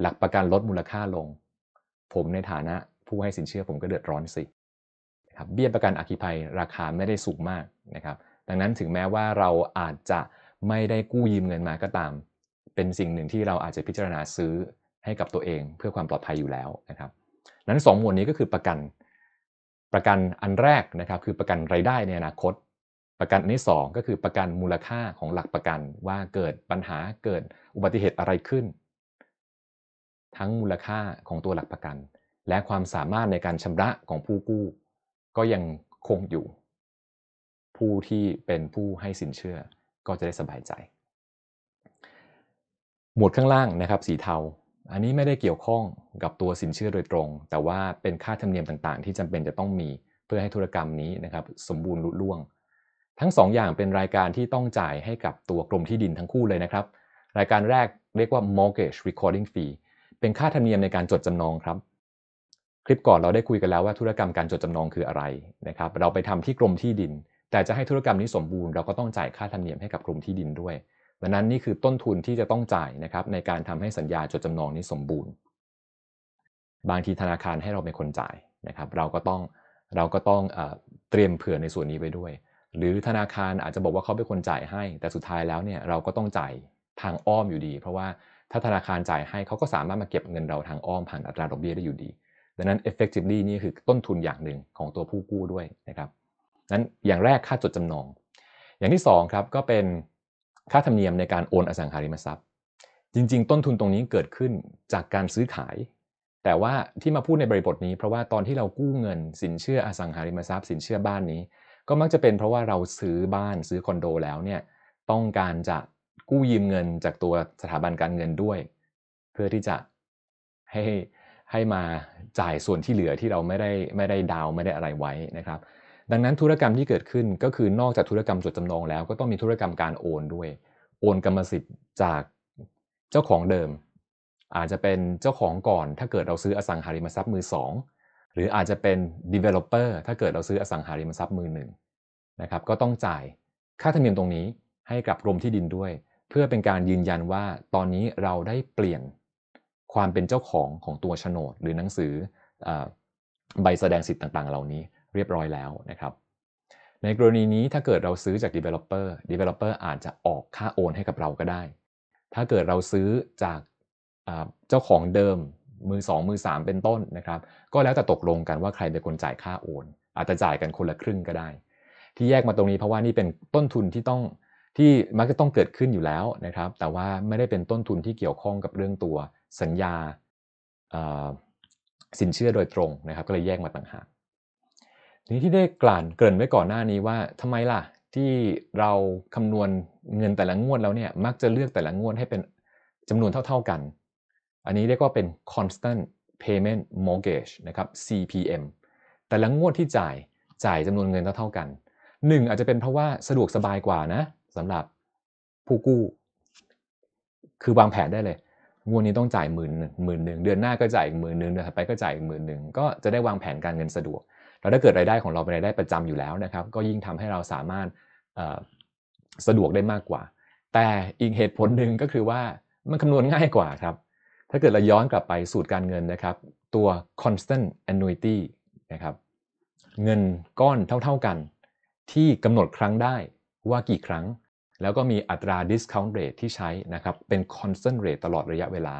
หลักประกันลดมูลค่าลง ผมในฐานะผู้ให้สินเชื่อผมก็เดือดร้อนสิครับเบี้ยประกันอัคคีภัยราคาไม่ได้สูงมากนะครับ ดังนั้นถึงแม้ว่าเราอาจจะไม่ได้กู้ยืมเงินมาก็ตาม เป็นสิ่งหนึ่งที่เราอาจจะพิจารณาซื้อให้กับตัวเองเพื่อความปลอดภัยอยู่แล้วนะครับนั้น 2 หมวดนี้ก็คือประกัน ประกันอันแรกนะครับคือประกันรายได้ในอนาคต ประกันอันที่2ก็คือประกันมูลค่าของหลักประกันว่าเกิดปัญหาเกิดอุบัติเหตุอะไรขึ้น ทั้งมูลค่าของตัวหลักประกัน และความสามารถในการชำระของผู้กู้ ก็ยังคงอยู่ ผู้ที่เป็นผู้ให้สินเชื่อก็จะได้สบายใจ หมวดข้างล่างนะครับสีเทา อันนี้ไม่ได้เกี่ยวข้องกับตัวสินเชื่อโดยตรง แต่ว่าเป็นค่าธรรมเนียมต่างๆ ที่จำเป็นจะต้องมีเพื่อให้ธุรกรรมนี้นะครับสมบูรณ์ลุล่วง ทั้ง2ออย่างเป็นรายการที่ต้องจ่ายให้กับตัวกรมที่ดินทั้งคู่เลยนะครับ รายการแรกเรียกว่า mortgage recording fee เป็นค่าธรรมเนียมในการจดจำนองครับ คลิปก่อนเราได้คุยกันแล้วว่าธุรกรรมการจดจำนองคืออะไรนะครับ เราไปทำที่กรมที่ดิน แต่จะให้ธุรกรรมนี้สมบูรณ์เราก็ต้องจ่ายค่าธรรมเนียมให้กับกรมที่ดินด้วยดังนั้นนี่คือต้นทุนที่จะต้องจ่ายนะครับในการทำให้สัญญาจดจำนองนี้สมบูรณ์ บางทีธนาคารให้เราเป็นคนจ่ายนะครับ เราก็ต้องเราก็ต้องอเตรียมเผื่อในส่วนนี้ไว้ด้วย หรือธนาคารอาจจะบอกว่าเขาเป็นคนจ่ายให้ แต่สุดท้ายแล้วเนี่ยเราก็ต้องจ่ายทางอ้อมอยู่ดี เพราะว่าถ้าธนาคารจ่ายให้เขาก็สามารถมาเก็บเงินเราทางอ้อมผ่านอัตราดอกเบี้ยได้อยู่ดี ดังนั้น effectively นี่คือต้นทุนอย่างหนึ่งของตัวผู้กู้ด้วยนะครับนั้นอย่างแรกค่าจดจำนอง อย่างที่2ครับก็เป็นค่าธรรมเนียมในการโอนอสังหาริมทรัพย์ จริง ๆ ต้นทุนตรงนี้เกิดขึ้นจากการซื้อขาย แต่ว่าที่มาพูดในบริบทนี้ เพราะว่าตอนที่เรากู้เงินสินเชื่ออสังหาริมทรัพย์ สินเชื่อบ้านนี้ ก็มักจะเป็นเพราะว่าเราซื้อบ้านซื้อคอนโดแล้วเนี่ยต้องการจะกู้ยืมเงินจากตัวสถาบันการเงินด้วย เพื่อที่จะให้ให้มาจ่ายส่วนที่เหลือที่เราไม่ได้ไม่ได้ดาวไม่ได้อะไรไว้นะครับ ดังนั้นธุรกรรมที่เกิดขึ้นก็คือนอกจากธุรกรรมจดจำนองแล้ว ก็ต้องมีธุรกรรมการโอนด้วย โอนกรรมสิทธิ์จากเจ้าของเดิม อาจจะเป็นเจ้าของก่อน ถ้าเกิดเราซื้ออสังหาริมทรัพย์มือสอง หรืออาจจะเป็น developer ถ้าเกิดเราซื้ออสังหาริมทรัพย์มือหนึ่งนะครับก็ต้องจ่ายค่าธรรมเนียมตรงนี้ให้กับกรมที่ดินด้วย เพื่อเป็นการยืนยันว่าตอนนี้เราได้เปลี่ยนความเป็นเจ้าของของตัวโฉนด หรือหนังสืออใบแสดงสิทธิ์ต่างๆ เหล่านี้เรียบร้อยแล้วนะครับ ในกรณีนี้ถ้าเกิดเราซื้อจาก developer developer อาจจะออกค่าโอนให้กับเราก็ได้ ถ้าเกิดเราซื้อจากเจ้าของเดิม มือ 2 มือ 3 เป็นต้นนะครับ ก็แล้วแต่ตกลงกันว่าใครเป็นคนจ่ายค่าโอน อาจจะจ่ายกันคนละครึ่งก็ได้ ที่แยกมาตรงนี้เพราะว่านี่เป็นต้นทุนที่ต้องที่มักจะต้องเกิดขึ้นอยู่แล้วนะครับ แต่ว่าไม่ได้เป็นต้นทุนที่เกี่ยวข้องกับเรื่องตัวสัญญาสินเชื่อโดยตรงนะครับ ก็เลยแยกมาต่างหากทีนี้ที่ได้กลั่นเกริ่นไว้ก่อนหน้านี้ว่าทำไมล่ะที่เราคำนวณเงินแต่ละงวดแล้วเนี่ยมักจะเลือกแต่ละงวดให้เป็นจำนวนเท่า ๆกัน อันนี้เรียกว่าเป็น constant payment mortgage นะครับ CPM แต่ละงวดที่จ่ายจ่ายจำนวนเงินเท่าๆกันหนึ่งอาจจะเป็นเพราะว่าสะดวกสบายกว่านะสำหรับผู้กู้ คือวางแผนได้เลย งวดนี้ต้องจ่ายหมื่นหมื่นหนึ่งเดือนหน้าก็จ่ายอีกหมื่นหนึ่งเดือนถัดไปก็จ่ายอีกหมื่นหนึ่งก็จะได้วางแผนการเงินสะดวก แล้วถ้าเกิดรายได้ของเราเป็นรายได้ประจำอยู่แล้วนะครับ ก็ยิ่งทำให้เราสามารถสะดวกได้มากกว่า แต่อีกเหตุผลหนึ่งก็คือว่ามันคำนวณง่ายกว่าครับ ถ้าเกิดเราย้อนกลับไปสูตรการเงินนะครับ ตัว constant annuity นะครับ เงินก้อนเท่าๆกัน ที่กำหนดครั้งได้ว่ากี่ครั้ง แล้วก็มีอัตรา discount rate ที่ใช้นะครับ เป็น constant rate ตลอดระยะเวลา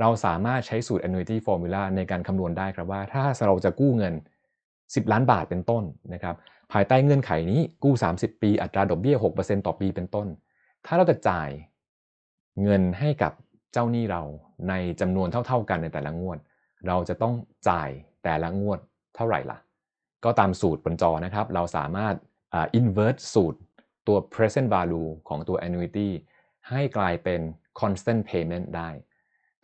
เราสามารถใช้สูตร annuity formula ในการคำนวณได้ครับว่า ถ้าเราจะกู้เงิน 10 ล้านบาทเป็นต้นนะครับ ภายใต้เงื่อนไขนี้กู้ 30 ปี อัตราดอกเบี้ย 6%ต่อปีเป็นต้น ถ้าเราจะจ่ายเงินให้กับเจ้าหนี้เรา ในจำนวนเท่า ๆกันในแต่ละงวด เราจะต้องจ่ายแต่ละงวดเท่าไหร่ล่ะ ก็ตามสูตรบนจอนะครับ เราสามารถ invert สูตรตัว present value ของตัว annuity ให้กลายเป็น constant payment ได้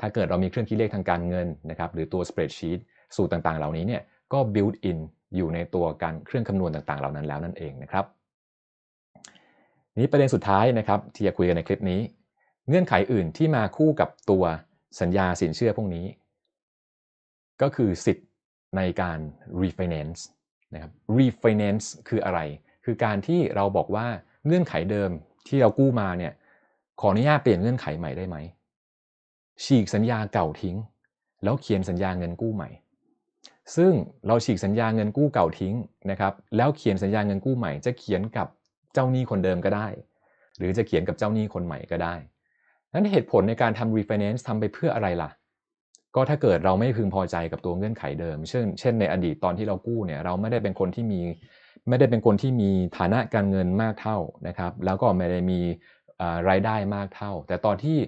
ถ้าเกิดเรามีเครื่องคิดเลขทางการเงินนะครับ หรือตัว spreadsheet สูตรต่างๆ เหล่านี้เนี่ยก็ build in อยู่ในตัวการเครื่องคำนวณต่างๆ เหล่านั้นแล้วนั่นเองนะครับ นี้ประเด็นสุดท้ายนะครับที่จะคุยกันในคลิปนี้ เงื่อนไขอื่นที่มาคู่กับตัว สัญญาสินเชื่อพวกนี้ ก็คือสิทธิ์ในการ refinance นะครับ refinance คืออะไร คือการที่เราบอกว่าเงื่อนไขเดิมที่เรากู้มาเนี่ยขออนุญาตเปลี่ยนเงื่อนไขใหม่ได้ไหมฉีกสัญญาเก่าทิ้ง แล้วเขียนสัญญาเงินกู้ใหม่ ซึ่งเราฉีกสัญญาเงินกู้เก่าทิ้งนะครับ แล้วเขียนสัญญาเงินกู้ใหม่ จะเขียนกับเจ้าหนี้คนเดิมก็ได้ หรือจะเขียนกับเจ้าหนี้คนใหม่ก็ได้ นั้นเหตุผลในการทำ refinance ทำไปเพื่ออะไรล่ะ ก็ถ้าเกิดเราไม่พึงพอใจกับตัวเงื่อนไขเดิม เช่น เช่นในอดีตตอนที่เรากู้เนี่ยเราไม่ได้เป็นคนที่มีไม่ได้เป็นคนที่มีฐานะการเงินมากเท่านะครับ แล้วก็ไม่ได้มีรายได้มากเท่า แต่ตอนที่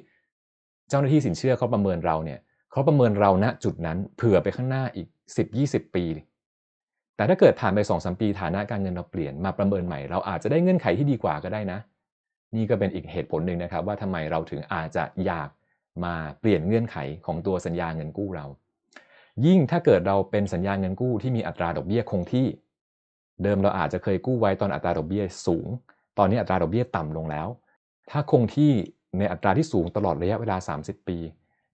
เจ้าหน้าที่สินเชื่อเขาประเมินเราเนี่ยเขาประเมินเราณจุดนั้นเผื่อไปข้างหน้าอีก 10-20 ปี แต่ถ้าเกิดผ่านไป2-3ปีฐานะการเงินเราเปลี่ยนมาประเมินใหม่ เราอาจจะได้เงื่อนไขที่ดีกว่าก็ได้นะ นี่ก็เป็นอีกเหตุผลหนึ่งนะครับ ว่าทำไมเราถึงอาจจะอยากมาเปลี่ยนเงื่อนไขของตัวสัญญาเงินกู้เรา ยิ่งถ้าเกิดเราเป็นสัญญาเงินกู้ที่มีอัตราดอกเบี้ยคงที่ เดิมเราอาจจะเคยกู้ไว้ตอนอัตราดอกเบี้ยสูง ตอนนี้อัตราดอกเบี้ยต่ำลงแล้ว ถ้าคงที่ในอัตราที่สูงตลอดระยะเวลา 30 ปี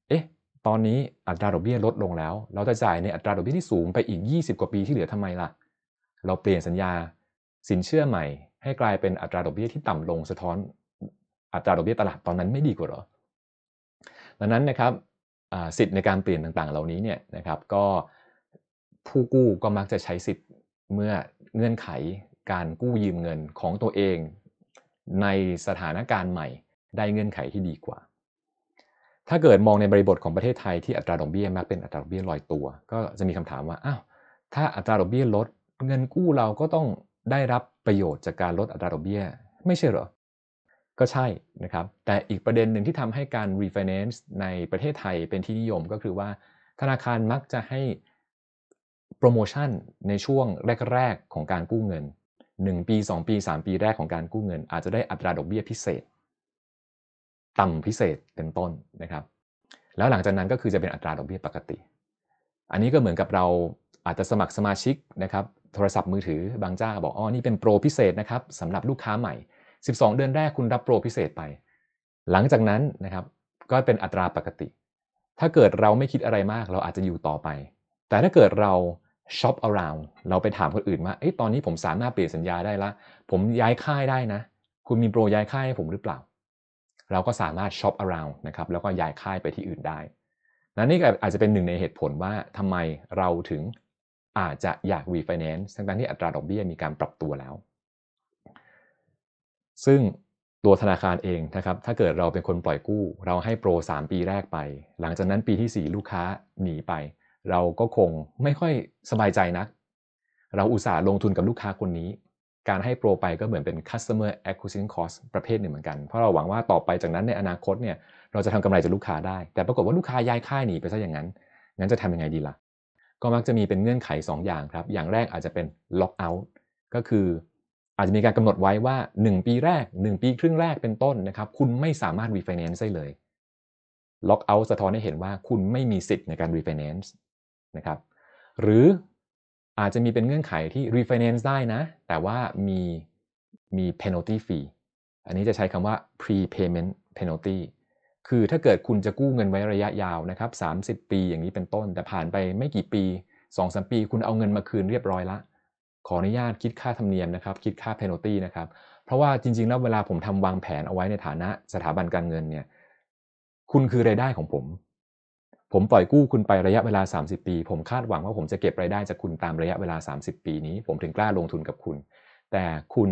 เอ๊ะ ตอนนี้อัตราดอกเบี้ยลดลงแล้ว เราจะจ่ายในอัตราดอกเบี้ยที่สูงไปอีก 20 กว่าปีที่เหลือทำไมล่ะ เราเปลี่ยนสัญญาสินเชื่อใหม่ ให้กลายเป็นอัตราดอกเบี้ยที่ต่ำลงสะท้อนอัตราดอกเบี้ยตลาดตอนนั้นไม่ดีกว่าหรอ ดังนั้นนะครับสิทธิ์ในการเปลี่ยนต่างๆ เหล่านี้เนี่ยนะครับก็ผู้กู้ก็มักจะใช้สิทธิ์เมื่อเงื่อนไขการกู้ยืมเงินของตัวเอง ในสถานการณ์ใหม่ได้เงื่อนไขที่ดีกว่า ถ้าเกิดมองในบริบทของประเทศไทยที่อัตราดอกเบี้ยมักเป็นอัตราดอกเบี้ยลอยตัว ก็จะมีคำถามว่าอ้าวถ้าอัตราดอกเบี้ยลด เงินกู้เราก็ต้องได้รับ ประโยชน์จากการลดอัตราดอกเบี้ย ไม่ใช่เหรอ ก็ใช่นะครับ แต่อีกประเด็นหนึ่งที่ทำให้การ refinance ในประเทศไทยเป็นที่นิยมก็คือว่า ธนาคารมักจะให้โปรโมชั่นในช่วงแรก ๆ ของการกู้เงิน 1 ปี 2 ปี 3 ปีแรกของการกู้เงิน อาจจะได้อัตราดอกเบี้ยพิเศษ ต่ำพิเศษเป็นต้นนะครับ แล้วหลังจากนั้นก็คือจะเป็นอัตราดอกเบี้ยปกติ อันนี้ก็เหมือนกับเราอาจจะสมัครสมาชิกนะครับ โทรศัพท์มือถือบางเจ้าบอกอ๋อนี่เป็นโปรพิเศษนะครับสำหรับลูกค้าใหม่ 12 เดือนแรกคุณรับโปรพิเศษไป หลังจากนั้นนะครับก็เป็นอัตราปกติ ถ้าเกิดเราไม่คิดอะไรมากเราอาจจะอยู่ต่อไป แต่ถ้าเกิดเราช็อป around เราไปถามคนอื่นว่าตอนนี้ผมสามารถเปลี่ยนสัญญาได้ละ ผมย้ายค่ายได้นะ คุณมีโปรย้ายค่ายให้ผมหรือเปล่า เราก็สามารถช็อป around นะครับแล้วก็ย้ายค่ายไปที่อื่นได้นั่นนี่อาจจะเป็นหนึ่งในเหตุผลว่าทำไมเราถึง อาจจะอยาก refinance ทั้งที่อัตราดอกเบี้ยมีการปรับตัวแล้ว ซึ่งตัวธนาคารเองนะครับ ถ้าเกิดเราเป็นคนปล่อยกู้ เราให้โปร 3 ปีแรกไป หลังจากนั้นปีที่ 4 ลูกค้าหนีไป เราก็คงไม่ค่อยสบายใจนัก เราอุตส่าห์ลงทุนกับลูกค้าคนนี้ การให้โปรไปก็เหมือนเป็น customer acquisition cost ประเภทหนึ่งเหมือนกัน เพราะเราหวังว่าต่อไปจากนั้นในอนาคตเนี่ยเราจะทำกำไรจากลูกค้าได้ แต่ปรากฏว่าลูกค้าย้ายค่ายหนีไปซะอย่างนั้น งั้นจะทำยังไงดีละ่ะ ก็มักจะมีเป็นเงื่อนไข 2 อย่างครับ อย่างแรกอาจจะเป็น lock out ก็คืออาจจะมีการกำหนดไว้ว่า 1 ปีแรก 1 ปีครึ่งแรกเป็นต้นนะครับ คุณไม่สามารถ refinance ได้เลย lock out สะท้อนให้เห็นว่าคุณไม่มีสิทธิ์ในการ refinance นะครับ หรืออาจจะมีเป็นเงื่อนไขที่ refinance ได้นะ แต่ว่ามีมี penalty fee อันนี้จะใช้คำว่า prepayment penalty คือถ้าเกิดคุณจะกู้เงินไว้ระยะยาวนะครับ30 ปีอย่างนี้เป็นต้น แต่ผ่านไปไม่กี่ปี2-3ปี คุณเอาเงินมาคืนเรียบร้อยละ ขออนุญาตคิดค่าธรรมเนียมนะครับ คิดค่าเพนอตี้นะครับ เพราะว่าจริงๆ แล้วเวลาผมทำวางแผนเอาไว้ในฐานะสถาบันการเงินเนี่ย คุณคือรายได้ของผม ผมปล่อยกู้คุณไประยะเวลา 30 ปี ผมคาดหวังว่าผมจะเก็บรายได้จากคุณตามระยะเวลา 30 ปีนี้ ผมถึงกล้าลงทุนกับคุณ แต่คุณ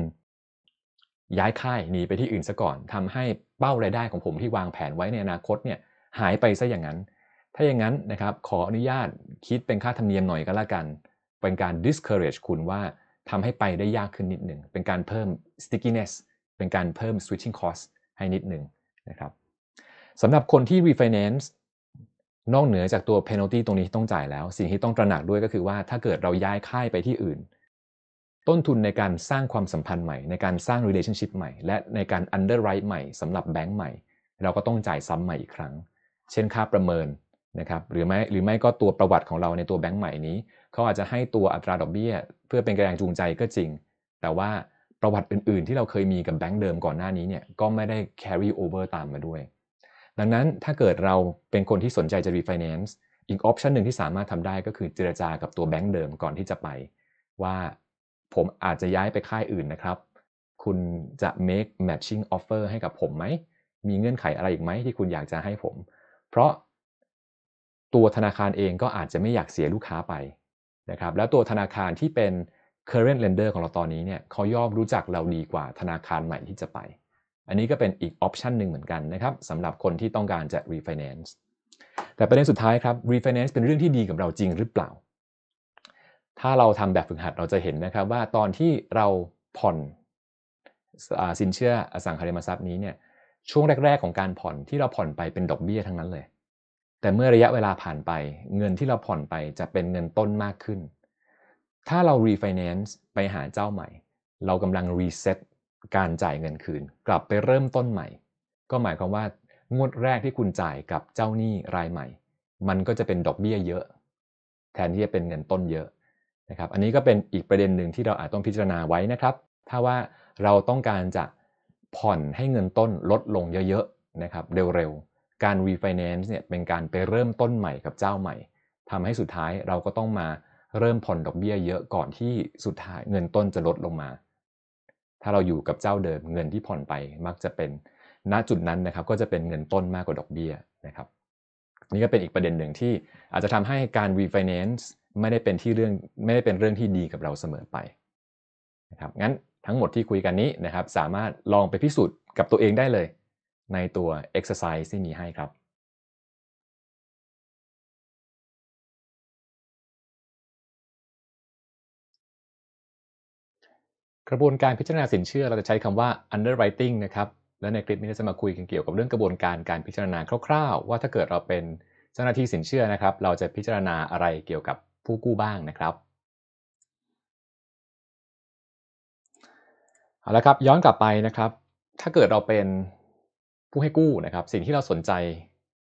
ย้ายค่ายหนีไปที่อื่นซะก่อนทำให้เป้ารายได้ของผมที่วางแผนไว้ในอนาคตเนี่ยหายไปซะอย่างนั้น ถ้าอย่างนั้นนะครับขออนุญาตคิดเป็นค่าธรรมเนียมหน่อยก็แล้วกัน เป็นการ discourage คุณว่าทำให้ไปได้ยากขึ้นนิดหนึ่ง เป็นการเพิ่ม stickiness เป็นการเพิ่ม switching cost ให้นิดหนึ่งนะครับสำหรับคนที่ refinance นอกเหนือจากตัว penalty ตรงนี้ที่ต้องจ่ายแล้ว สิ่งที่ต้องตระหนักด้วยก็คือว่าถ้าเกิดเราย้ายค่ายไปที่อื่น ต้นทุนในการสร้างความสัมพันธ์ใหม่ ในการสร้าง relationship ใหม่ และในการ underwrite ใหม่สำหรับแบงก์ใหม่ เราก็ต้องจ่ายซ้ำใหม่อีกครั้ง เช่นค่าประเมินนะครับหรือไม่หรือไม่ก็ตัวประวัติของเราในตัวแบงก์ใหม่นี้ เขาอาจจะให้ตัวอัตราดอกเบี้ย เพื่อเป็นแรงจูงใจก็จริง แต่ว่าประวัติอื่น ๆ ที่เราเคยมีกับแบงก์เดิมก่อนหน้านี้เนี่ยก็ไม่ได้ carry over ตามมาด้วย ดังนั้นถ้าเกิดเราเป็นคนที่สนใจจะ refinance อีกออปชันหนึ่งที่สามารถทำได้ก็คือเจรจากับตัวแบงก์เดิมก่อนที่จะไป ว่า ผมอาจจะย้ายไปค่ายอื่นนะครับ คุณจะ make matching offer ให้กับผมไหม มีเงื่อนไขอะไรอีกไหมที่คุณอยากจะให้ผม เพราะตัวธนาคารเองก็อาจจะไม่อยากเสียลูกค้าไปนะครับ แล้วตัวธนาคารที่เป็น current lender ของเราตอนนี้เนี่ยเขาย่อมรู้จักเราดีกว่าธนาคารใหม่ที่จะไป อันนี้ก็เป็นอีกออปชันหนึ่งเหมือนกันนะครับสำหรับคนที่ต้องการจะ refinance แต่ประเด็นสุดท้ายครับ refinance เป็นเรื่องที่ดีกับเราจริงหรือเปล่า ถ้าเราทำแบบฝึกหัดเราจะเห็นนะครับว่าตอนที่เราผ่อนสินเชื่ออสังหาริมทรัพย์นี้เนี่ยช่วงแรก ๆ ของการผ่อนที่เราผ่อนไปเป็นดอกเบี้ยทั้งนั้นเลย แต่เมื่อระยะเวลาผ่านไป เงินที่เราผ่อนไปจะเป็นเงินต้นมากขึ้น ถ้าเรา refinance ไปหาเจ้าใหม่ เรากำลัง reset การจ่ายเงินคืน กลับไปเริ่มต้นใหม่ ก็หมายความว่างวดแรกที่คุณจ่ายกับเจ้าหนี้รายใหม่ มันก็จะเป็นดอกเบี้ยเยอะ แทนที่จะเป็นเงินต้นเยอะ นะครับอันนี้ก็เป็นอีกประเด็นหนึ่งที่เราอาจต้องพิจารณาไว้นะครับ ถ้าว่าเราต้องการจะผ่อนให้เงินต้นลดลงเยอะๆนะครับเร็วๆ การ refinance เนี่ยเป็นการไปเริ่มต้นใหม่กับเจ้าใหม่ทำให้สุดท้ายเราก็ต้องมาเริ่มผ่อนดอกเบี้ยเยอะก่อนที่สุดท้ายเงินต้นจะลดลงมา ถ้าเราอยู่กับเจ้าเดิมเงินที่ผ่อนไปมักจะเป็นณจุดนั้นนะครับก็จะเป็นเงินต้นมากกว่าดอกเบี้ยนะครับนี่ก็เป็นอีกประเด็นหนึ่งที่อาจจะทำให้การ refinance ไม่ได้เป็นที่เรื่องไม่ได้เป็นเรื่องที่ดีกับเราเสมอไปนะครับงั้นทั้งหมดที่คุยกันนี้นะครับ สามารถลองไปพิสูจน์กับตัวเองได้เลย ในตัว exercise ที่มีให้ครับกระบวนการพิจารณาสินเชื่อเราจะใช้คำว่า underwriting นะครับ และในคลิปนี้จะมาคุยกันเกี่ยวกับเรื่องกระบวนการการพิจารณาคร่าวๆ ว่าถ้าเกิดเราเป็นเจ้าหน้าที่สินเชื่อนะครับ เราจะพิจารณาอะไรเกี่ยวกับ ผู้กู้บ้างนะครับเอาละครับย้อนกลับไปนะครับ ถ้าเกิดเราเป็นผู้ให้กู้นะครับ สิ่งที่เราสนใจ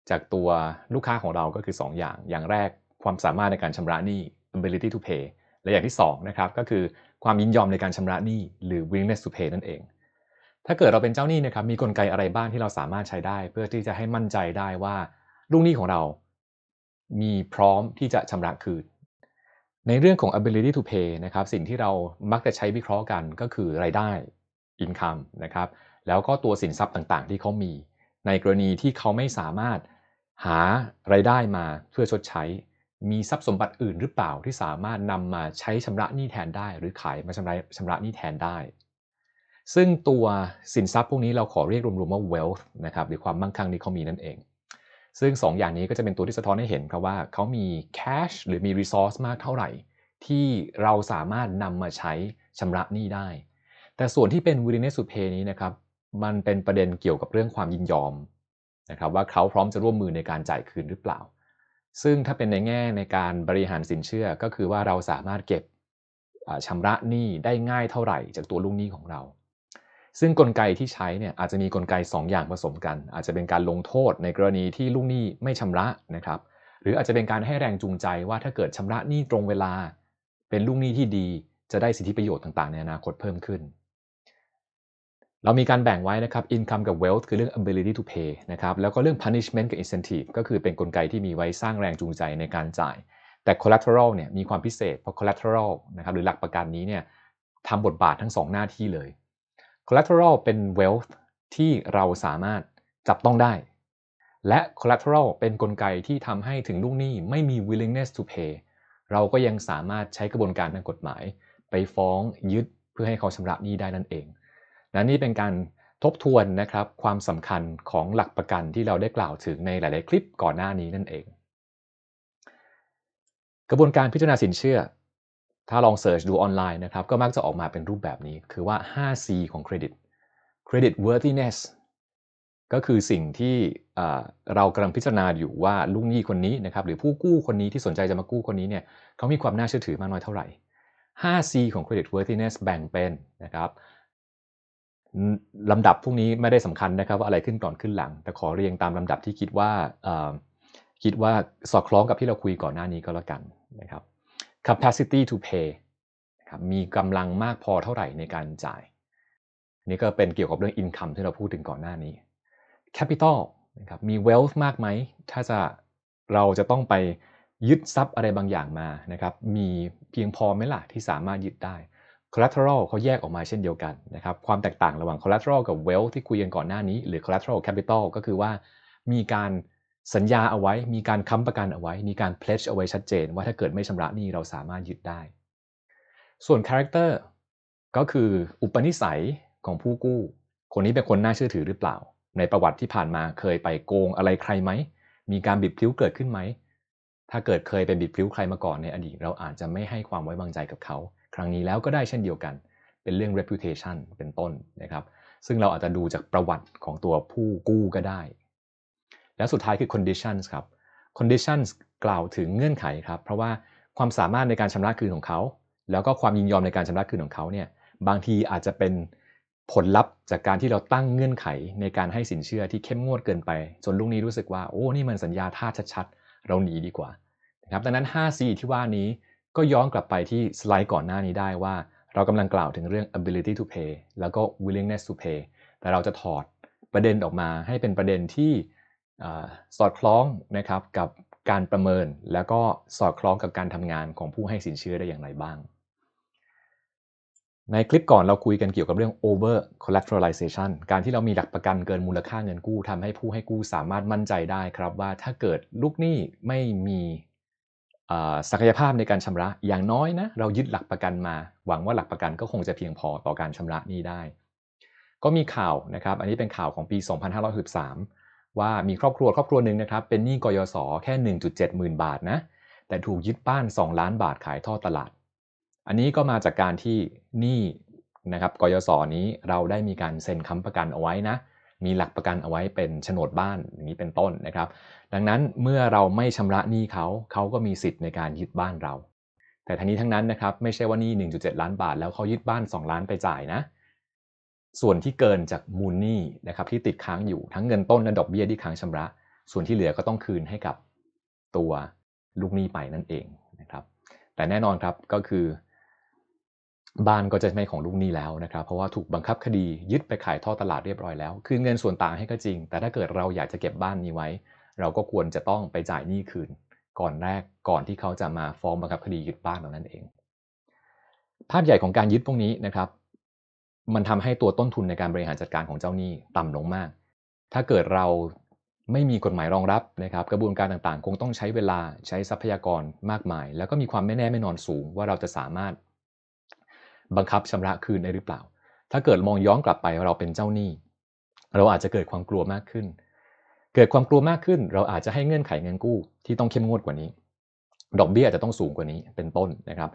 จากตัวลูกค้าของเราก็คือ 2 อย่าง อย่างแรกความสามารถในการชำระหนี้ ability to pay และอย่างที่2นะครับก็คือความยินยอมในการชำระหนี้หรือ willingness to pay นั่นเอง ถ้าเกิดเราเป็นเจ้าหนี้นะครับมีกลไกอะไรบ้างที่เราสามารถใช้ได้ เพื่อที่จะให้มั่นใจได้ว่าลูกหนี้ของเรา มีพร้อมที่จะชำระคืน ในเรื่องของ ability to pay นะครับสิ่งที่เรามักจะใช้วิเคราะห์กันก็คือรายได้ income นะครับแล้วก็ตัวสินทรัพย์ต่างๆ ที่เขามี ในกรณีที่เขาไม่สามารถหารายได้มาเพื่อชดใช้ มีทรัพย์สมบัติอื่นหรือเปล่าที่สามารถนำมาใช้ชำระหนี้แทนได้ หรือขายมาชำระชำระหนี้แทนได้ ซึ่งตัวสินทรัพย์พวกนี้เราขอเรียกรวมๆว่า wealth นะครับหรือความมั่งคั่งที่เขามีนั่นเอง ซึ่ง2ออย่างนี้ก็จะเป็นตัวที่สะท้อนให้เห็นครับว่าเขามี cash หรือมี resource มากเท่าไหร่ ที่เราสามารถนำมาใช้ชำระหนี้ได้ แต่ส่วนที่เป็น willingness to pay นี้นะครับมันเป็นประเด็นเกี่ยวกับเรื่องความยินยอมนะครับว่าเขาพร้อมจะร่วมมือในการจ่ายคืนหรือเปล่า ซึ่งถ้าเป็นในแง่ในการบริหารสินเชื่อก็คือว่าเราสามารถเก็บชำระหนี้ได้ง่ายเท่าไหร่ จากตัวลูกหนี้ของเรา ซึ่งกลไกที่ใช้เนี่ยอาจจะมีกลไก 2 อย่างผสมกัน อาจจะเป็นการลงโทษในกรณีที่ลูกหนี้ไม่ชำระนะครับ หรืออาจจะเป็นการให้แรงจูงใจว่าถ้าเกิดชำระหนี้ตรงเวลา เป็นลูกหนี้ที่ดี จะได้สิทธิประโยชน์ต่างๆ ในอนาคตเพิ่มขึ้น เรามีการแบ่งไว้นะครับ income กับ wealth คือเรื่อง ability to pay นะครับแล้วก็เรื่อง punishment กับ incentive ก็คือเป็นนกลไกที่มีไว้สร้างแรงจูงใจในการจ่าย แต่ collateral เนี่ยมีความพิเศษเพราะ collateral นะครับหรือหลักประกันนี้เนี่ยทำบทบาททั้ง 2 หน้าที่เลย collateral เป็น wealth ที่เราสามารถจับต้องได้ และ collateral เป็นนกลไกที่ทำให้ถึงลูกหนี้ไม่มี willingness to pay เราก็ยังสามารถใช้กระบวนการทางกฎหมาย ไปฟ้องยึดเพื่อให้เขาชำระหนี้ได้นั่นเองนะนี่เป็นการทบทวนนะครับความสำคัญของหลักประกันที่เราได้กล่าวถึงในหลาย ๆ คลิปก่อนหน้านี้นั่นเอง กระบวนการพิจารณาสินเชื่อ ถ้าลองเสิร์ชดูออนไลน์นะครับ ก็มักจะออกมาเป็นรูปแบบนี้ คือว่า 5C ของเครดิต credit worthiness ก็คือสิ่งที่เรากำลังพิจารณาอยู่ว่าลูกหนี้คนนี้นะครับหรือผู้กู้คนนี้ที่สนใจจะมากู้คนนี้เนี่ยเขามีความน่าเชื่อถือมากน้อยเท่าไหร่ 5C ของ credit worthiness แบ่งเป็นนะครับลำดับพวกนี้ไม่ได้สำคัญนะครับว่าอะไรขึ้นก่อนขึ้นหลัง แต่ขอเรียงตามลำดับที่คิดว่าคิดว่าสอดคล้องกับที่เราคุยก่อนหน้านี้ก็แล้วกันนะครับ capacity to pay ครับมีกำลังมากพอเท่าไหร่ในการจ่าย นี่ก็เป็นเกี่ยวกับเรื่อง income ที่เราพูดถึงก่อนหน้านี้ capital นะครับมี wealth มากไหม ถ้าจะเราจะต้องไปยึดทรัพย์อะไรบางอย่างมานะครับมีเพียงพอไหมล่ะที่สามารถยึดได้ collateral เขาแยกออกมาเช่นเดียวกันนะครับความแตกต่างระหว่าง collateral กับ wealth ที่คุยกันก่อนหน้านี้ หรือ collateral capital ก็คือว่ามีการ สัญญาเอาไว้มีการค้ำประกันเอาไว้ มีการ pledge เอาไว้ชัดเจน ว่าถ้าเกิดไม่ชำระหนี้เราสามารถยึดได้ ส่วน character ก็คืออุปนิสัยของผู้กู้ คนนี้เป็นคนน่าเชื่อถือหรือเปล่า ในประวัติที่ผ่านมาเคยไปโกงอะไรใครไหม มีการบิดพลิ้วเกิดขึ้นไหม ถ้าเกิดเคยไปบิดพลิ้วใครมาก่อนในอดีต เราอาจจะไม่ให้ความไว้วางใจกับเขา ครั้งนี้แล้วก็ได้เช่นเดียวกัน เป็นเรื่อง reputation เป็นต้นนะครับ ซึ่งเราอาจจะดูจากประวัติของตัวผู้กู้ก็ได้ แล้วสุดท้ายคือ conditions ครับ conditions กล่าวถึงเงื่อนไขครับ เพราะว่าความสามารถในการชำระคืนของเขา แล้วก็ความยินยอมในการชำระคืนของเขาเนี่ยบางทีอาจจะเป็นผลลัพธ์จากการที่เราตั้งเงื่อนไขในการให้สินเชื่อที่เข้มงวดเกินไป จนลูกนี้รู้สึกว่าโอ้นี่มันสัญญาท่าชัดๆ เราหนีดีกว่านะครับดังนั้น 5C ที่ว่านี้ก็ย้อนกลับไปที่สไลด์ก่อนหน้านี้ได้ว่า เรากำลังกล่าวถึงเรื่อง ability to pay แล้วก็ willingness to pay แต่เราจะถอดประเด็นออกมาให้เป็นประเด็นที่ สอดคล้องนะครับกับการประเมินแล้วก็สอดคล้องกับการทำงานของผู้ให้สินเชื่อได้อย่างไรบ้าง ในคลิปก่อนเราคุยกันเกี่ยวกับเรื่อง over collateralization การที่เรามีหลักประกันเกินมูลค่าเงินกู้ทำให้ผู้ให้กู้สามารถมั่นใจได้ครับว่าถ้าเกิดลูกหนี้ไม่มีศักยภาพในการชำระอย่างน้อยนะเรายึดหลักประกันมา หวังว่าหลักประกันก็คงจะเพียงพอต่อการชำระหนี้ได้ ก็มีข่าวนะครับ อันนี้เป็นข่าวของปี 2563 ว่ามีครอบครัวครอบครัวหนึ่งนะครับเป็นหนี้กยศแค่ 1.7หมื่นบาทนะแต่ถูกยึดบ้าน 2 ล้านบาทขายท่อตลาด อันนี้ก็มาจากการที่หนี้นะครับกยศนี้เราได้มีการเซ็นค้ำประกันเอาไว้นะมีหลักประกันเอาไว้เป็นโฉนดบ้านอย่างนี้เป็นต้นนะครับ ดังนั้นเมื่อเราไม่ชำระหนี้เขาเขาก็มีสิทธิ์ในการยึดบ้านเรา แต่ทั้งนี้ทั้งนั้นนะครับไม่ใช่ว่าหนี้1.7 ล้านบาท แล้วเขายึดบ้าน 2 ล้านไปจ่ายนะ ส่วนที่เกินจากมูลหนี้นะครับที่ติดค้างอยู่ทั้งเงินต้นและดอกเบี้ยที่ค้างชำระ ส่วนที่เหลือก็ต้องคืนให้กับตัวลูกหนี้ไปนั่นเองนะครับ แต่แน่นอนครับก็คือ บ้านก็จะไม่ของลูกหนี้แล้วนะครับ เพราะว่าถูกบังคับคดียึดไปขายท่อตลาดเรียบร้อยแล้ว คืนเงินส่วนต่างให้ก็จริง แต่ถ้าเกิดเราอยากจะเก็บบ้านนี้ไว้ เราก็ควรจะต้องไปจ่ายหนี้คืน ก่อนแรกก่อนที่เขาจะมาฟ้องบังคับคดียึดบ้านเรานั่นเอง ภาพใหญ่ของการยึดพวกนี้นะครับ มันทำให้ตัวต้นทุนในการบริหารจัดการของเจ้าหนี้ต่ำลงมาก ถ้าเกิดเราไม่มีกฎหมายรองรับนะครับ กระบวนการต่างๆ คงต้องใช้เวลาใช้ทรัพยากรมากมาย แล้วก็มีความไม่แน่ไม่นอนสูงว่าเราจะสามารถบังคับชำระคืนได้หรือเปล่า ถ้าเกิดมองย้อนกลับไปเราเป็นเจ้าหนี้ เราอาจจะเกิดความกลัวมากขึ้น เกิดความกลัวมากขึ้น เราอาจจะให้เงื่อนไขเงินกู้ที่ต้องเข้มงวดกว่านี้ ดอกเบี้ยอาจจะต้องสูงกว่านี้เป็นต้นนะครับ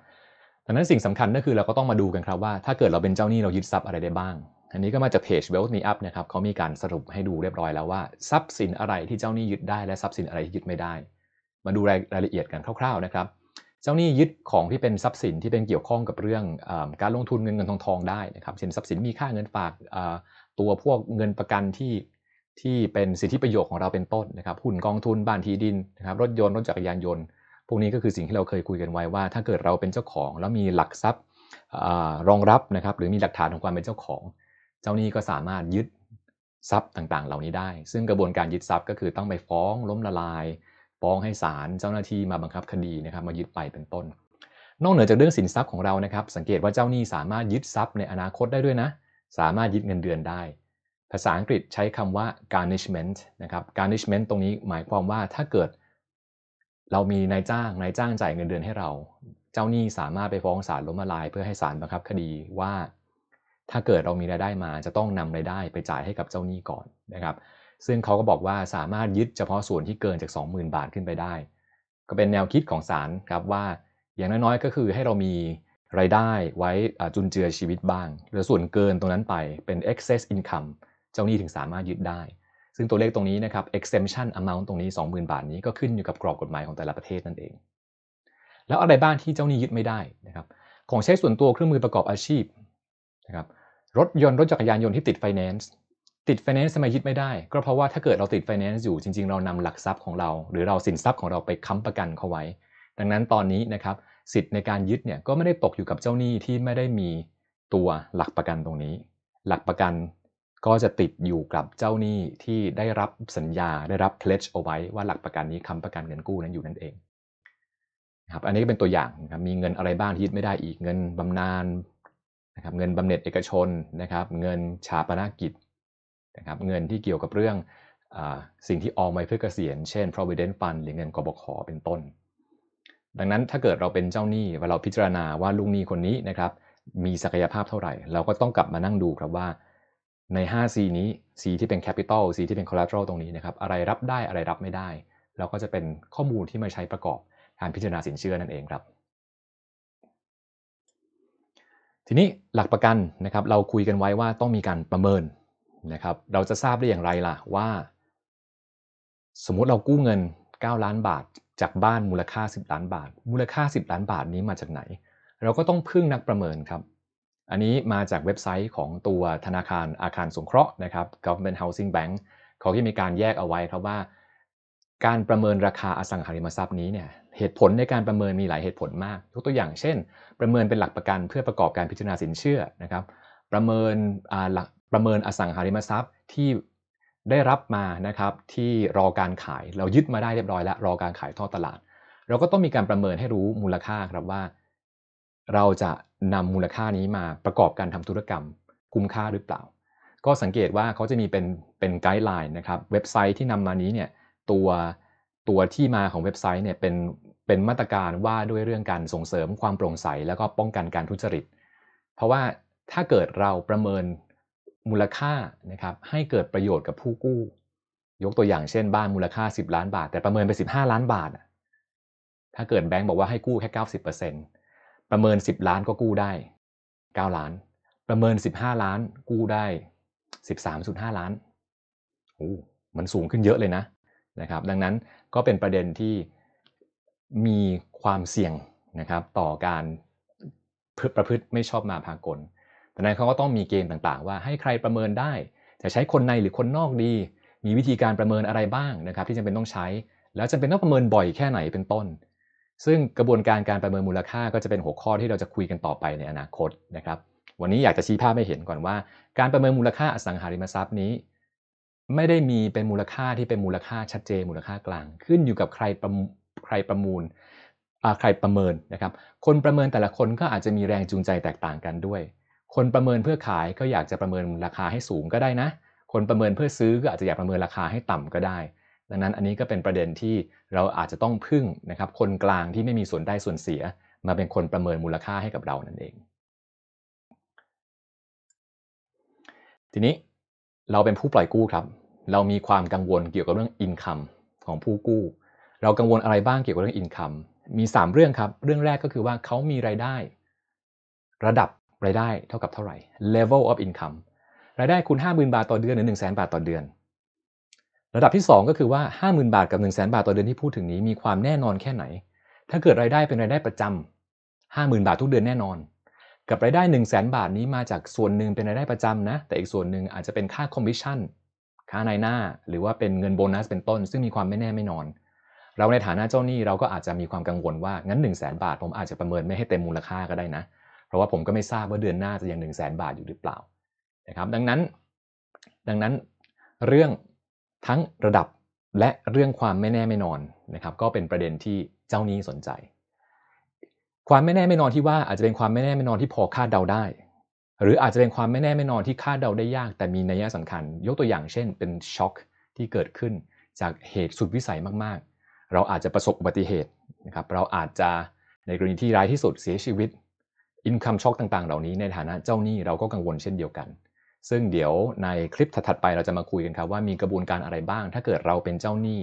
ดังนั้นสิ่งสำคัญก็คือเราก็ต้องมาดูกันครับว่าถ้าเกิดเราเป็นเจ้าหนี้เรายึดทรัพย์อะไรได้บ้าง อันนี้ก็มาจากเพจ Wealth Me Up นะครับเขามีการสรุปให้ดูเรียบร้อยแล้วว่าทรัพย์สินอะไรที่เจ้าหนี้ยึดได้และทรัพย์สินอะไรที่ยึดไม่ได้ มาดูรายละเอียดกันคร่าวๆนะครับเจ้าหนี้ยึดของที่เป็นทรัพย์สินที่เป็นเกี่ยวข้องกับเรื่องอการลงทุนเงินเงินทองทองได้นะครับเช่นทรัพย์สินมีค่าเงินฝากตัวพวกเงินประกันที่ที่เป็นสิทธิประโยชน์ของเราเป็นต้นนะครับหุ้นกองทุนบ้านที่ดินนะครับรถยนต์รถจักรยานยนต์ พวกนี้ก็คือสิ่งที่เราเคยคุยกันไว้ว่า ถ้าเกิดเราเป็นเจ้าของ แล้วมีหลักทรัพย์รองรับนะครับ หรือมีหลักฐานของความเป็นเจ้าของ เจ้าหนี้ก็สามารถยึดทรัพย์ต่างๆ เหล่านี้ได้ ซึ่งกระบวนการยึดทรัพย์ก็คือต้องไปฟ้องล้มละลาย ฟ้องให้ศาลเจ้าหน้าที่มาบังคับคดีนะครับ มายึดไปเป็นต้น นอกเหนือจากเรื่องสินทรัพย์ของเรานะครับ สังเกตว่าเจ้าหนี้สามารถยึดทรัพย์ในอนาคตได้ด้วยนะ สามารถยึดเงินเดือนได้ ภาษาอังกฤษใช้คำว่า garnishment นะครับ garnishment ตรงนี้หมายความว่าถ้าเกิด เรามีนายจ้างนายจ้างจ่ายเงินเดือนให้เรา เจ้าหนี้สามารถไปฟ้องศาลล้มละลาย เพื่อให้ศาลบังคับคดีว่า ถ้าเกิดเรามีรายได้มาจะต้องนำรายได้ไปจ่ายให้กับเจ้าหนี้ก่อนนะครับ ซึ่งเขาก็บอกว่าสามารถยึดเฉพาะส่วนที่เกินจาก 20,000 บาทขึ้นไปได้ ก็เป็นแนวคิดของศาลครับว่า อย่างน้อยๆก็คือให้เรามีรายได้ไว้จุนเจือชีวิตบ้าง หรือส่วนเกินตรงนั้นไปเป็น excess income เจ้าหนี้ถึงสามารถยึดได้ ซึ่งตัวเลขตรงนี้นะครับ exemption amount ตรงนี้ 20,000 บาทนี้ก็ขึ้นอยู่กับกรอบกฎหมายของแต่ละประเทศนั่นเอง แล้วอะไรบ้างที่เจ้าหนี้ยึดไม่ได้นะครับของใช้ส่วนตัวเครื่องมือประกอบอาชีพนะครับรถยนต์รถจักรยานยนต์ที่ติดไฟแนนซ์ติดไฟแนนซ์ทำไมยึดไม่ได้ ก็เพราะว่าถ้าเกิดเราติดไฟแนนซ์อยู่จริง ๆ เรานำหลักทรัพย์ของเรา หรือเราสินทรัพย์ของเราไปค้ำประกันเขาไว้ ดังนั้นตอนนี้นะครับสิทธิ์ในการยึดเนี่ยก็ไม่ได้ตกอยู่กับเจ้าหนี้ที่ไม่ได้มีตัวหลักประกันตรงนี้ หลักประกัน ก็จะติดอยู่กับเจ้าหนี้ที่ได้รับสัญญาได้รับ pledge เอาไว้ว่าหลักประกันนี้ค้ำประกันเงินกู้นั้นอยู่นั่นเองครับอันนี้ก็เป็นตัวอย่างนะครับมีเงินอะไรบ้างที่ยึดไม่ได้อีกเงินบำนาญนะครับเงินบำเหน็จเอกชนนะครับเงินชาปนกิจนะครับเงินที่เกี่ยวกับเรื่องอสิ่งที่ออมไว้เพื่อเกษียณ เช่น provident fund หรือเงินกบขเป็นต้น ดังนั้นถ้าเกิดเราเป็นเจ้าหนี้ว่าเราพิจารณาว่าลูกหนี้คนนี้นะครับมีศักยภาพเท่าไหร่ เราก็ต้องกลับมานั่งดูครับว่า ใน 5C นี้ C ที่เป็น capital C ที่เป็น collateral ตรงนี้นะครับ อะไรรับได้อะไรรับไม่ได้เราก็จะเป็นข้อมูลที่มาใช้ประกอบการพิจารณาสินเชื่อนั่นเองครับ ทีนี้หลักประกันนะครับ เราคุยกันไว้ว่าต้องมีการประเมินนะครับ เราจะทราบได้อย่างไรล่ะว่า สมมุติเรากู้เงิน 9 ล้านบาท จากบ้านมูลค่า 10 ล้านบาท มูลค่า 10 ล้านบาทนี้มาจากไหน เราก็ต้องพึ่งนักประเมินครับ อันนี้มาจากเว็บไซต์ของตัวธนาคารอาคารสงเคราะห์นะครับ Government Housing Bank เขาที่มีการแยกเอาไว้ครับว่า การประเมินราคาอสังหาริมทรัพย์นี้เนี่ยเหตุผลในการประเมินมีหลายเหตุผลมากยกตัวอย่างเช่น ประเมินเป็นหลักประกันเพื่อประกอบการพิจารณาสินเชื่อนะครับ ประเมินหลักประเมินอสังหาริมทรัพย์ที่ได้รับมานะครับที่รอการขายเรายึดมาได้เรียบร้อยแล้วรอการขายทอดตลาด เราก็ต้องมีการประเมินให้รู้มูลค่าครับว่า เราจะ นำมูลค่านี้มาประกอบการทำธุรกรรม คุ้มค่าหรือเปล่า ก็สังเกตว่าเขาจะมีเป็นเป็น guideline นะครับเว็บไซต์ที่นำมานี้เนี่ยตัวตัวที่มาของเว็บไซต์เนี่ยเป็นเป็นมาตรการว่าด้วยเรื่องการส่งเสริมความโปร่งใส แล้วก็ป้องกันการทุจริต เพราะว่าถ้าเกิดเราประเมินมูลค่านะครับให้เกิดประโยชน์กับผู้กู้ ยกตัวอย่างเช่นบ้านมูลค่า 10 ล้านบาท แต่ประเมินไป 15 ล้านบาท ถ้าเกิดแบงก์บอกว่าให้กู้แค่ 90% ประเมิน 10 ล้านก็กู้ได้ 9 ล้าน ประเมิน 15 ล้านกู้ได้ 13.5 ล้านโอ้มันสูงขึ้นเยอะเลยนะนะครับ ดังนั้นก็เป็นประเด็นที่มีความเสี่ยงนะครับต่อการประพฤติไม่ชอบมาพากลดังนั้นเขาก็ต้องมีเกณฑ์ต่างๆ ว่าให้ใครประเมินได้ จะใช้คนในหรือคนนอกดี มีวิธีการประเมินอะไรบ้างนะครับ ที่จำเป็นต้องใช้ แล้วจำเป็นต้องประเมินบ่อยแค่ไหนเป็นต้น ซึ่งกระบวนการการประเมินมูลค่าก็จะเป็นหัวข้อที่เราจะคุยกันต่อไปในอนาคตนะครับ วันนี้อยากจะชี้ภาพให้เห็นก่อนว่า การประเมินมูลค่าอสังหาริมทรัพย์นี้ ไม่ได้มีเป็นมูลค่าที่เป็นมูลค่าชัดเจนมูลค่ากลาง ขึ้นอยู่กับใครประใครประมูลใครประเมินนะครับ คนประเมินแต่ละคนก็อาจจะมีแรงจูงใจแตกต่างกันด้วย คนประเมินเพื่อขายก็อยากจะประเมินราคาให้สูงก็ได้นะ คนประเมินเพื่อซื้อก็อาจจะอยากประเมินราคาให้ต่ำก็ได้ ดังนั้นอันนี้ก็เป็นประเด็นที่เราอาจจะต้องพึ่งนะครับคนกลางที่ไม่มีส่วนได้ส่วนเสีย มาเป็นคนประเมินมูลค่าให้กับเรานั่นเอง ทีนี้เราเป็นผู้ปล่อยกู้ครับ เรามีความกังวลเกี่ยวกับเรื่อง income ของผู้กู้ เรากังวลอะไรบ้างเกี่ยวกับเรื่อง income มี 3 เรื่องครับ เรื่องแรกก็คือว่าเขามีรายได้ ระดับรายได้เท่ากับเท่าไหร่ level of income รายได้คุณ 50,000 บาทต่อเดือนหรือ 100,000 บาทต่อเดือน ระดับที่ 2 ก็คือว่า 50,000 บาทกับ 100,000 บาทต่อเดือนที่พูดถึงนี้มีความแน่นอนแค่ไหน ถ้าเกิดรายได้เป็นรายได้ประจำ50,000 บาททุกเดือนแน่นอน กับรายได้ 100,000 บาทนี้มาจากส่วนหนึ่งเป็นรายได้ประจำนะ แต่อีกส่วนหนึ่งอาจจะเป็นค่าคอมมิชชั่น ค่านายหน้า หรือว่าเป็นเงินโบนัสเป็นต้น ซึ่งมีความไม่แน่ไม่นอน เราในฐานะเจ้าหนี้เราก็อาจจะมีความกังวลว่างั้น 1 0 0 0 0แบาท ผมอาจจะประเมินไม่ให้เต็มมูลค่าก็ได้นะ เพราะว่าผมก็ไม่ทราบว่าเดือนหน้าจะยัง 1 0 0 0 0แบาทอยู่หรือเปล่านะครับดังนั้น ดังนั้นเรื่อง ทั้งระดับและเรื่องความไม่แน่ไม่นอนนะครับก็เป็นประเด็นที่เจ้าหนี้สนใจ ความไม่แน่ไม่นอนที่ว่าอาจจะเป็นความไม่แน่ไม่นอนที่พอคาดเดาได้ หรืออาจจะเป็นความไม่แน่ไม่นอนที่คาดเดาได้ยาก แต่มีนัยสำคัญ ยกตัวอย่างเช่น เป็นช็อคที่เกิดขึ้นจากเหตุสุดวิสัยมากๆ เราอาจจะประสบอุบัติเหตุนะครับเราอาจจะในกรณีที่ร้ายที่สุดเสียชีวิตอินคัมช็อคต่างๆ เหล่านี้ในฐานะเจ้าหนี้เราก็กังวลเช่นเดียวกัน ซึ่งเดี๋ยวในคลิปถัดๆไปเราจะมาคุยกันครับว่ามีกระบวนการอะไรบ้าง ถ้าเกิดเราเป็นเจ้าหนี้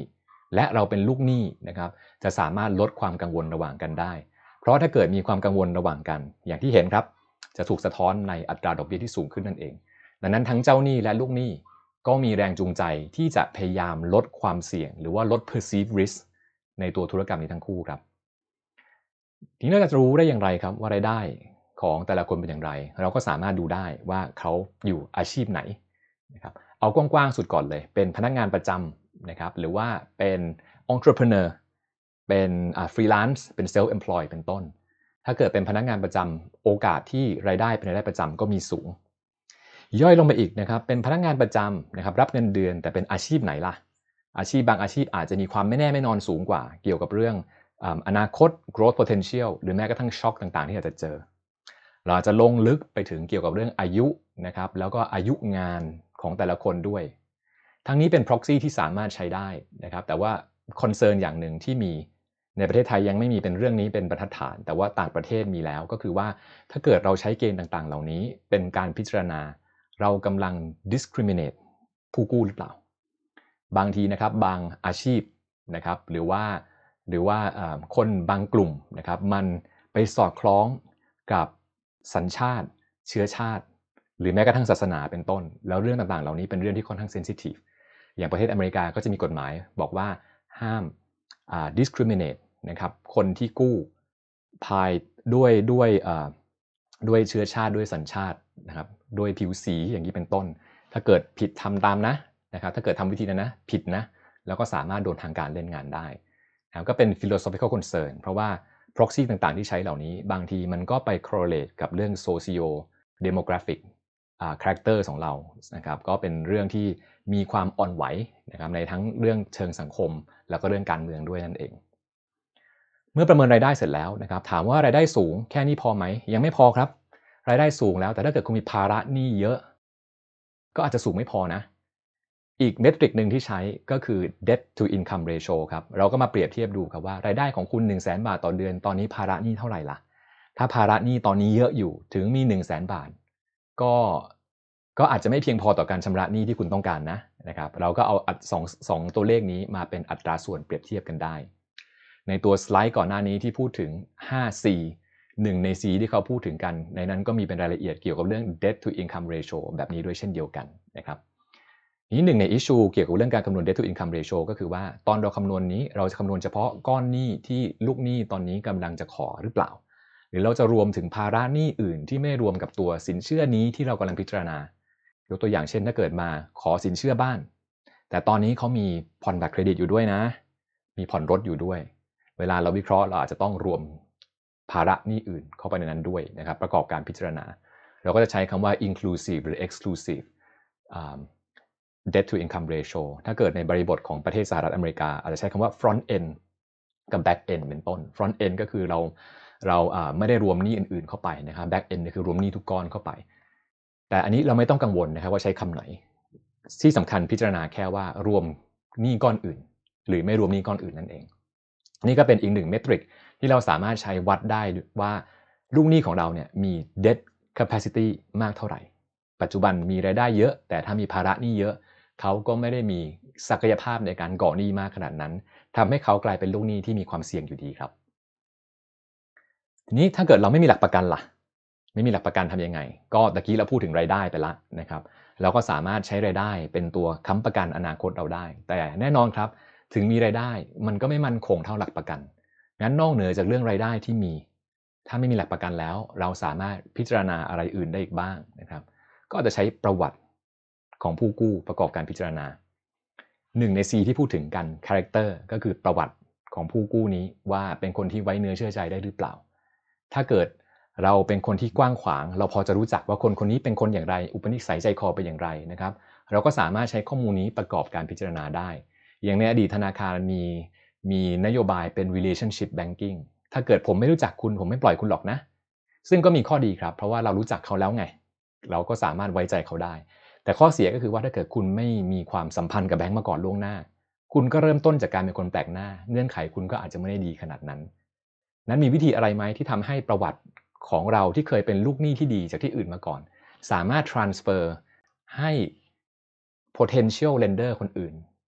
และเราเป็นลูกหนี้นะครับจะสามารถลดความกังวลระหว่างกันได้ เพราะถ้าเกิดมีความกังวลระหว่างกัน อย่างที่เห็นครับจะถูกสะท้อนในอัตราดอกเบี้ยที่สูงขึ้นนั่นเอง ดังนั้นทั้งเจ้าหนี้และลูกหนี้ก็มีแรงจูงใจที่จะพยายามลดความเสี่ยง หรือว่าลด perceived risk ในตัวธุรกรรมนี้ทั้งคู่ครับทีนี้เราจะรู้ได้อย่างไรครับว่ารายได้ ของแต่ละคนเป็นอย่างไร เราก็สามารถดูได้ว่าเขาอยู่อาชีพไหนนะครับเอากว้างๆสุดก่อนเลย เป็นพนักงานประจำนะครับหรือว่าเป็น entrepreneur เป็นฟรีแลนซ์เป็น self employed เป็นต้น ถ้าเกิดเป็นพนักงานประจำโอกาสที่รายได้เป็นรายได้ประจำก็มีสูง ย่อยลงไปอีกนะครับเป็นพนักงานประจำนะครับรับเงินเดือนแต่เป็นอาชีพไหนล่ะ อาชีพบางอาชีพอาจจะมีความไม่แน่ไม่นอนสูงกว่า เกี่ยวกับเรื่องอนาคต growth potential หรือแม้กระทั่งช็อคต่างๆ ที่อาจจะเจอ เราจะลงลึกไปถึงเกี่ยวกับเรื่องอายุนะครับ แล้วก็อายุงานของแต่ละคนด้วย ทั้งนี้เป็น proxy ที่สามารถใช้ได้นะครับ แต่ว่าคอนเซิร์นอย่างหนึ่งที่มีในประเทศไทยยังไม่มีเป็นเรื่องนี้เป็นบรรทัดฐาน แต่ว่าต่างประเทศมีแล้วก็คือว่าถ้าเกิดเราใช้เกณฑ์ต่างๆ เหล่านี้ เป็นการพิจารณา เรากำลัง discriminate ผู้กู้หรือเปล่า บางทีนะครับบางอาชีพนะครับหรือว่าหรือว่าคนบางกลุ่มนะครับมันไปสอดคล้องกับ สัญชาติ เชื้อชาติ หรือแม้กระทั่งศาสนาเป็นต้น แล้วเรื่องต่างๆ เหล่านี้เป็นเรื่องที่ค่อนข้างเซนซิทีฟอย่างประเทศอเมริกาก็จะมีกฎหมายบอกว่าห้าม discriminate นะครับคนที่กู้ภายด้วยด้วยด้วยเชื้อชาติด้วยสัญชาตินะครับด้วยผิวสีอย่างนี้เป็นต้น ถ้าเกิดผิดทำตามนะนะครับถ้าเกิดทำวิธีนั้นนะผิดนะแล้วก็สามารถโดนทางการเล่นงานได้นะก็เป็น philosophical concern เพราะว่า proxy ต่างๆ ที่ใช้เหล่านี้บางทีมันก็ไป correlate กับเรื่อง socio demographic character ของเรานะครับก็เป็นเรื่องที่มีความอ่อนไหวนะครับในทั้งเรื่องเชิงสังคม แล้วก็เรื่องการเมืองด้วยนั่นเอง เมื่อประเมินรายได้เสร็จแล้วนะครับถามว่ารายได้สูงแค่นี้พอไหม ยังไม่พอครับ รายได้สูงแล้วแต่ถ้าเกิดคุณมีภาระหนี้เยอะ ก็อาจจะสูงไม่พอนะ อีกเมทริกหนึ่งที่ใช้ก็คือ debt to income ratio ครับ เราก็มาเปรียบเทียบดูครับว่ารายได้ของคุณ 1 0 0 0 0แบาทต่อเดือน ตอนนี้ภาระหนี้เท่าไหร่ล่ะ ถ้าภาระหนี้ตอนนี้เยอะอยู่ถึงมี 1 0 0 0 0แบาท ก็ก็อาจจะไม่เพียงพอต่อการชำระหนี้ที่คุณต้องการนะนะครับ เราก็เอาสองสองตัวเลขนี้มาเป็นอัตราส่วนเปรียบเทียบกันได้ ในตัวสไลด์ก่อนหน้านี้ที่พูดถึง 5C หนึ่งใน C ที่เขาพูดถึงกัน ในนั้นก็มีเป็นรายละเอียดเกี่ยวกับเรื่อง debt to income ratio แบบนี้ด้วยเช่นเดียวกันนะครับ นี้หนึ่งในอิชูเกี่ยวกับเรื่องการคำนวณ debt to income ratio ก็คือว่าตอนเราคำนวณนี้เราจะคำนวณเฉพาะก้อนหนี้ที่ลูกหนี้ตอนนี้กำลังจะขอหรือเปล่า หรือเราจะรวมถึงภาระหนี้อื่น ที่ไม่รวมกับตัวสินเชื่อนี้ที่เรากำลังพิจารณายกตัวอย่างเช่นถ้าเกิดมาขอสินเชื่อบ้าน แต่ตอนนี้เขามีผ่อนบัตรเครดิตอยู่ด้วยนะ มีผ่อนรถอยู่ด้วย เวลาเราวิเคราะห์เราอาจจะต้องรวมภาระหนี้อื่นเข้าไปในนั้นด้วยนะครับประกอบการพิจารณา เราก็จะใช้คำว่า inclusive หรือ exclusive debt to income ratio ถ้าเกิดในบริบทของประเทศสหรัฐอเมริกา อาจจะใช้คำว่า front end กับ back end เป็นต้น front end ก็คือเราเราไม่ได้รวมหนี้อื่นๆเข้าไปนะครับ back end คือรวมหนี้ทุกก้อนเข้าไป แต่อันนี้เราไม่ต้องกังวลนะครับว่าใช้คำไหน ที่สำคัญพิจารณาแค่ว่ารวมหนี้ก้อนอื่น หรือไม่รวมหนี้ก้อนอื่นนั่นเอง นี่ก็เป็นอีกหนึ่งเมทริกที่เราสามารถใช้วัดได้ว่าลูกหนี้ของเราเนี่ยมี debt capacity มากเท่าไหร่ ปัจจุบันมีรายได้เยอะ แต่ถ้ามีภาระหนี้เยอะ เขาก็ไม่ได้มีศักยภาพในการก่อหนี้มากขนาดนั้นทำให้เขากลายเป็นลูกหนี้ที่มีความเสี่ยงอยู่ดีครับ ทีนี้ถ้าเกิดเราไม่มีหลักประกันล่ะ ไม่มีหลักประกันทํำยังไง ก็ตะกี้เราพูดถึงรายได้ไปละนะครับ เราก็สามารถใช้รายได้เป็นตัวค้ำประกันอนาคตเราได้ แต่แน่นอนครับ ถึงมีรายได้มันก็ไม่มั่นคงเท่าหลักประกันงั้นนอกเหนือจากเรื่องรายได้ที่มี ถ้าไม่มีหลักประกันแล้ว เราสามารถพิจารณาอะไรอื่นได้อีกบ้างนะครับ ก็จะใช้ประวัติ ของผู้กู้ประกอบการพิจารณาหนึ่งใน C ที่พูดถึงกัน character ก็คือประวัติของผู้กู้นี้ว่าเป็นคนที่ไว้เนื้อเชื่อใจได้หรือเปล่า ถ้าเกิดเราเป็นคนที่กว้างขวาง เราพอจะรู้จักว่าคนคนนี้เป็นคนอย่างไร อุปนิสัยใจคอเป็นอย่างไรนะครับ เราก็สามารถใช้ข้อมูลนี้ประกอบการพิจารณาได้ อย่างในอดีตธนาคารมีมีนโยบายเป็น relationship banking ถ้าเกิดผมไม่รู้จักคุณผมไม่ปล่อยคุณหรอกนะ ซึ่งก็มีข้อดีครับ เพราะว่าเรารู้จักเขาแล้วไง เราก็สามารถไว้ใจเขาได้ แต่ข้อเสียก็คือว่าถ้าเกิดคุณไม่มีความสัมพันธ์กับแบงก์มาก่อนล่วงหน้า คุณก็เริ่มต้นจากการเป็นคนแปลกหน้า เงื่อนไขคุณก็อาจจะไม่ได้ดีขนาดนั้น นั้นมีวิธีอะไรไหมที่ทำให้ประวัติของเราที่เคยเป็นลูกหนี้ที่ดีจากที่อื่นมาก่อน สามารถ transfer ให้ potential lender คนอื่น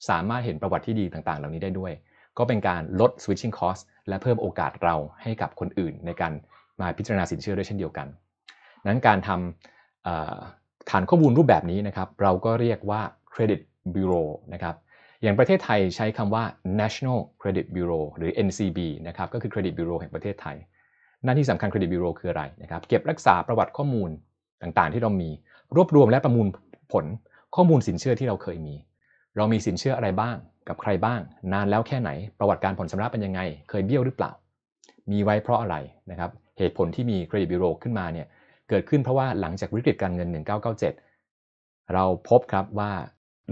สามารถเห็นประวัติที่ดีต่างๆ เหล่านี้ได้ด้วย ก็เป็นการลด switching cost และเพิ่มโอกาสเราให้กับคนอื่นในการมาพิจารณาสินเชื่อด้วยเช่นเดียวกัน นั้นการทำ ฐานข้อมูลรูปแบบนี้นะครับเราก็เรียกว่า Credit Bureau นะครับอย่างประเทศไทยใช้คำว่า National Credit Bureau หรือ NCB นะครับก็คือ Credit Bureau แห่งประเทศไทย หน้าที่สำคัญ Credit Bureau คืออะไรนะครับเก็บรักษาประวัติข้อมูลต่างๆ ที่เรามี รวบรวมและประมูลผลข้อมูลสินเชื่อที่เราเคยมี เรามีสินเชื่ออะไรบ้าง กับใครบ้าง นานแล้วแค่ไหน ประวัติการผ่อนชำระเป็นยังไง เคยเบี้ยวหรือเปล่า มีไว้เพราะอะไรนะครับเหตุผลที่มี Credit Bureau ขึ้นมาเนี่ย เกิดขึ้นเพราะว่าหลังจากวิกฤตการเงิน 1997 เราพบครับว่า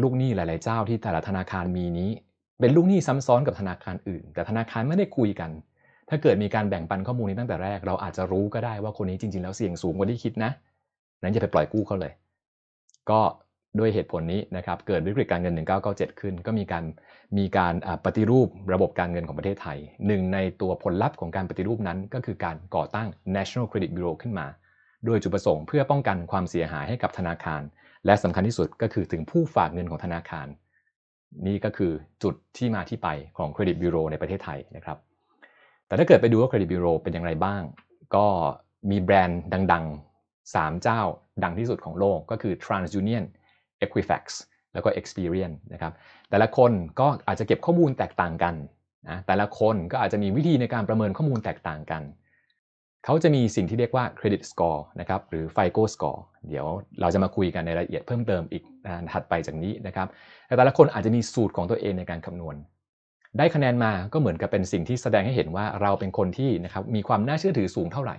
ลูกหนี้หลาย ๆ เจ้าที่แต่ละธนาคารมีนี้ เป็นลูกหนี้ซ้ำซ้อนกับธนาคารอื่น แต่ธนาคารไม่ได้คุยกัน ถ้าเกิดมีการแบ่งปันข้อมูลนี้ตั้งแต่แรก เราอาจจะรู้ก็ได้ว่าคนนี้จริง ๆ แล้วเสี่ยงสูงกว่าที่คิดนะนั้นอย่าไปปล่อยกู้เขาเลย ก็ด้วยเหตุผลนี้นะครับเกิดวิกฤตการเงิน 1997 ขึ้น ก็มีการมีการปฏิรูประบบการเงินของประเทศไทย หนึ่งในตัวผลลัพธ์ของการปฏิรูปนั้นก็คือการก่อตั้ง National Credit Bureau ขึ้นมา โดยจุดประสงค์เพื่อป้องกันความเสียหายให้กับธนาคาร และสำคัญที่สุดก็คือถึงผู้ฝากเงินของธนาคาร นี่ก็คือจุดที่มาที่ไปของเครดิตบิโรในประเทศไทยนะครับ แต่ถ้าเกิดไปดูว่าเครดิตบิโรเป็นอย่างไรบ้าง ก็มีแบรนด์ดังๆ 3 เจ้าดังที่สุดของโลกก็คือ TransUnion Equifax แล้วก็ Experian นะครับ แต่ละคนก็อาจจะเก็บข้อมูลแตกต่างกันนะแต่ละคนก็อาจจะมีวิธีในการประเมินข้อมูลแตกต่างกัน เขาจะมีสิ่งที่เรียกว่า Credit Score นะครับหรือ FICO Score เดี๋ยวเราจะมาคุยกันในรายละเอียดเพิ่มเติมอีกถัดไปจากนี้นะครับแต่แต่ละคนอาจจะมีสูตรของตัวเองในการคำนวณ ได้คะแนนมาก็เหมือนกับเป็นสิ่งที่แสดงให้เห็นว่าเราเป็นคนที่นะครับมีความน่าเชื่อถือสูงเท่าไหร่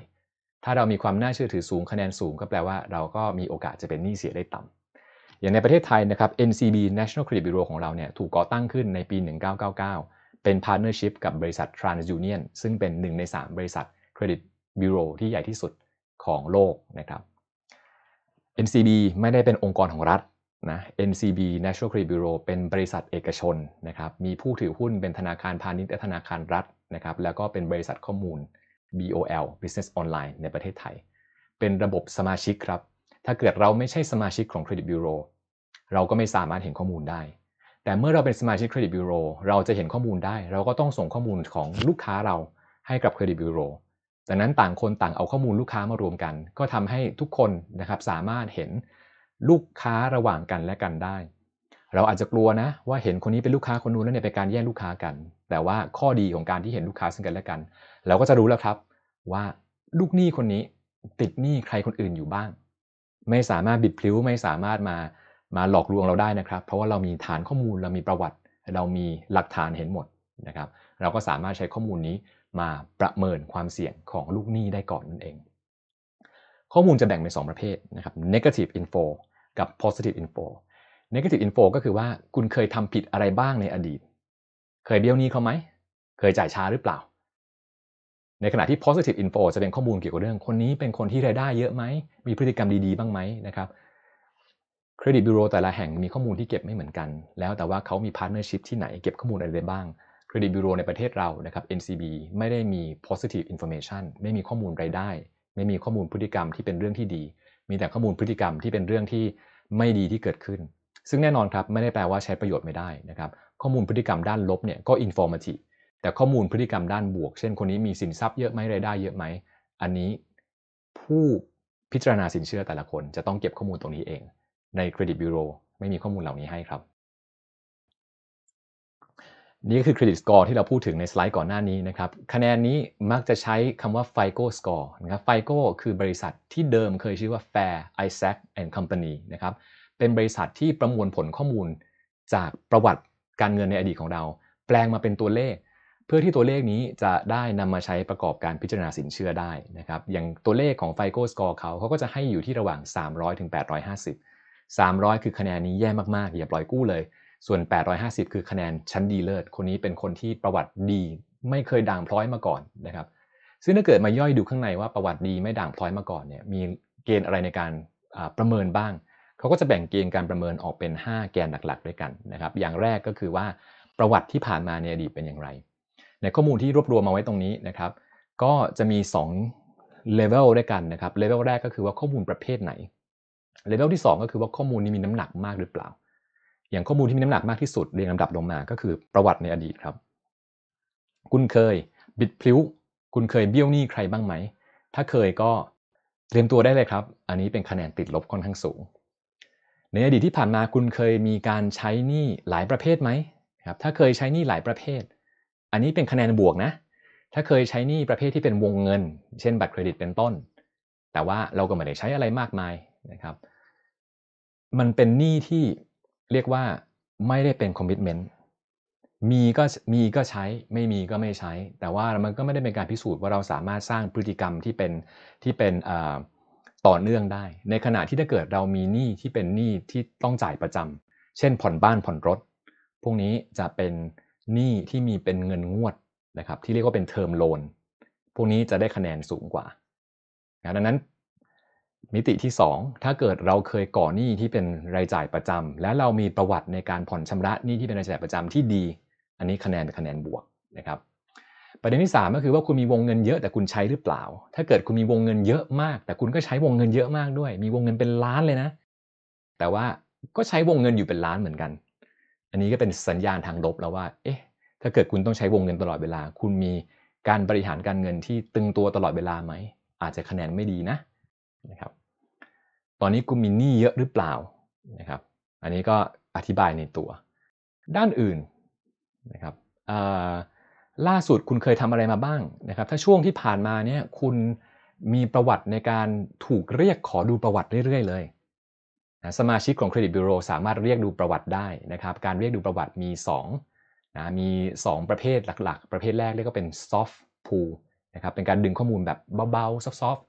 ถ้าเรามีความน่าเชื่อถือสูงคะแนนสูงก็แปลว่าเราก็มีโอกาสจะเป็นหนี้เสียได้ต่ำอย่างในประเทศไทยนะครับ NCB National Credit Bureau ของเราเนี่ยถูกก่อตั้งขึ้นในปี 1999 เป็น partnership กับบริษัท TransUnion ซึ่งเป็นหนึ่งใน 3 บริษัทเครดิต บิโรที่ใหญ่ที่สุดของโลกนะครับ NCB ไม่ได้เป็นองค์กรของรัฐนะ NCB National Credit Bureau เป็นบริษัทเอกชนนะครับ มีผู้ถือหุ้นเป็นธนาคารพาณิชย์และธนาคารรัฐนะครับ แล้วก็เป็นบริษัทข้อมูล BOL Business Online ในประเทศไทย เป็นระบบสมาชิกครับ ถ้าเกิดเราไม่ใช่สมาชิกของ Credit Bureau เราก็ไม่สามารถเห็นข้อมูลได้ แต่เมื่อเราเป็นสมาชิก Credit Bureau เราจะเห็นข้อมูลได้ เราก็ต้องส่งข้อมูลของลูกค้าเราให้กับ Credit Bureau ดังนั้นต่างคนต่างเอาข้อมูลลูกค้ามารวมกัน ก็ทำให้ทุกคนนะครับสามารถเห็นลูกค้าระหว่างกันและกันได้ เราอาจจะกลัวนะว่าเห็นคนนี้เป็นลูกค้าคนนู้นแล้วเนี่ยเป็นการแย่งลูกค้ากัน แต่ว่าข้อดีของการที่เห็นลูกค้าซึ่งกันและกัน เราก็จะรู้แล้วครับว่าลูกหนี้คนนี้ติดหนี้ใครคนอื่นอยู่บ้าง ไม่สามารถบิดพลิ้วไม่สามารถมามาหลอกลวงเราได้นะครับ เพราะว่าเรามีฐานข้อมูลเรามีประวัติ เรามีหลักฐานเห็นหมดนะครับ เราก็สามารถใช้ข้อมูลนี้ มาประเมินความเสี่ยงของลูกหนี้ได้ก่อนนั่นเอง ข้อมูลจะแบ่งเป็น 2 ประเภทนะครับ negative info กับ positive info negative info ก็คือว่าคุณเคยทำผิดอะไรบ้างในอดีต เคยเบี้ยวหนี้เขาไหม เคยจ่ายช้าหรือเปล่า ในขณะที่ positive info จะเป็นข้อมูลเกี่ยวกับเรื่อง คนนี้เป็นคนที่รายได้เยอะไหม มีพฤติกรรมดีๆ บ้างไหมนะครับเครดิตบูโรแต่ละแห่งมีข้อมูลที่เก็บไม่เหมือนกัน แล้วแต่ว่าเขามี partnership ที่ไหนเก็บข้อมูลอะไรได้บ้าง เครดิตบูโรในประเทศเรานะครับ NCB ไม่ได้มี positive information ไม่มีข้อมูลรายได้ ไม่มีข้อมูลพฤติกรรมที่เป็นเรื่องที่ดี มีแต่ข้อมูลพฤติกรรมที่เป็นเรื่องที่ไม่ดีที่เกิดขึ้น ซึ่งแน่นอนครับไม่ได้แปลว่าใช้ประโยชน์ไม่ได้นะครับข้อมูลพฤติกรรมด้านลบเนี่ยก็ informative แต่ข้อมูลพฤติกรรมด้านบวก เช่นคนนี้มีสินทรัพย์เยอะไหมรายได้เยอะไหมอันนี้ผู้พิจารณาสินเชื่อแต่ละคนจะต้องเก็บข้อมูลตรงนี้เอง ในเครดิตบูโรไม่มีข้อมูลเหล่านี้ให้ครับ นี่ก็คือเครดิตสกอร์ที่เราพูดถึงในสไลด์ก่อนหน้านี้นะครับ คะแนนนี้มักจะใช้คำว่า FICO Score นะครับ FICO คือบริษัทที่เดิมเคยชื่อว่า Fair Isaac and Company นะครับ เป็นบริษัทที่ประมวลผลข้อมูลจากประวัติการเงินในอดีตของเรา แปลงมาเป็นตัวเลข เพื่อที่ตัวเลขนี้จะได้นำมาใช้ประกอบการพิจารณาสินเชื่อได้นะครับ อย่างตัวเลขของ FICO Score เขาเขาก็จะให้อยู่ที่ระหว่าง 300ถึง850 300 คือคะแนนนี้แย่มากๆอย่าปล่อยกู้เลย ส่วน 850 คือคะแนนชั้นดีเลิศ คนนี้เป็นคนที่ประวัติดี ไม่เคยด่างพร้อยมาก่อนนะครับ ซึ่งถ้าเกิดมาย่อยดูข้างในว่าประวัติดีไม่ด่างพร้อยมาก่อนเนี่ย มีเกณฑ์อะไรในการประเมินบ้าง เขาก็จะแบ่งเกณฑ์การประเมินออกเป็น 5 แกนหลักๆ ด้วยกันนะครับ อย่างแรกก็คือว่าประวัติที่ผ่านมาในอดีตเป็นอย่างไร ในข้อมูลที่รวบรวมมาไว้ตรงนี้นะครับ ก็จะมี2เลเวลด้วยกันนะครับ เลเวลแรกก็คือว่าข้อมูลประเภทไหน เลเวลที่ 2 ก็คือว่าข้อมูลนี้มีน้ำหนักมากหรือเปล่า อย่างข้อมูลที่มีน้ำหนักมากที่สุดเรียงลำดับลงมาก็คือประวัติในอดีตครับ คุณเคยบิดพลิ้ว คุณเคยเบี้ยวหนี้ใครบ้างไหม ถ้าเคยก็เตรียมตัวได้เลยครับ อันนี้เป็นคะแนนติดลบค่อนข้างสูง ในอดีตที่ผ่านมาคุณเคยมีการใช้หนี้หลายประเภทไหมครับ ถ้าเคยใช้หนี้หลายประเภท อันนี้เป็นคะแนนบวกนะ ถ้าเคยใช้หนี้ประเภทที่เป็นวงเงิน เช่นบัตรเครดิตเป็นต้น แต่ว่าเราก็ไม่ได้ใช้อะไรมากมายนะครับ มันเป็นหนี้ที่ เรียกว่าไม่ได้เป็น commitment มีก็มีก็ใช้ไม่มีก็ไม่ใช้ แต่ว่ามันก็ไม่ได้เป็นการพิสูจน์ว่าเราสามารถสร้างพฤติกรรมที่เป็นที่เป็นต่อเนื่องได้ ในขณะที่ถ้าเกิดเรามีหนี้ที่เป็นหนี้ที่ต้องจ่ายประจำเช่นผ่อนบ้านผ่อนรถ พวกนี้จะเป็นหนี้ที่มีเป็นเงินงวดนะครับที่เรียกว่าเป็นเทอมโลนพวกนี้จะได้คะแนนสูงกว่าดังนั้น มิติที่ 2 ถ้าเกิดเราเคยก่อหนี้ที่เป็นรายจ่ายประจำและเรามีประวัติในการผ่อนชำระหนี้ที่เป็นรายจ่ายประจำที่ดี อันนี้คะแนนคะแนนบวกนะครับประเด็นที่ 3 ก็คือว่าคุณมีวงเงินเยอะแต่คุณใช้หรือเปล่า ถ้าเกิดคุณมีวงเงินเยอะมาก แต่คุณก็ใช้วงเงินเยอะมากด้วย มีวงเงินเป็นล้านเลยนะ แต่ว่าก็ใช้วงเงินอยู่เป็นล้านเหมือนกัน อันนี้ก็เป็นสัญญาณทางลบแล้วว่า เอ๊ะ ถ้าเกิดคุณต้องใช้วงเงินตลอดเวลา คุณมีการบริหารการเงินที่ตึงตัวตลอดเวลาไหม อาจจะคะแนนไม่ดีนะ นะครับ ตอนนี้กูมีหนี้เยอะหรือเปล่านะครับ อันนี้ก็อธิบายในตัว ด้านอื่นนะครับล่าสุดคุณเคยทำอะไรมาบ้างนะครับ ถ้าช่วงที่ผ่านมาเนี่ยคุณมีประวัติในการถูกเรียกขอดูประวัติเรื่อยๆ เลยนะสมาชิกของเครดิตบูโรสามารถเรียกดูประวัติได้นะครับ การเรียกดูประวัติมี2นะมี 2 ประเภทหลักๆ ประเภทแรกเรียกว่าเป็น soft pull นะครับเป็นการดึงข้อมูลแบบเบาๆซอฟต์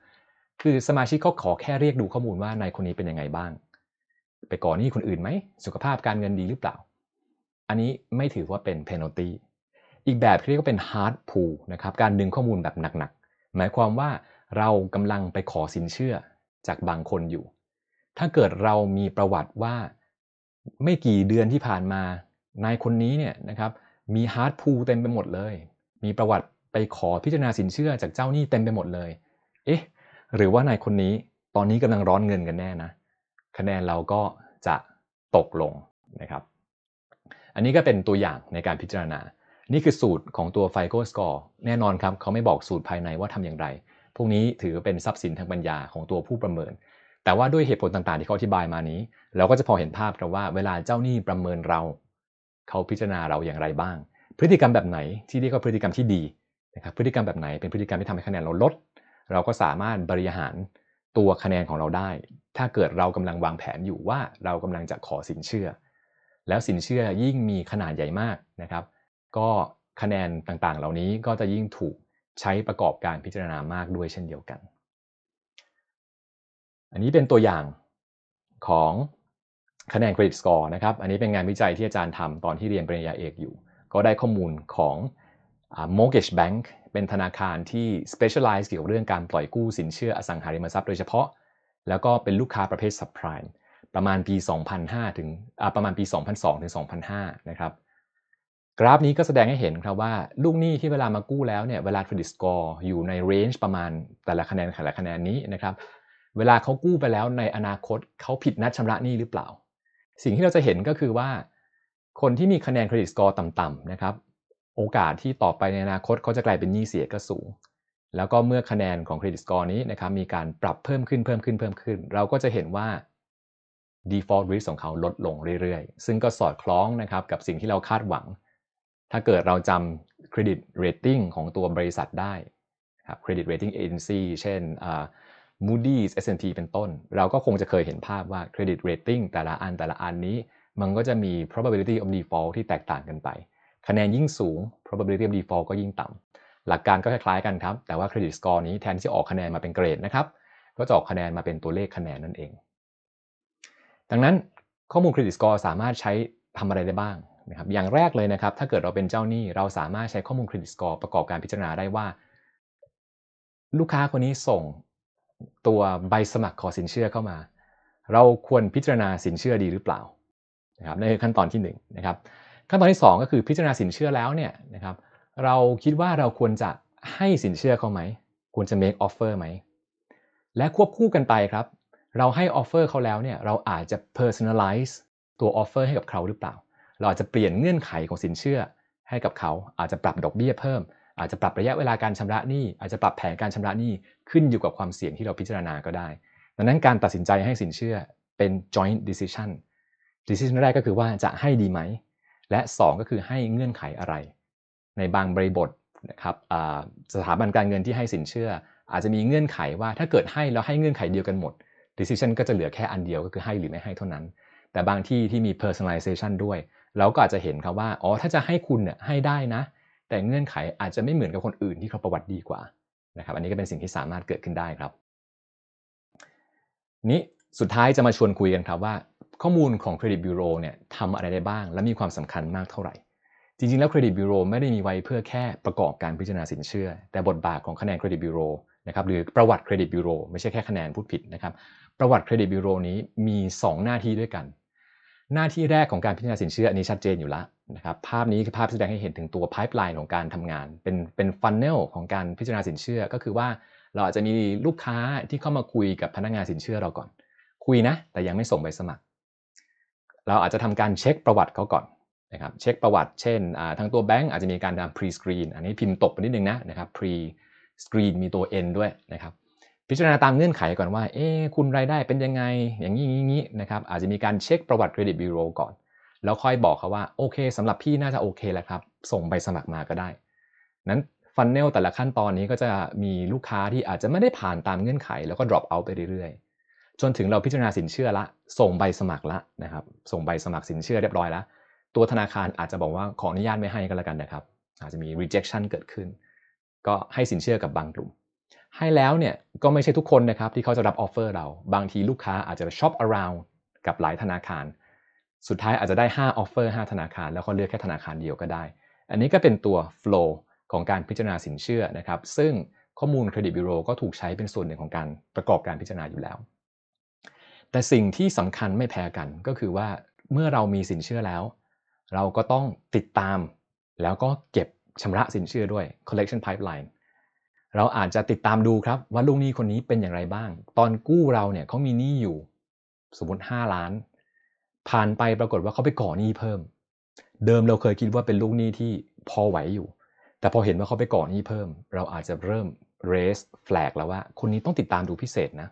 คือสมาชิกเขาขอแค่เรียกดูข้อมูลว่านายคนนี้เป็นยังไงบ้าง ไปก่อหนี้คนอื่นไหม สุขภาพการเงินดีหรือเปล่า อันนี้ไม่ถือว่าเป็น penalty อีกแบบเรียกว่าเป็น hard pull นะครับ การดึงข้อมูลแบบหนักๆ หมายความว่าเรากำลังไปขอสินเชื่อจากบางคนอยู่ ถ้าเกิดเรามีประวัติว่าไม่กี่เดือนที่ผ่านมา นายคนนี้เนี่ยนะครับมีฮาร์ดพูเต็มไปหมดเลย มีประวัติไปขอพิจารณาสินเชื่อจากเจ้าหนี้เต็มไปหมดเลย เอ๊ะ หรือว่านายคนนี้ตอนนี้กำลังร้อนเงินกันแน่นะ คะแนนเราก็จะตกลงนะครับ อันนี้ก็เป็นตัวอย่างในการพิจารณา นี่คือสูตรของตัว FICO Score แน่นอนครับ เขาไม่บอกสูตรภายในว่าทำอย่างไร พวกนี้ถือเป็นทรัพย์สินทางปัญญาของตัวผู้ประเมิน แต่ว่าด้วยเหตุผลต่างๆ ที่เขาอธิบายมานี้ เราก็จะพอเห็นภาพครับว่าเวลาเจ้าหนี้ประเมินเรา เขาพิจารณาเราอย่างไรบ้าง พฤติกรรมแบบไหนที่เรียกว่าพฤติกรรมที่ดีนะครับพฤติกรรมแบบไหนเป็นพฤติกรรมที่ทำให้คะแนนเราลด เราก็สามารถบริหารตัวคะแนนของเราได้ ถ้าเกิดเรากำลังวางแผนอยู่ว่าเรากำลังจะขอสินเชื่อ แล้วสินเชื่อยิ่งมีขนาดใหญ่มากนะครับ ก็คะแนนต่างๆ เหล่านี้ก็จะยิ่งถูกใช้ประกอบการพิจารณามากด้วยเช่นเดียวกัน อันนี้เป็นตัวอย่างของคะแนนเครดิตสกอร์นะครับ อันนี้เป็นงานวิจัยที่อาจารย์ทำตอนที่เรียนปริญญาเอกอยู่ ก็ได้ข้อมูลของ Mortgage Bank เป็นธนาคารที่ specialize เกี่ยวกับเรื่องการปล่อยกู้สินเชื่ออสังหาริมทรัพย์โดยเฉพาะ แล้วก็เป็นลูกค้าประเภท subprime ประมาณปี 2005 ถึงประมาณปี 2002 ถึง 2005 นะครับ กราฟนี้ก็แสดงให้เห็นครับว่าลูกหนี้ที่เวลามากู้แล้วเนี่ยเวลาเครดิตสกอร์อยู่ในเรนจ์ประมาณแต่ละคะแนนแต่ละคะแนนนี้นะครับเวลาเขากู้ไปแล้วในอนาคตเขาผิดนัดชำระหนี้หรือเปล่า สิ่งที่เราจะเห็นก็คือว่า คนที่มีคะแนน credit score ต่ำๆนะครับ โอกาสที่ต่อไปในอนาคตเขาจะกลายเป็นหนี้เสียก็สูง แล้วก็เมื่อคะแนนของ credit score นี้นะครับมีการปรับเพิ่มขึ้นเพิ่มขึ้นเพิ่มขึ้น เราก็จะเห็นว่า default risk ของเขาลดลงเรื่อยๆ ซึ่งก็สอดคล้องนะครับกับสิ่งที่เราคาดหวัง ถ้าเกิดเราจำ credit rating ของตัวบริษัทได้ครับ credit rating agency เช่น Moody's S&P เป็นต้น เราก็คงจะเคยเห็นภาพว่าเครดิตเรตติ้งแต่ละอันแต่ละอันนี้ มันก็จะมี probability of default ที่แตกต่างกันไป คะแนนยิ่งสูง probability of default ก็ยิ่งต่ำหลักการก็คล้ายๆกันครับ แต่ว่า credit score นี้แทนที่จะออกคะแนนมาเป็นเกรดนะครับก็จะออกคะแนนมาเป็นตัวเลขคะแนนนั่นเอง ดังนั้นข้อมูล credit score สามารถใช้ทำอะไรได้บ้างนะครับ อย่างแรกเลยนะครับ ถ้าเกิดเราเป็นเจ้าหนี้ เราสามารถใช้ข้อมูล credit score ประกอบการพิจารณาได้ว่า ลูกค้าคนนี้ส่งตัวใบสมัครขอสินเชื่อเข้ามา เราควรพิจารณาสินเชื่อดีหรือเปล่านะครับในขั้นตอนที่1นนะครับ ขั้นตอนที่ 2 ก็คือพิจารณาสินเชื่อแล้วเนี่ยนะครับเราคิดว่าเราควรจะให้สินเชื่อเขาไหม ควรจะ make offer ไหม และควบคู่กันไปครับ เราให้ offer เขาแล้วเนี่ยเราอาจจะ personalize ตัว offer ให้กับเขาหรือเปล่า เราอาจจะเปลี่ยนเงื่อนไขของสินเชื่อให้กับเขาอาจจะปรับดอกเบี้ยเพิ่ม อาจจะปรับระยะเวลาการชำระหนี้ อาจจะปรับแผนการชำระหนี้ขึ้นอยู่กับความเสี่ยงที่เราพิจารณาก็ได้ ดังนั้นการตัดสินใจให้สินเชื่อเป็น joint decision decision แรกก็คือว่าจะให้ดีไหม และ 2 ก็คือให้เงื่อนไขอะไร ในบางบริบทนะครับสถาบันการเงินที่ให้สินเชื่อ อาจจะมีเงื่อนไขว่าถ้าเกิดให้แล้วให้เงื่อนไขเดียวกันหมด decision ก็จะเหลือแค่อันเดียวก็คือให้หรือไม่ให้เท่านั้น แต่บางที่ที่มี personalization ด้วย เราก็อาจจะเห็นครับว่าอ๋อถ้าจะให้คุณเนี่ยให้ได้นะ แต่เงื่อนไขอาจจะไม่เหมือนกับคนอื่นที่เขาประวัติดีกว่านะครับอันนี้ก็เป็นสิ่งที่สามารถเกิดขึ้นได้ครับ นี้สุดท้ายจะมาชวนคุยกันครับว่า ข้อมูลของเครดิตบูโรเนี่ยทำอะไรได้บ้าง และมีความสำคัญมากเท่าไหร่ จริงๆ แล้วเครดิตบูโรไม่ได้มีไว้เพื่อแค่ประกอบการพิจารณาสินเชื่อ แต่บทบาทของคะแนนเครดิตบูโรนะครับหรือประวัติเครดิตบูโรไม่ใช่แค่คะแนนพูดผิดนะครับประวัติเครดิตบูโรนี้มี 2 หน้าที่ด้วยกัน หน้าที่แรกของการพิจารณาสินเชื่ออันนี้ชัดเจนอยู่แล้วนะครับภาพนี้คือภาพแสดงให้เห็นถึงตัวไพ p e ไลน์ของการทำงาน เป็นเป็น funnel ของการพิจารณาสินเชื่อ ก็คือว่าเราอาจจะมีลูกค้าที่เข้ามาคุยกับพนักงานสินเชื่อเราก่อน คุยนะ แต่ยังไม่ส่งใบสมัคร เราอาจจะทำการเช็คประวัติเขาก่อนนะครับเช็คประวัติเช่นทางตัวแบงก์อาจจะมีการทำ pre screen อันนี้พิมพ์ตกไปนิดนึงนะนะครับ pre screen มีตัว n ด้วยนะครับพิจารณาตามเงื่อนไขก่อนว่าเอ๊คุณรายได้เป็นยังไงอย่างนี้อย่างนี้นะครับอาจจะมีการเช็คประวัติเครดิตบิโรก่อน แล้วค่อยบอกเขาว่าโอเคสำหรับพี่น่าจะโอเคแล้วครับส่งใบสมัครมาก็ได้นั้นฟันเนลแต่ละขั้นตอนนี้ก็จะมีลูกค้าที่อาจจะไม่ได้ผ่านตามเงื่อนไข แล้วก็ drop out ไปเรื่อย จนถึงเราพิจารณาสินเชื่อละ ส่งใบสมัครละนะครับ ส่งใบสมัครสินเชื่อเรียบร้อยแล้ว ตัวธนาคารอาจจะบอกว่าขออนุญาตไม่ให้ก็แล้วกันนะครับ อาจจะมี rejection เกิดขึ้น ก็ให้สินเชื่อกับบางกลุ่ม ให้แล้วเนี่ยก็ไม่ใช่ทุกคนนะครับที่เขาจะรับ offer เรา บางทีลูกค้าอาจจะ shop around กับหลายธนาคาร สุดท้ายอาจจะได้5 offer 5 ธนาคาร แล้วก็เลือกแค่ธนาคารเดียวก็ได้ อันนี้ก็เป็นตัว flow ของการพิจารณาสินเชื่อนะครับ ซึ่งข้อมูลเครดิตบูโรก็ถูกใช้เป็นส่วนหนึ่งของการประกอบการพิจารณาอยู่แล้ว แต่สิ่งที่สำคัญไม่แพ้กันก็คือว่าเมื่อเรามีสินเชื่อแล้ว เราก็ต้องติดตาม แล้วก็เก็บชำระสินเชื่อด้วย collection pipeline เราอาจจะติดตามดูครับว่าลูกหนี้คนนี้เป็นอย่างไรบ้าง ตอนกู้เราเนี่ยเขามีหนี้อยู่ สมมติ 5 ล้าน ผ่านไปปรากฏว่าเขาไปก่อหนี้เพิ่ม เดิมเราเคยคิดว่าเป็นลูกหนี้ที่พอไหวอยู่ แต่พอเห็นว่าเขาไปก่อหนี้เพิ่ม เราอาจจะเริ่ม raise flag แล้วว่าคนนี้ต้องติดตามดูพิเศษนะ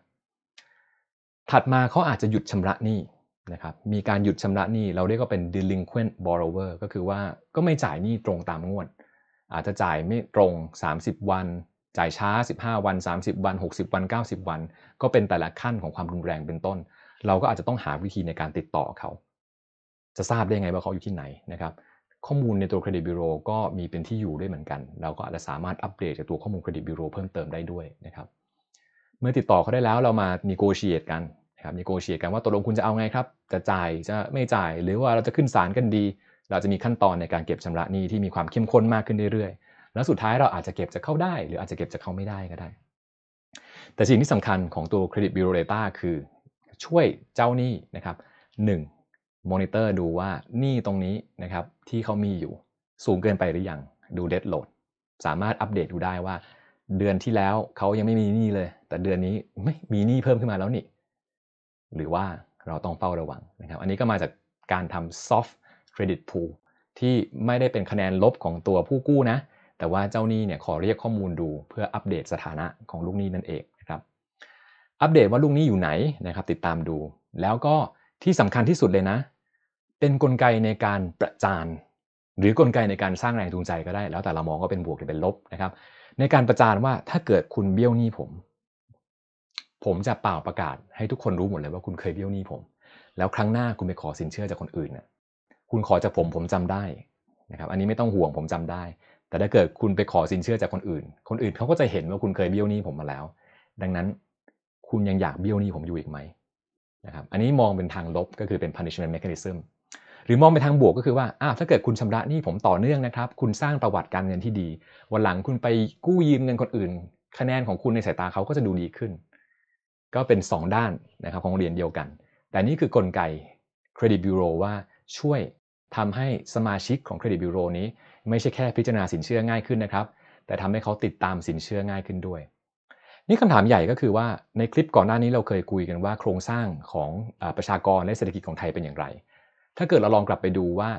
ถัดมาเขาอาจจะหยุดชำระหนี้นะครับมีการหยุดชำระหนี้เราเรียกว่าเป็น delinquent borrower ก็คือว่าก็ไม่จ่ายหนี้ตรงตามงวด อาจจะจ่ายไม่ตรง 30 วัน จ่ายช้า 15 วัน 30 วัน 60 วัน 90 วัน ก็เป็นแต่ละขั้นของความรุนแรงเป็นต้น เราก็อาจจะต้องหาวิธีในการติดต่อเขา จะทราบได้ไงว่าเขาอยู่ที่ไหนนะครับข้อมูลในตัวเครดิตบิโรก็มีเป็นที่อยู่ด้วยเหมือนกัน เราก็อาจจะสามารถอัปเดตจากตัวข้อมูลเครดิตบิโรเพิ่มเติมได้ด้วยนะครับ มื่อติดต่อเขาได้แล้วเรามา negotiate กันนะครับ negotiate กันว่าตกลงคุณจะเอาไงครับ จะจ่ายจะไม่จ่ายหรือว่าเราจะขึ้นศาลกันดี เราจะมีขั้นตอนในการเก็บชำระหนี้ที่มีความเข้มข้นมากขึ้นเรื่อยๆ แล้วสุดท้ายเราอาจจะเก็บจากเข้าได้ หรืออาจจะเก็บจากเข้าไม่ได้ก็ได้ แต่สิ่งที่สำคัญของตัว Credit Bureau Data คือช่วยเจ้าหนี้นะครับ 1. มอนิเตอร์ดูว่าหนี้ตรงนี้นะครับที่เขามีอยู่สูงเกินไปหรือยังดูเด d โหลดสามารถอัปเดตดูได้ว่า เดือนที่แล้วเขายังไม่มีหนี้เลย แต่เดือนนี้ไม่มีหนี้เพิ่มขึ้นมาแล้วนี่หรือว่าเราต้องเฝ้าระวังนะครับ อันนี้ก็มาจากการทำ soft credit pool ที่ไม่ได้เป็นคะแนนลบของตัวผู้กู้นะ แต่ว่าเจ้าหนี้เนี่ยขอเรียกข้อมูลดูเพื่ออัปเดตสถานะของลูกหนี้นั่นเองนะครับ อัปเดตว่าลูกหนี้อยู่ไหนนะครับ ติดตามดู แล้วก็ที่สำคัญที่สุดเลยนะ เป็นนกลไกในการประจาน หรือกลไกในการสร้างแรงจูงใจก็ได้ แล้วแต่เรามองก็เป็นบวกหรือเป็นลบนะครับ ในการประจานว่าถ้าเกิดคุณเบี้ยวหนี้ผม ผมจะเป่าประกาศ ให้ทุกคนรู้หมดเลยว่าคุณเคยเบี้ยวหนี้ผม แล้วครั้งหน้าคุณไปขอสินเชื่อจากคนอื่นน่ะคุณขอจากผมผมจำได้นะครับอันนี้ไม่ต้องห่วงผมจำได้ แต่ถ้าเกิดคุณไปขอสินเชื่อจากคนอื่น คนอื่นเขาก็จะเห็นว่าคุณเคยเบี้ยวหนี้ผมมาแล้ว ดังนั้นคุณยังอยากเบี้ยวหนี้ผมอยู่อีกไหมนะครับอันนี้มองเป็นทางลบก็คือเป็น punishment mechanism หรือมองไปทางบวกก็คือว่าอ้าวถ้าเกิดคุณชำระหนี้ผมต่อเนื่องนะครับ คุณสร้างประวัติการเงินที่ดี วันหลังคุณไปกู้ยืมเงินคนอื่น คะแนนของคุณในสายตาเขาก็จะดูดีขึ้น ก็เป็น 2 ด้านนะครับของเรียญเดียวกัน แต่นี่คือกลไกเครดิตบิโรว่าช่วยทำให้สมาชิกของเครดิตบิโรนี้ ไม่ใช่แค่พิจารณาสินเชื่อง่ายขึ้นนะครับ แต่ทำให้เขาติดตามสินเชื่อง่ายขึ้นด้วยนี่คำถามใหญ่ก็คือว่าในคลิปก่อนหน้านี้เราเคยคุยกันว่าโครงสร้างของประชากรและเศรษฐกิจของไทยเป็นอย่างไร ถ้าเกิดเราลองกลับไปดูว่า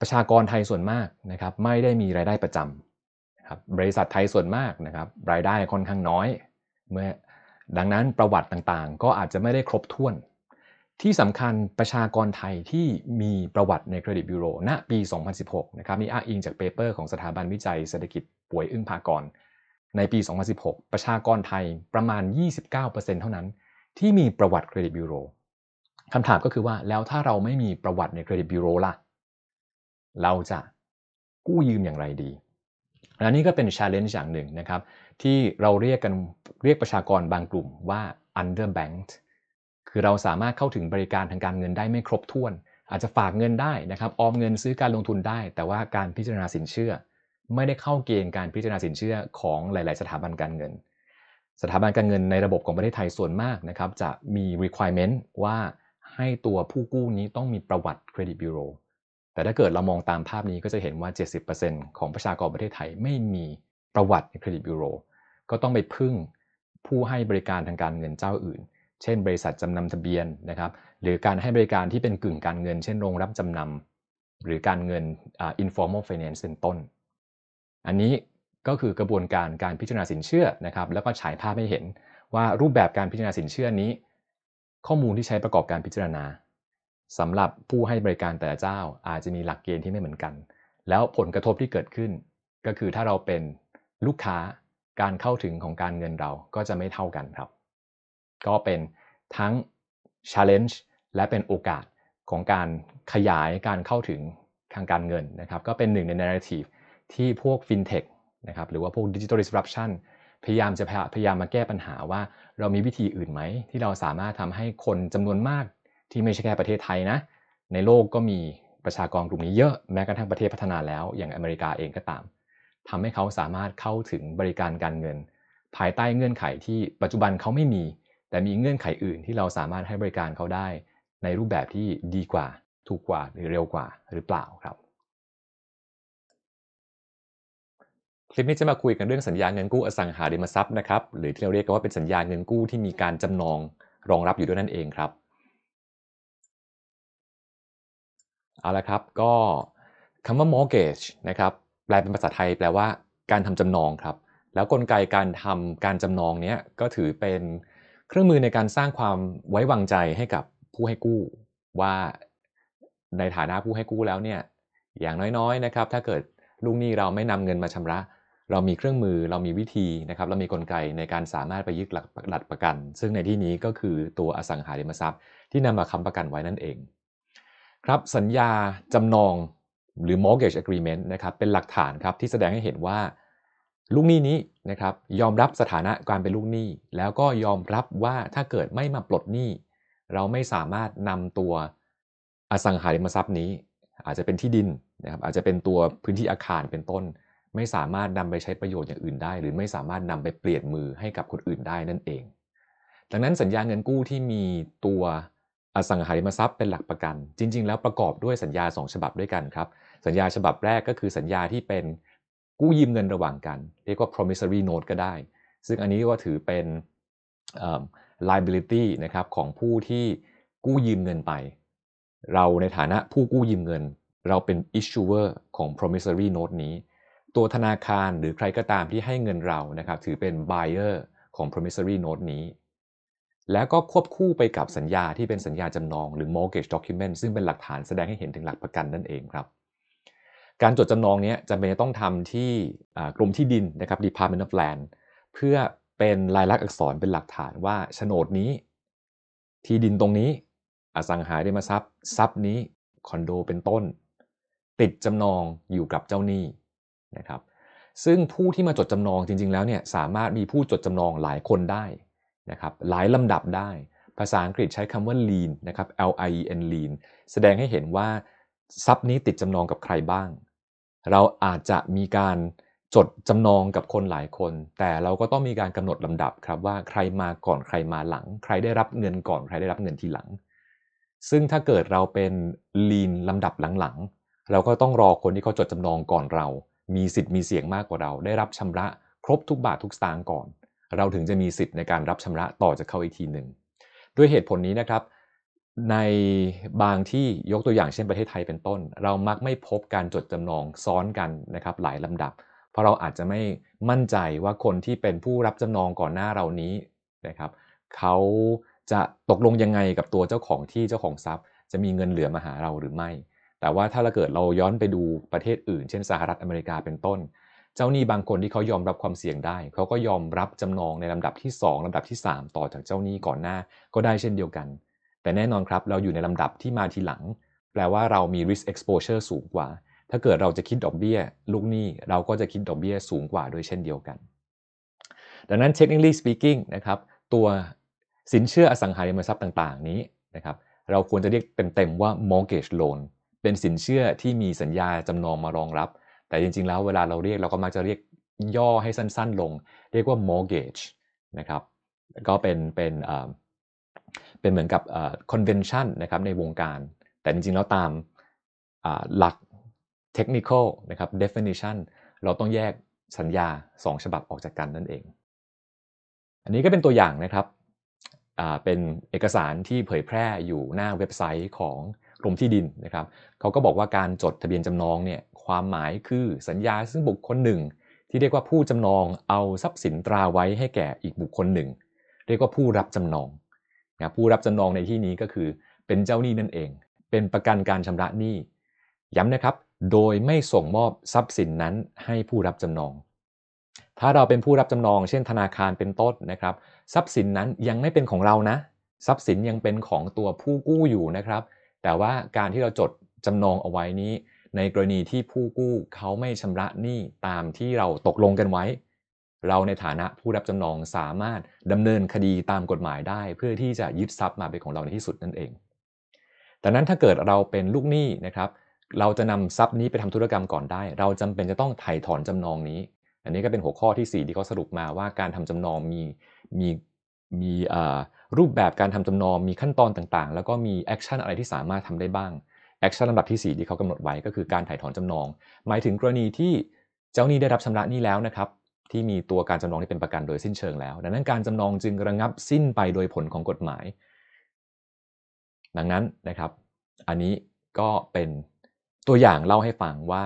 ประชากรไทยส่วนมากนะครับ ไม่ได้มีรายได้ประจำนะครับบริษัทไทยส่วนมากนะครับ รายได้ค่อนข้างน้อย เมื่อดังนั้นประวัติต่างๆ ก็อาจจะไม่ได้ครบถ้วน ที่สำคัญประชากรไทยที่มีประวัติในเครดิตบูโรณปี 2016 นะครับมีอ้างอิงจาก paper ของสถาบันวิจัยเศรษฐกิจป๋วยอึ๊งภากรณ์ในปี 2016 ประชากรไทยประมาณ 29%เท่านั้น ที่มีประวัติเครดิตบิโร คำถามก็คือว่าแล้วถ้าเราไม่มีประวัติในเครดิตบิโรล่ะ เราจะกู้ยืมอย่างไรดีอันนี้ก็เป็น challenge อย่างหนึ่งนะครับ ที่เราเรียกกันเรียกประชากรบางกลุ่มว่า underbanked คือเราสามารถเข้าถึงบริการทางการเงินได้ไม่ครบถ้วน อาจจะฝากเงินได้นะครับออมเงินซื้อการลงทุนได้ แต่ว่าการพิจารณาสินเชื่อ ไม่ได้เข้าเกณฑ์การพิจารณาสินเชื่อของหลาย ๆ สถาบันการเงิน สถาบันการเงินในระบบของประเทศไทยส่วนมากนะครับจะมี requirement ว่า ให้ตัวผู้กู้นี้ต้องมีประวัติเครดิตบูโรแต่ถ้าเกิดเรามองตามภาพนี้ก็จะเห็นว่า 70%ของประชากรประเทศไทยไม่มีประวัติในเครดิตบูโรก็ต้องไปพึ่งผู้ให้บริการทางการเงินเจ้าอื่น เช่น บริษัทจำนำทะเบียนนะครับ หรือการให้บริการที่เป็นกึ่งการเงิน เช่นโรงรับจำนำหรือการเงิน informal finance เป็นต้น อันนี้ก็คือกระบวนการการพิจารณาสินเชื่อนะครับ แล้วก็ฉายภาพให้เห็นว่ารูปแบบการพิจารณาสินเชื่อนี้ ข้อมูลที่ใช้ประกอบการพิจารณาสำหรับผู้ให้บริการแต่ละเจ้าอาจจะมีหลักเกณฑ์ที่ไม่เหมือนกัน แล้วผลกระทบที่เกิดขึ้น ก็คือถ้าเราเป็นลูกค้าการเข้าถึงของการเงินเราก็จะไม่เท่ากันครับ ก็เป็นทั้ง challenge และเป็นโอกาสของการขยายการเข้าถึงทางการเงินนะครับ ก็เป็นหนึ่งใน narrative ที่พวก fintech นะครับหรือว่าพวก digital disruption พยายามจะพยายามมาแก้ปัญหาว่าเรามีวิธีอื่นไหม ที่เราสามารถทำให้คนจำนวนมากที่ไม่ใช่แค่ประเทศไทยนะ ในโลกก็มีประชากรกลุ่มนี้เยอะแม้กระทั่งประเทศพัฒนาแล้ว อย่างอเมริกาเองก็ตามทำให้เขาสามารถเข้าถึงบริการการเงิน ภายใต้เงื่อนไขที่ปัจจุบันเขาไม่มี แต่มีเงื่อนไขอื่นที่เราสามารถให้บริการเขาได้ ในรูปแบบที่ดีกว่า ถูกกว่าหรือเร็วกว่าหรือเปล่าครับ คลิปนี้จะมาคุยกันเรื่องสัญญาเงินกู้อสังหาริมทรัพย์นะครับหรือที่เราเรียกกันว่าเป็นสัญญาเงินกู้ที่มีการจำนองรองรับอยู่ด้วยนั่นเองครับเอาละครับก็คำว่า mortgage นะครับแปลเป็นภาษาไทยแปลว่าการทำจำนองครับ แล้วกลไกการทำการจำนองนี้ก็ถือเป็นเครื่องมือในการสร้างความไว้วางใจให้กับผู้ให้กู้ ว่าในฐานะผู้ให้กู้แล้วเนี่ยอย่างน้อยๆนะครับถ้าเกิดลูกหนี้เราไม่นำเงินมาชำระ เรามีเครื่องมือเรามีวิธีนะครับเรามีกลไกในการสามารถไปยึดหลักประกัน ซึ่งในที่นี้ก็คือตัวอสังหาริมทรัพย์ ที่นำมาค้ำประกันไว้นั่นเอง ครับสัญญาจำนองหรือ mortgage agreement นะครับเป็นหลักฐานครับที่แสดงให้เห็นว่าลูกหนี้นี้นะครับยอมรับสถานะการเป็นลูกหนี้ แล้วก็ยอมรับว่าถ้าเกิดไม่มาปลดหนี้ เราไม่สามารถนำตัวอสังหาริมทรัพย์นี้ อาจจะเป็นที่ดินนะครับอาจจะเป็นตัวพื้นที่อาคารเป็นต้น ไม่สามารถนำไปใช้ประโยชน์อย่างอื่นได้ หรือไม่สามารถนำไปเปลี่ยนมือให้กับคนอื่นได้นั่นเอง ดังนั้นสัญญาเงินกู้ที่มีตัวอสังหาริมทรัพย์เป็นหลักประกัน จริง ๆ แล้วประกอบด้วยสัญญา 2 ฉบับด้วยกันครับ สัญญาฉบับแรกก็คือสัญญาที่เป็นกู้ยืมเงินระหว่างกัน เรียกว่า promissory note ก็ได้ ซึ่งอันนี้ก็ถือเป็น liability นะครับของผู้ที่กู้ยืมเงินไป เราในฐานะผู้กู้ยืมเงิน เราเป็น issuer ของ promissory note นี้ ตัวธนาคารหรือใครก็ตามที่ให้เงินเรานะครับถือเป็น buyer ของ promissory note นี้ แล้วก็ควบคู่ไปกับสัญญาที่เป็นสัญญาจำนองหรือ mortgage document ซึ่งเป็นหลักฐานแสดงให้เห็นถึงหลักประกันนั่นเองครับ การจดจำนองนี้จำเป็นจะต้องทำที่กรมที่ดินนะครับ Department of Land เพื่อเป็นลายลักษณ์อักษรเป็นหลักฐานว่าโฉนดนี้ ที่ดินตรงนี้ อสังหาริมทรัพย์ ทรัพย์นี้คอนโดเป็นต้น ติดจำนองอยู่กับเจ้าหนี้ นะครับซึ่งผู้ที่มาจดจำนองจริง ๆ แล้วเนี่ยสามารถมีผู้จดจำนองหลายคนได้นะครับหลายลำดับได้ ภาษาอังกฤษใช้คำว่า lean นะครับ L I E N lean แสดงให้เห็นว่าทรัพย์นี้ติดจำนองกับใครบ้าง เราอาจจะมีการจดจำนองกับคนหลายคน แต่เราก็ต้องมีการกำหนดลำดับครับว่าใครมาก่อนใครมาหลัง ใครได้รับเงินก่อนใครได้รับเงินทีหลัง ซึ่งถ้าเกิดเราเป็น lean ลำดับหลังๆ เราก็ต้องรอคนที่เขาจดจำนองก่อนเรา มีสิทธิ์มีเสียงมากกว่าเรา ได้รับชำระครบทุกบาททุกสตางค์ก่อน เราถึงจะมีสิทธิ์ในการรับชำระต่อจากเขาอีกทีหนึ่งด้วยเหตุผลนี้นะครับ ในบางที่ยกตัวอย่างเช่นประเทศไทยเป็นต้น เรามักไม่พบการจดจำนองซ้อนกันนะครับหลายลำดับ เพราะเราอาจจะไม่มั่นใจว่าคนที่เป็นผู้รับจำนองก่อนหน้าเรานี้นะครับเขาจะตกลงยังไงกับตัวเจ้าของที่เจ้าของทรัพย์ จะมีเงินเหลือมาหาเราหรือไม่ แต่ว่าถ้าเราเกิดเราย้อนไปดูประเทศอื่น เช่นสหรัฐอเมริกาเป็นต้น เจ้าหนี้บางคนที่เขายอมรับความเสี่ยงได้ เขาก็ยอมรับจำนองในลำดับที่ 2ลำดับที่ 3 ต่อจากเจ้าหนี้ก่อนหน้าก็ได้เช่นเดียวกัน แต่แน่นอนครับเราอยู่ในลำดับที่มาทีหลัง แปลว่าเรามี risk exposure สูงกว่า ถ้าเกิดเราจะคิดดอกเบี้ย ลูกหนี้เราก็จะคิดดอกเบี้ยสูงกว่าโดยเช่นเดียวกัน ดังนั้น technically speaking นะครับตัวสินเชื่ออสังหาริมทรัพย์ต่าง ๆ นี้นะครับเราควรจะเรียกเต็มๆว่า mortgage loan เป็นสินเชื่อที่มีสัญญาจำนองมารองรับ แต่จริงๆ แล้วเวลาเราเรียกเราก็มักจะเรียกย่อให้สั้นๆลง เรียกว่า mortgage นะครับก็เป็นเป็นเป็นเหมือนกับ convention นะครับในวงการ แต่จริงๆ แล้วตามหลัก technical นะครับ definition เราต้องแยกสัญญา 2 ฉบับออกจากกันนั่นเอง อันนี้ก็เป็นตัวอย่างนะครับเป็นเอกสารที่เผยแพร่อยู่หน้าเว็บไซต์ของ กรมที่ดินนะครับเขาก็บอกว่าการจดทะเบียนจำนองเนี่ยความหมายคือสัญญาซึ่งบุคคลหนึ่ง ที่เรียกว่าผู้จำนองเอาทรัพย์สินตราไว้ให้แก่อีกบุคคลหนึ่ง เรียกว่าผู้รับจำนองนะผู้รับจำนองในที่นี้ก็คือเป็นเจ้าหนี้นั่นเอง เป็นประกันการชำระหนี้ย้ำนะครับ โดยไม่ส่งมอบทรัพย์สินนั้นให้ผู้รับจำนอง ถ้าเราเป็นผู้รับจำนอง เช่นธนาคารเป็นต้นนะครับ ทรัพย์สินนั้นยังไม่เป็นของเรานะ ทรัพย์สินยังเป็นของตัวผู้กู้อยู่นะครับ แต่ว่าการที่เราจดจำนองเอาไว้นี้ ในกรณีที่ผู้กู้เขาไม่ชำระหนี้ตามที่เราตกลงกันไว้ เราในฐานะผู้รับจำนองสามารถดำเนินคดีตามกฎหมายได้ เพื่อที่จะยึดทรัพย์มาเป็นของเราในที่สุดนั่นเองดังนั้นถ้าเกิดเราเป็นลูกหนี้นะครับ เราจะนำทรัพย์นี้ไปทำธุรกรรมก่อนได้ เราจำเป็นจะต้องไถ่ถอนจำนองนี้ อันนี้ก็เป็นหัวข้อที่ 4 ที่เขาสรุปมาว่าการทำจำนองมีมีมี รูปแบบการทำจำนองมีขั้นตอนต่างๆ แล้วก็มี action อะไรที่สามารถทำได้บ้าง action ลำดับที่ 4 ที่เขากำหนดไว้ก็คือการไถ่ถอนจำนอง หมายถึงกรณีที่เจ้าหนี้ได้รับชำระหนี้แล้วนะครับที่มีตัวการจำนองที่เป็นประกันโดยสิ้นเชิงแล้ว ดังนั้นการจำนองจึงระงับสิ้นไปโดยผลของกฎหมาย ดังนั้นนะครับ อันนี้ก็เป็นตัวอย่างเล่าให้ฟังว่า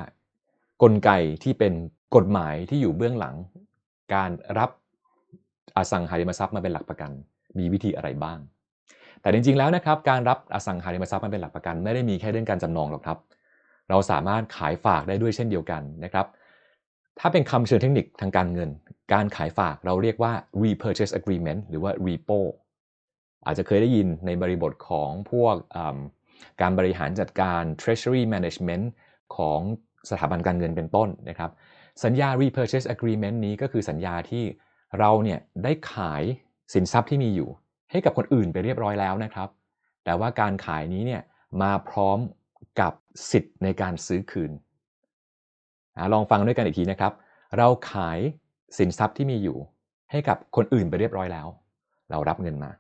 กลไกที่เป็นกฎหมายที่อยู่เบื้องหลัง การรับอสังหาริมทรัพย์มาเป็นหลักประกัน มีวิธีอะไรบ้าง แต่จริงๆแล้วนะครับการรับอสังหาริมทรัพย์มาเป็นหลักประกัน ไม่ได้มีแค่เรื่องการจำนองหรอกครับ เราสามารถขายฝากได้ด้วยเช่นเดียวกันนะครับถ้าเป็นคำเชิงเทคนิคทางการเงิน การขายฝากเราเรียกว่า repurchase agreement หรือว่า repo อาจจะเคยได้ยินในบริบทของพวกการบริหารจัดการ treasury management ของสถาบันการเงินเป็นต้นนะครับ สัญญา repurchase agreement นี้ก็คือสัญญาที่เราเนี่ยได้ขาย สินทรัพย์ที่มีอยู่ ให้กับคนอื่นไปเรียบร้อยแล้วนะครับ แต่ว่าการขายนี้เนี่ยมาพร้อมกับสิทธิ์ในการซื้อคืนลองฟังด้วยกันอีกทีนะครับ เราขายสินทรัพย์ที่มีอยู่ ให้กับคนอื่นไปเรียบร้อยแล้ว เรารับเงินมา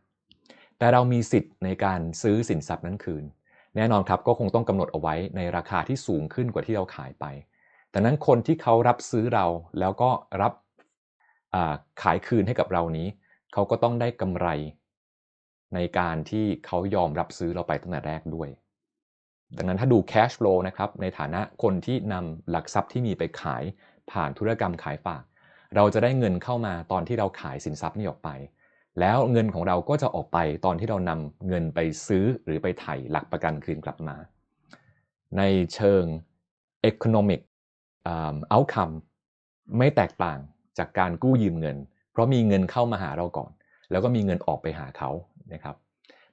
แต่เรามีสิทธิ์ในการซื้อสินทรัพย์นั้นคืน แน่นอนครับก็คงต้องกำหนดเอาไว้ในราคาที่สูงขึ้นกว่าที่เราขายไปดังนั้นคนที่เขารับซื้อเราแล้วก็รับขายคืนให้กับเรานี้ เขาก็ต้องได้กำไร ในการที่เขายอมรับซื้อเราไปตั้งแต่แรกด้วย ดังนั้นถ้าดู cash flow นะครับในฐานะคนที่นำหลักทรัพย์ที่มีไปขายผ่านธุรกรรมขายฝาก เราจะได้เงินเข้ามาตอนที่เราขายสินทรัพย์นี้ออกไป แล้วเงินของเราก็จะออกไปตอนที่เรานำเงินไปซื้อหรือไปไถ่หลักประกันคืนกลับมา ในเชิง economic outcome ไม่แตกต่างจากการกู้ยืมเงิน เพราะมีเงินเข้ามาหาเราก่อน แล้วก็มีเงินออกไปหาเขานะครับ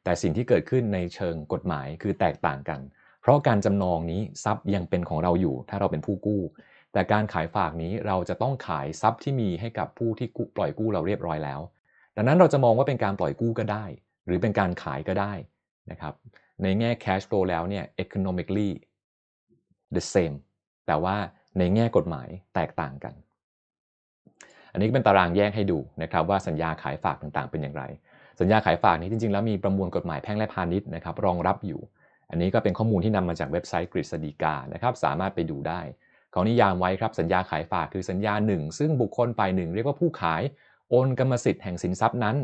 แต่สิ่งที่เกิดขึ้นในเชิงกฎหมายคือแตกต่างกัน เพราะการจำนองนี้ทรัพย์ยังเป็นของเราอยู่ ถ้าเราเป็นผู้กู้ แต่การขายฝากนี้เราจะต้องขายทรัพย์ที่มีให้กับผู้ที่ปล่อยกู้เราเรียบร้อยแล้ว ดังนั้นเราจะมองว่าเป็นการปล่อยกู้ก็ได้ หรือเป็นการขายก็ได้นะครับ ในแง่ cash flow แล้วเนี่ย economically the same แต่ว่าในแง่กฎหมายแตกต่างกัน อันนี้เป็นตารางแยกให้ดูนะครับว่าสัญญาขายฝากต่างๆ เป็นอย่างไร สัญญาขายฝากนี้จริงๆ แล้วมีประมวลกฎหมายแพ่งและพาณิชย์นะครับรองรับอยู่ อันนี้ก็เป็นข้อมูลที่นำมาจากเว็บไซต์กฤษฎีกานะครับสามารถไปดูได้เขานิยามไว้ครับสัญญาขายฝากคือสัญญาหนึ่งซึ่งบุคคลฝ่ายหนึ่งเรียกว่าผู้ขายโอนกรรมสิทธิ์แห่งสินทรัพย์นั้น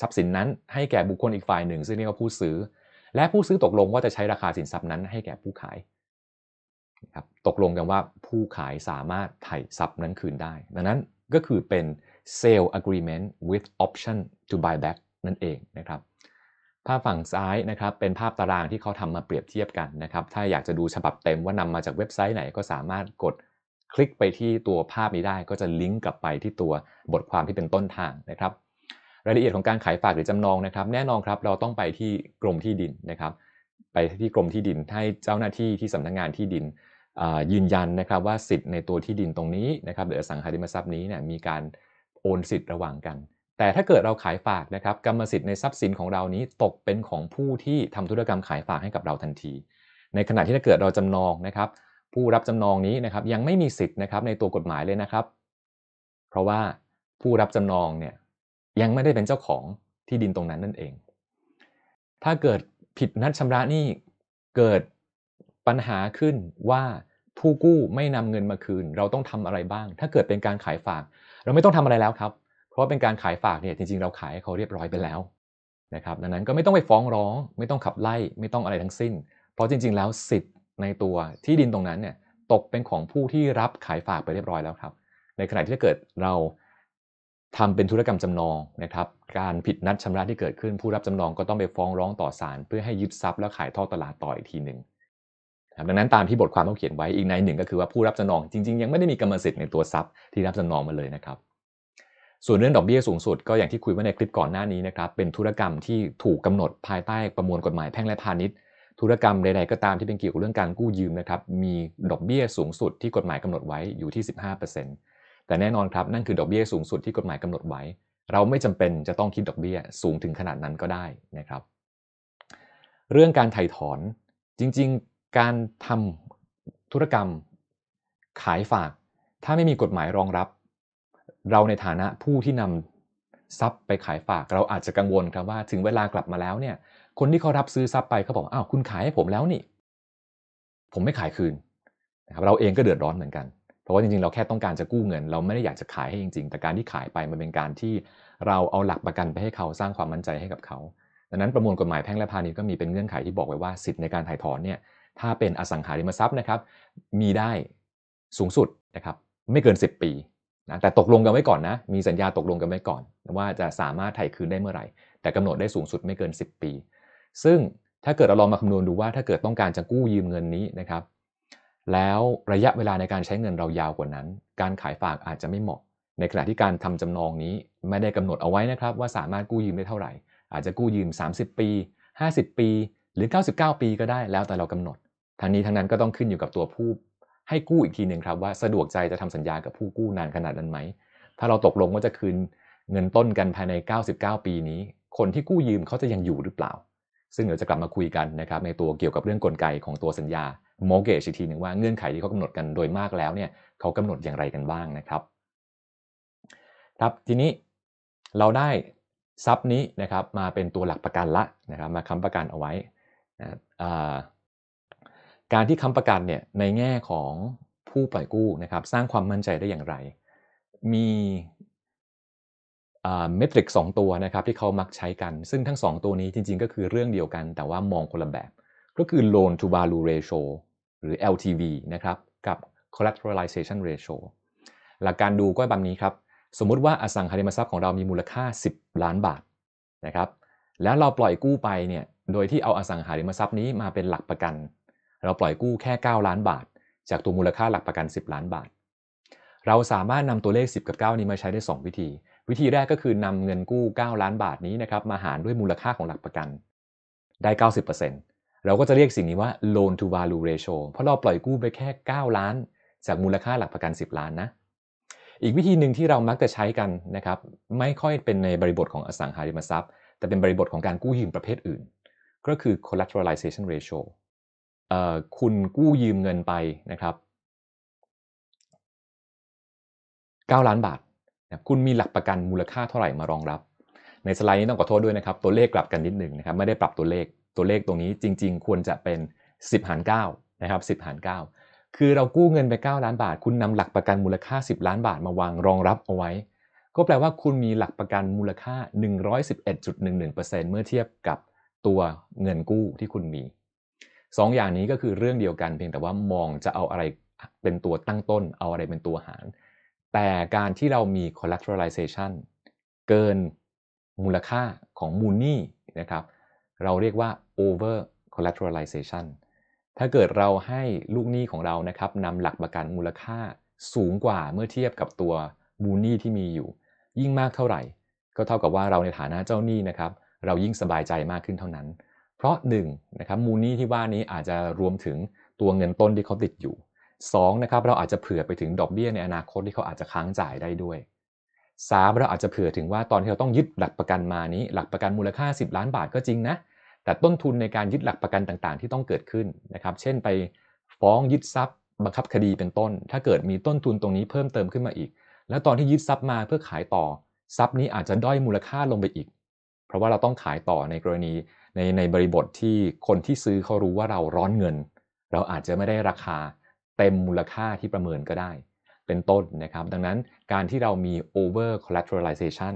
ทรัพย์สินนั้นให้แก่บุคคลอีกฝ่ายหนึ่ง ซึ่งเรียกว่าผู้ซื้อ และผู้ซื้อตกลงว่าจะใช้ราคาสินทรัพย์นั้นให้แก่ผู้ขายครับตกลงกันว่าผู้ขายสามารถไถ่ทรัพย์นั้นคืนได้ ดังนั้น ก็คือเป็น sale agreement with option to buy back นั่นเองนะครับ ภาพฝั่งซ้ายนะครับเป็นภาพตารางที่เขาทำมาเปรียบเทียบกันนะครับ ถ้าอยากจะดูฉบับเต็มว่านำมาจากเว็บไซต์ไหนก็สามารถกดคลิกไปที่ตัวภาพนี้ได้ก็จะลิงก์กลับไปที่ตัวบทความที่เป็นต้นทางนะครับ รายละเอียดของการขายฝากหรือจำนองนะครับ แน่นอนครับเราต้องไปที่กรมที่ดินนะครับ ไปที่กรมที่ดินให้เจ้าหน้าที่ที่สำนักงงานที่ดิน ยืนยันนะครับว่าสิทธิ์ในตัวที่ดินตรงนี้นะครับหรืออสังหาริมทรัพย์นี้เนี่ยมีการโอนสิทธิ์ระหว่างกัน แต่ถ้าเกิดเราขายฝากนะครับกรรมสิทธิ์ในทรัพย์สินของเรานี้ตกเป็นของผู้ที่ทำธุรกรรมขายฝากให้กับเราทันที ในขณะที่ถ้าเกิดเราจำนองนะครับ ผู้รับจำนองนี้นะครับยังไม่มีสิทธิ์นะครับในตัวกฎหมายเลยนะครับ เพราะว่าผู้รับจำนองเนี่ยยังไม่ได้เป็นเจ้าของที่ดินตรงนั้นนั่นเอง ถ้าเกิดผิดนัดชำระหนี้เกิด ปัญหาขึ้นว่าผู้กู้ไม่นำเงินมาคืน เราต้องทำอะไรบ้าง ถ้าเกิดเป็นการขายฝาก เราไม่ต้องทำอะไรแล้วครับ เพราะเป็นการขายฝากเนี่ยจริงๆ เราขายให้เขาเรียบร้อยไปแล้วนะครับดังนั้นก็ไม่ต้องไปฟ้องร้อง ไม่ต้องขับไล่ไม่ต้องอะไรทั้งสิ้น เพราะจริง ๆ แล้วสิทธิ์ในตัวที่ดินตรงนั้นเนี่ยตกเป็นของผู้ที่รับขายฝากไปเรียบร้อยแล้วครับ ในขณะที่ถ้าเกิดเราทำเป็นธุรกรรมจำนองนะครับ การผิดนัดชำระที่เกิดขึ้น ผู้รับจำนองก็ต้องไปฟ้องร้องต่อศาลเพื่อให้ยึดทรัพย์แล้วขายทอดตลาดต่ออีกทีหนึ่ง ดังนั้นตามที่บทความเขาเขียนไว้อีกในหนึ่งก็คือว่าผู้รับจำนองจริง ๆ ยังไม่ได้มีกรรมสิทธิ์ในตัวทรัพย์ที่รับจำนองมาเลยนะครับส่วนเรื่องดอกเบี้ยสูงสุดก็อย่างที่คุยไว้ในคลิปก่อนหน้านี้นะครับเป็นธุรกรรมที่ถูกกาหนดภายใต้ประมวลกฎหมายแพ่งและพาณิชย์ ธุรกรรมใดๆก็ตามที่เป็นเกี่ยวกับเรื่องการกู้ยืมนะครับมีดอกเบี้ยสูงสุดที่กฎหมายกำหนดไว้อยู่ที่ 15%แต่แน่นอนครับนั่นคือดอกเบี้ยสูงสุดที่กฎหมายกำหนดไว้ เราไม่จำเป็นจะต้องคิดดอกเบี้ยสูงถึงขนาดนั้นก็ได้นะครับ เรื่องการไถ่ถอนจริง ๆ การทำธุรกรรม ขายฝาก ถ้าไม่มีกฎหมายรองรับ เราในฐานะผู้ที่นำทรัพย์ไปขายฝาก เราอาจจะกังวลครับว่าถึงเวลากลับมาแล้วเนี่ย คนที่เขารับซื้อทรัพย์ไปเขาบอกอ้าวคุณขายให้ผมแล้วนี่ ผมไม่ขายคืนนะครับเราเองก็เดือดร้อนเหมือนกัน เพราะว่าจริงๆ เราแค่ต้องการจะกู้เงิน เราไม่ได้อยากจะขายให้จริง ๆ แต่การที่ขายไปมันเป็นการที่เราเอาหลักประกันไปให้เขาสร้างความมั่นใจให้กับเขาดังนั้นประมวลกฎหมายแพ่งและพาณิชย์ก็มีเป็นเงื่อนไขที่บอกไว้ว่าสิทธิในการถ่ายถอนเนี่ย ถ้าเป็นอสังหาริมทรัพย์นะครับ มีได้สูงสุดนะครับไม่เกิน 10 ปีนะแต่ตกลงกันไว้ก่อนนะ มีสัญญาตกลงกันไว้ก่อน ว่าจะสามารถไถ่คืนได้เมื่อไหร่ แต่กำหนดได้สูงสุดไม่เกิน 10 ปี ซึ่งถ้าเกิดเราลองมาคำนวณดูว่าถ้าเกิดต้องการจะกู้ยืมเงินนี้นะครับ แล้วระยะเวลาในการใช้เงินเรายาวกว่านั้น การขายฝากอาจจะไม่เหมาะ ในขณะที่การทำจำนองนี้ไม่ได้กำหนดเอาไว้นะครับ ว่าสามารถกู้ยืมได้เท่าไหร่ อาจจะกู้ยืม 30 ปี 50 ปี หรือ 99 ปีก็ได้แล้วแต่เรากำหนด ทั้งนี้ทั้งนั้นก็ต้องขึ้นอยู่กับตัวผู้ให้กู้อีกทีหนึ่งครับว่าสะดวกใจจะทำสัญญากับผู้กู้นานขนาดนั้นไหม ถ้าเราตกลงว่าจะคืนเงินต้นกันภายใน 99 ปีนี้ คนที่กู้ยืมเขาจะยังอยู่หรือเปล่า ซึ่งเดี๋ยวจะกลับมาคุยกันนะครับในตัวเกี่ยวกับเรื่องกลไกของตัวสัญญา mortgage อีกทีหนึ่งว่าเงื่อนไขที่เขากำหนดกันโดยมากแล้วเนี่ยเขากำหนดอย่างไรกันบ้างนะครับครับทีนี้เราได้ทรัพย์นี้นะครับมาเป็นตัวหลักประกันละนะครับมาค้ำประกันเอาไว้นะ การที่ค้ำประกันเนี่ยในแง่ของผู้ปล่อยกู้นะครับสร้างความมั่นใจได้อย่างไร มีเมทริกสองตัวนะครับที่เขามักใช้กัน ซึ่งทั้ง 2 ตัวนี้จริง ๆ ก็คือเรื่องเดียวกัน แต่ว่ามองคนละแบบ ก็คือ loan to value ratio หรือ LTV นะครับกับ collateralization ratio หลักการดูก็แบบนี้ครับ สมมุติว่าอสังหาริมทรัพย์ของเรามีมูลค่า 10 ล้านบาทนะครับแล้วเราปล่อยกู้ไปเนี่ยโดยที่เอาอสังหาริมทรัพย์นี้มาเป็นหลักประกัน เราปล่อยกู้แค่ 9 ล้านบาท จากตัวมูลค่าหลักประกัน 10 ล้านบาท เราสามารถนำตัวเลข 10 กับ 9 นี้มาใช้ได้ 2 วิธี วิธีแรกก็คือนำเงินกู้ 9 ล้านบาทนี้นะครับมาหารด้วยมูลค่าของหลักประกัน ได้ 90%เราก็จะเรียกสิ่งนี้ว่า loan to value ratio เพราะเราปล่อยกู้ไปแค่ 9 ล้าน จากมูลค่าหลักประกัน 10 ล้านนะ อีกวิธีหนึ่งที่เรามักจะใช้กันนะครับ ไม่ค่อยเป็นในบริบทของอสังหาริมทรัพย์ แต่เป็นบริบทของการกู้ยืมประเภทอื่น ก็คือ collateralization ratio คุณกู้ยืมเงินไปนะครับ9ล้านบาทคุณมีหลักประกันมูลค่าเท่าไหร่มารองรับ ในสไลด์นี้ต้องขอโทษด้วยนะครับ ตัวเลขกลับกันนิดหนึ่งนะครับ ไม่ได้ปรับตัวเลข ตัวเลขตรงนี้จริง ๆ ควรจะเป็น 10 หาร9นะครับ10 หาร 9 คือเรากู้เงินไป 9 ล้านบาท คุณนำหลักประกันมูลค่า 10 ล้านบาทมาวางรองรับเอาไว้ ก็แปลว่าคุณมีหลักประกันมูลค่า 111.11%เมื่อเทียบกับตัวเงินกู้ที่คุณมี สองอย่างนี้ก็คือเรื่องเดียวกันเพียงแต่ว่ามองจะเอาอะไรเป็นตัวตั้งต้น เอาอะไรเป็นตัวหาร แต่การที่เรามี collateralization เกินมูลค่าของมูลนี่นะครับ เราเรียกว่า over collateralization ถ้าเกิดเราให้ลูกหนี้ของเรานะครับนำหลักประกันมูลค่าสูงกว่าเมื่อเทียบกับตัวมูลหนี้ที่มีอยู่ ยิ่งมากเท่าไหร่ ก็เท่ากับว่าเราในฐานะเจ้าหนี้นะครับ เรายิ่งสบายใจมากขึ้นเท่านั้น เพราะ1นะครับมูลนี้ที่ว่านี้อาจจะรวมถึงตัวเงินต้นที่เขาติดอยู่2นะครับเราอาจจะเผื่อไปถึงดอกเบี้ยในอนาคตที่เขาอาจจะค้างจ่ายได้ด้วย 3 เราอาจจะเผื่อถึงว่าตอนที่เราต้องยึดหลักประกันมานี้ หลักประกันมูลค่า 10 ล้านบาทก็จริงนะ แต่ต้นทุนในการยึดหลักประกันต่างๆ ที่ต้องเกิดขึ้นนะครับเช่นไปฟ้องยึดทรัพย์ บังคับคดีเป็นต้น ถ้าเกิดมีต้นทุนตรงนี้เพิ่มเติมขึ้นมาอีก แล้วตอนที่ยึดทรัพย์มาเพื่อขายต่อ ทรัพย์นี้อาจจะด้อยมูลค่าลงไปอีก เพราะว่าเราต้องขายต่อในกรณี ในในบริบทที่คนที่ซื้อเขารู้ว่าเราร้อนเงิน เราอาจจะไม่ได้ราคาเต็มมูลค่าที่ประเมินก็ได้ เป็นต้นนะครับ ดังนั้นการที่เรามี over collateralization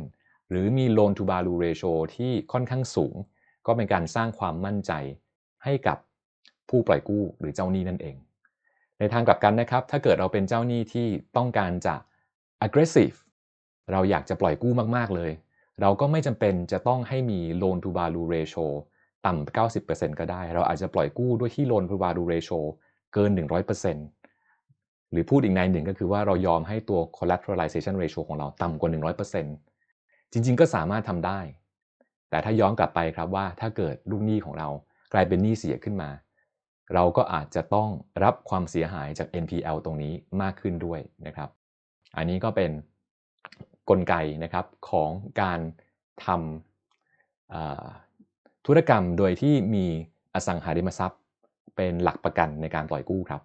หรือมี loan to value ratio ที่ค่อนข้างสูง ก็เป็นการสร้างความมั่นใจให้กับผู้ปล่อยกู้หรือเจ้าหนี้นั่นเอง ในทางกลับกันนะครับ ถ้าเกิดเราเป็นเจ้าหนี้ที่ต้องการจะ aggressive เราอยากจะปล่อยกู้มาก ๆ เลย เราก็ไม่จำเป็นจะต้องให้มี loan to value ratio ต่ำ 90%ก็ได้ เราอาจจะปล่อยกู้ด้วยที่ loan to value ratio เกิน 100%หรือพูดอีกในหนึ่งก็คือว่าเรายอมให้ตัว collateralization ratio ของเราต่ำกว่า 100%จริงๆ ก็สามารถทำได้ แต่ถ้าย้อนกลับไปครับว่าถ้าเกิดลูกหนี้ของเรากลายเป็นหนี้เสียขึ้นมา เราก็อาจจะต้องรับความเสียหายจาก NPL ตรงนี้มากขึ้นด้วยนะครับ อันนี้ก็เป็น กลไกนะครับของการทำธุรกรรมโดยที่มีอสังหาริมทรัพย์ เป็นหลักประกันในการปล่อยกู้ครับ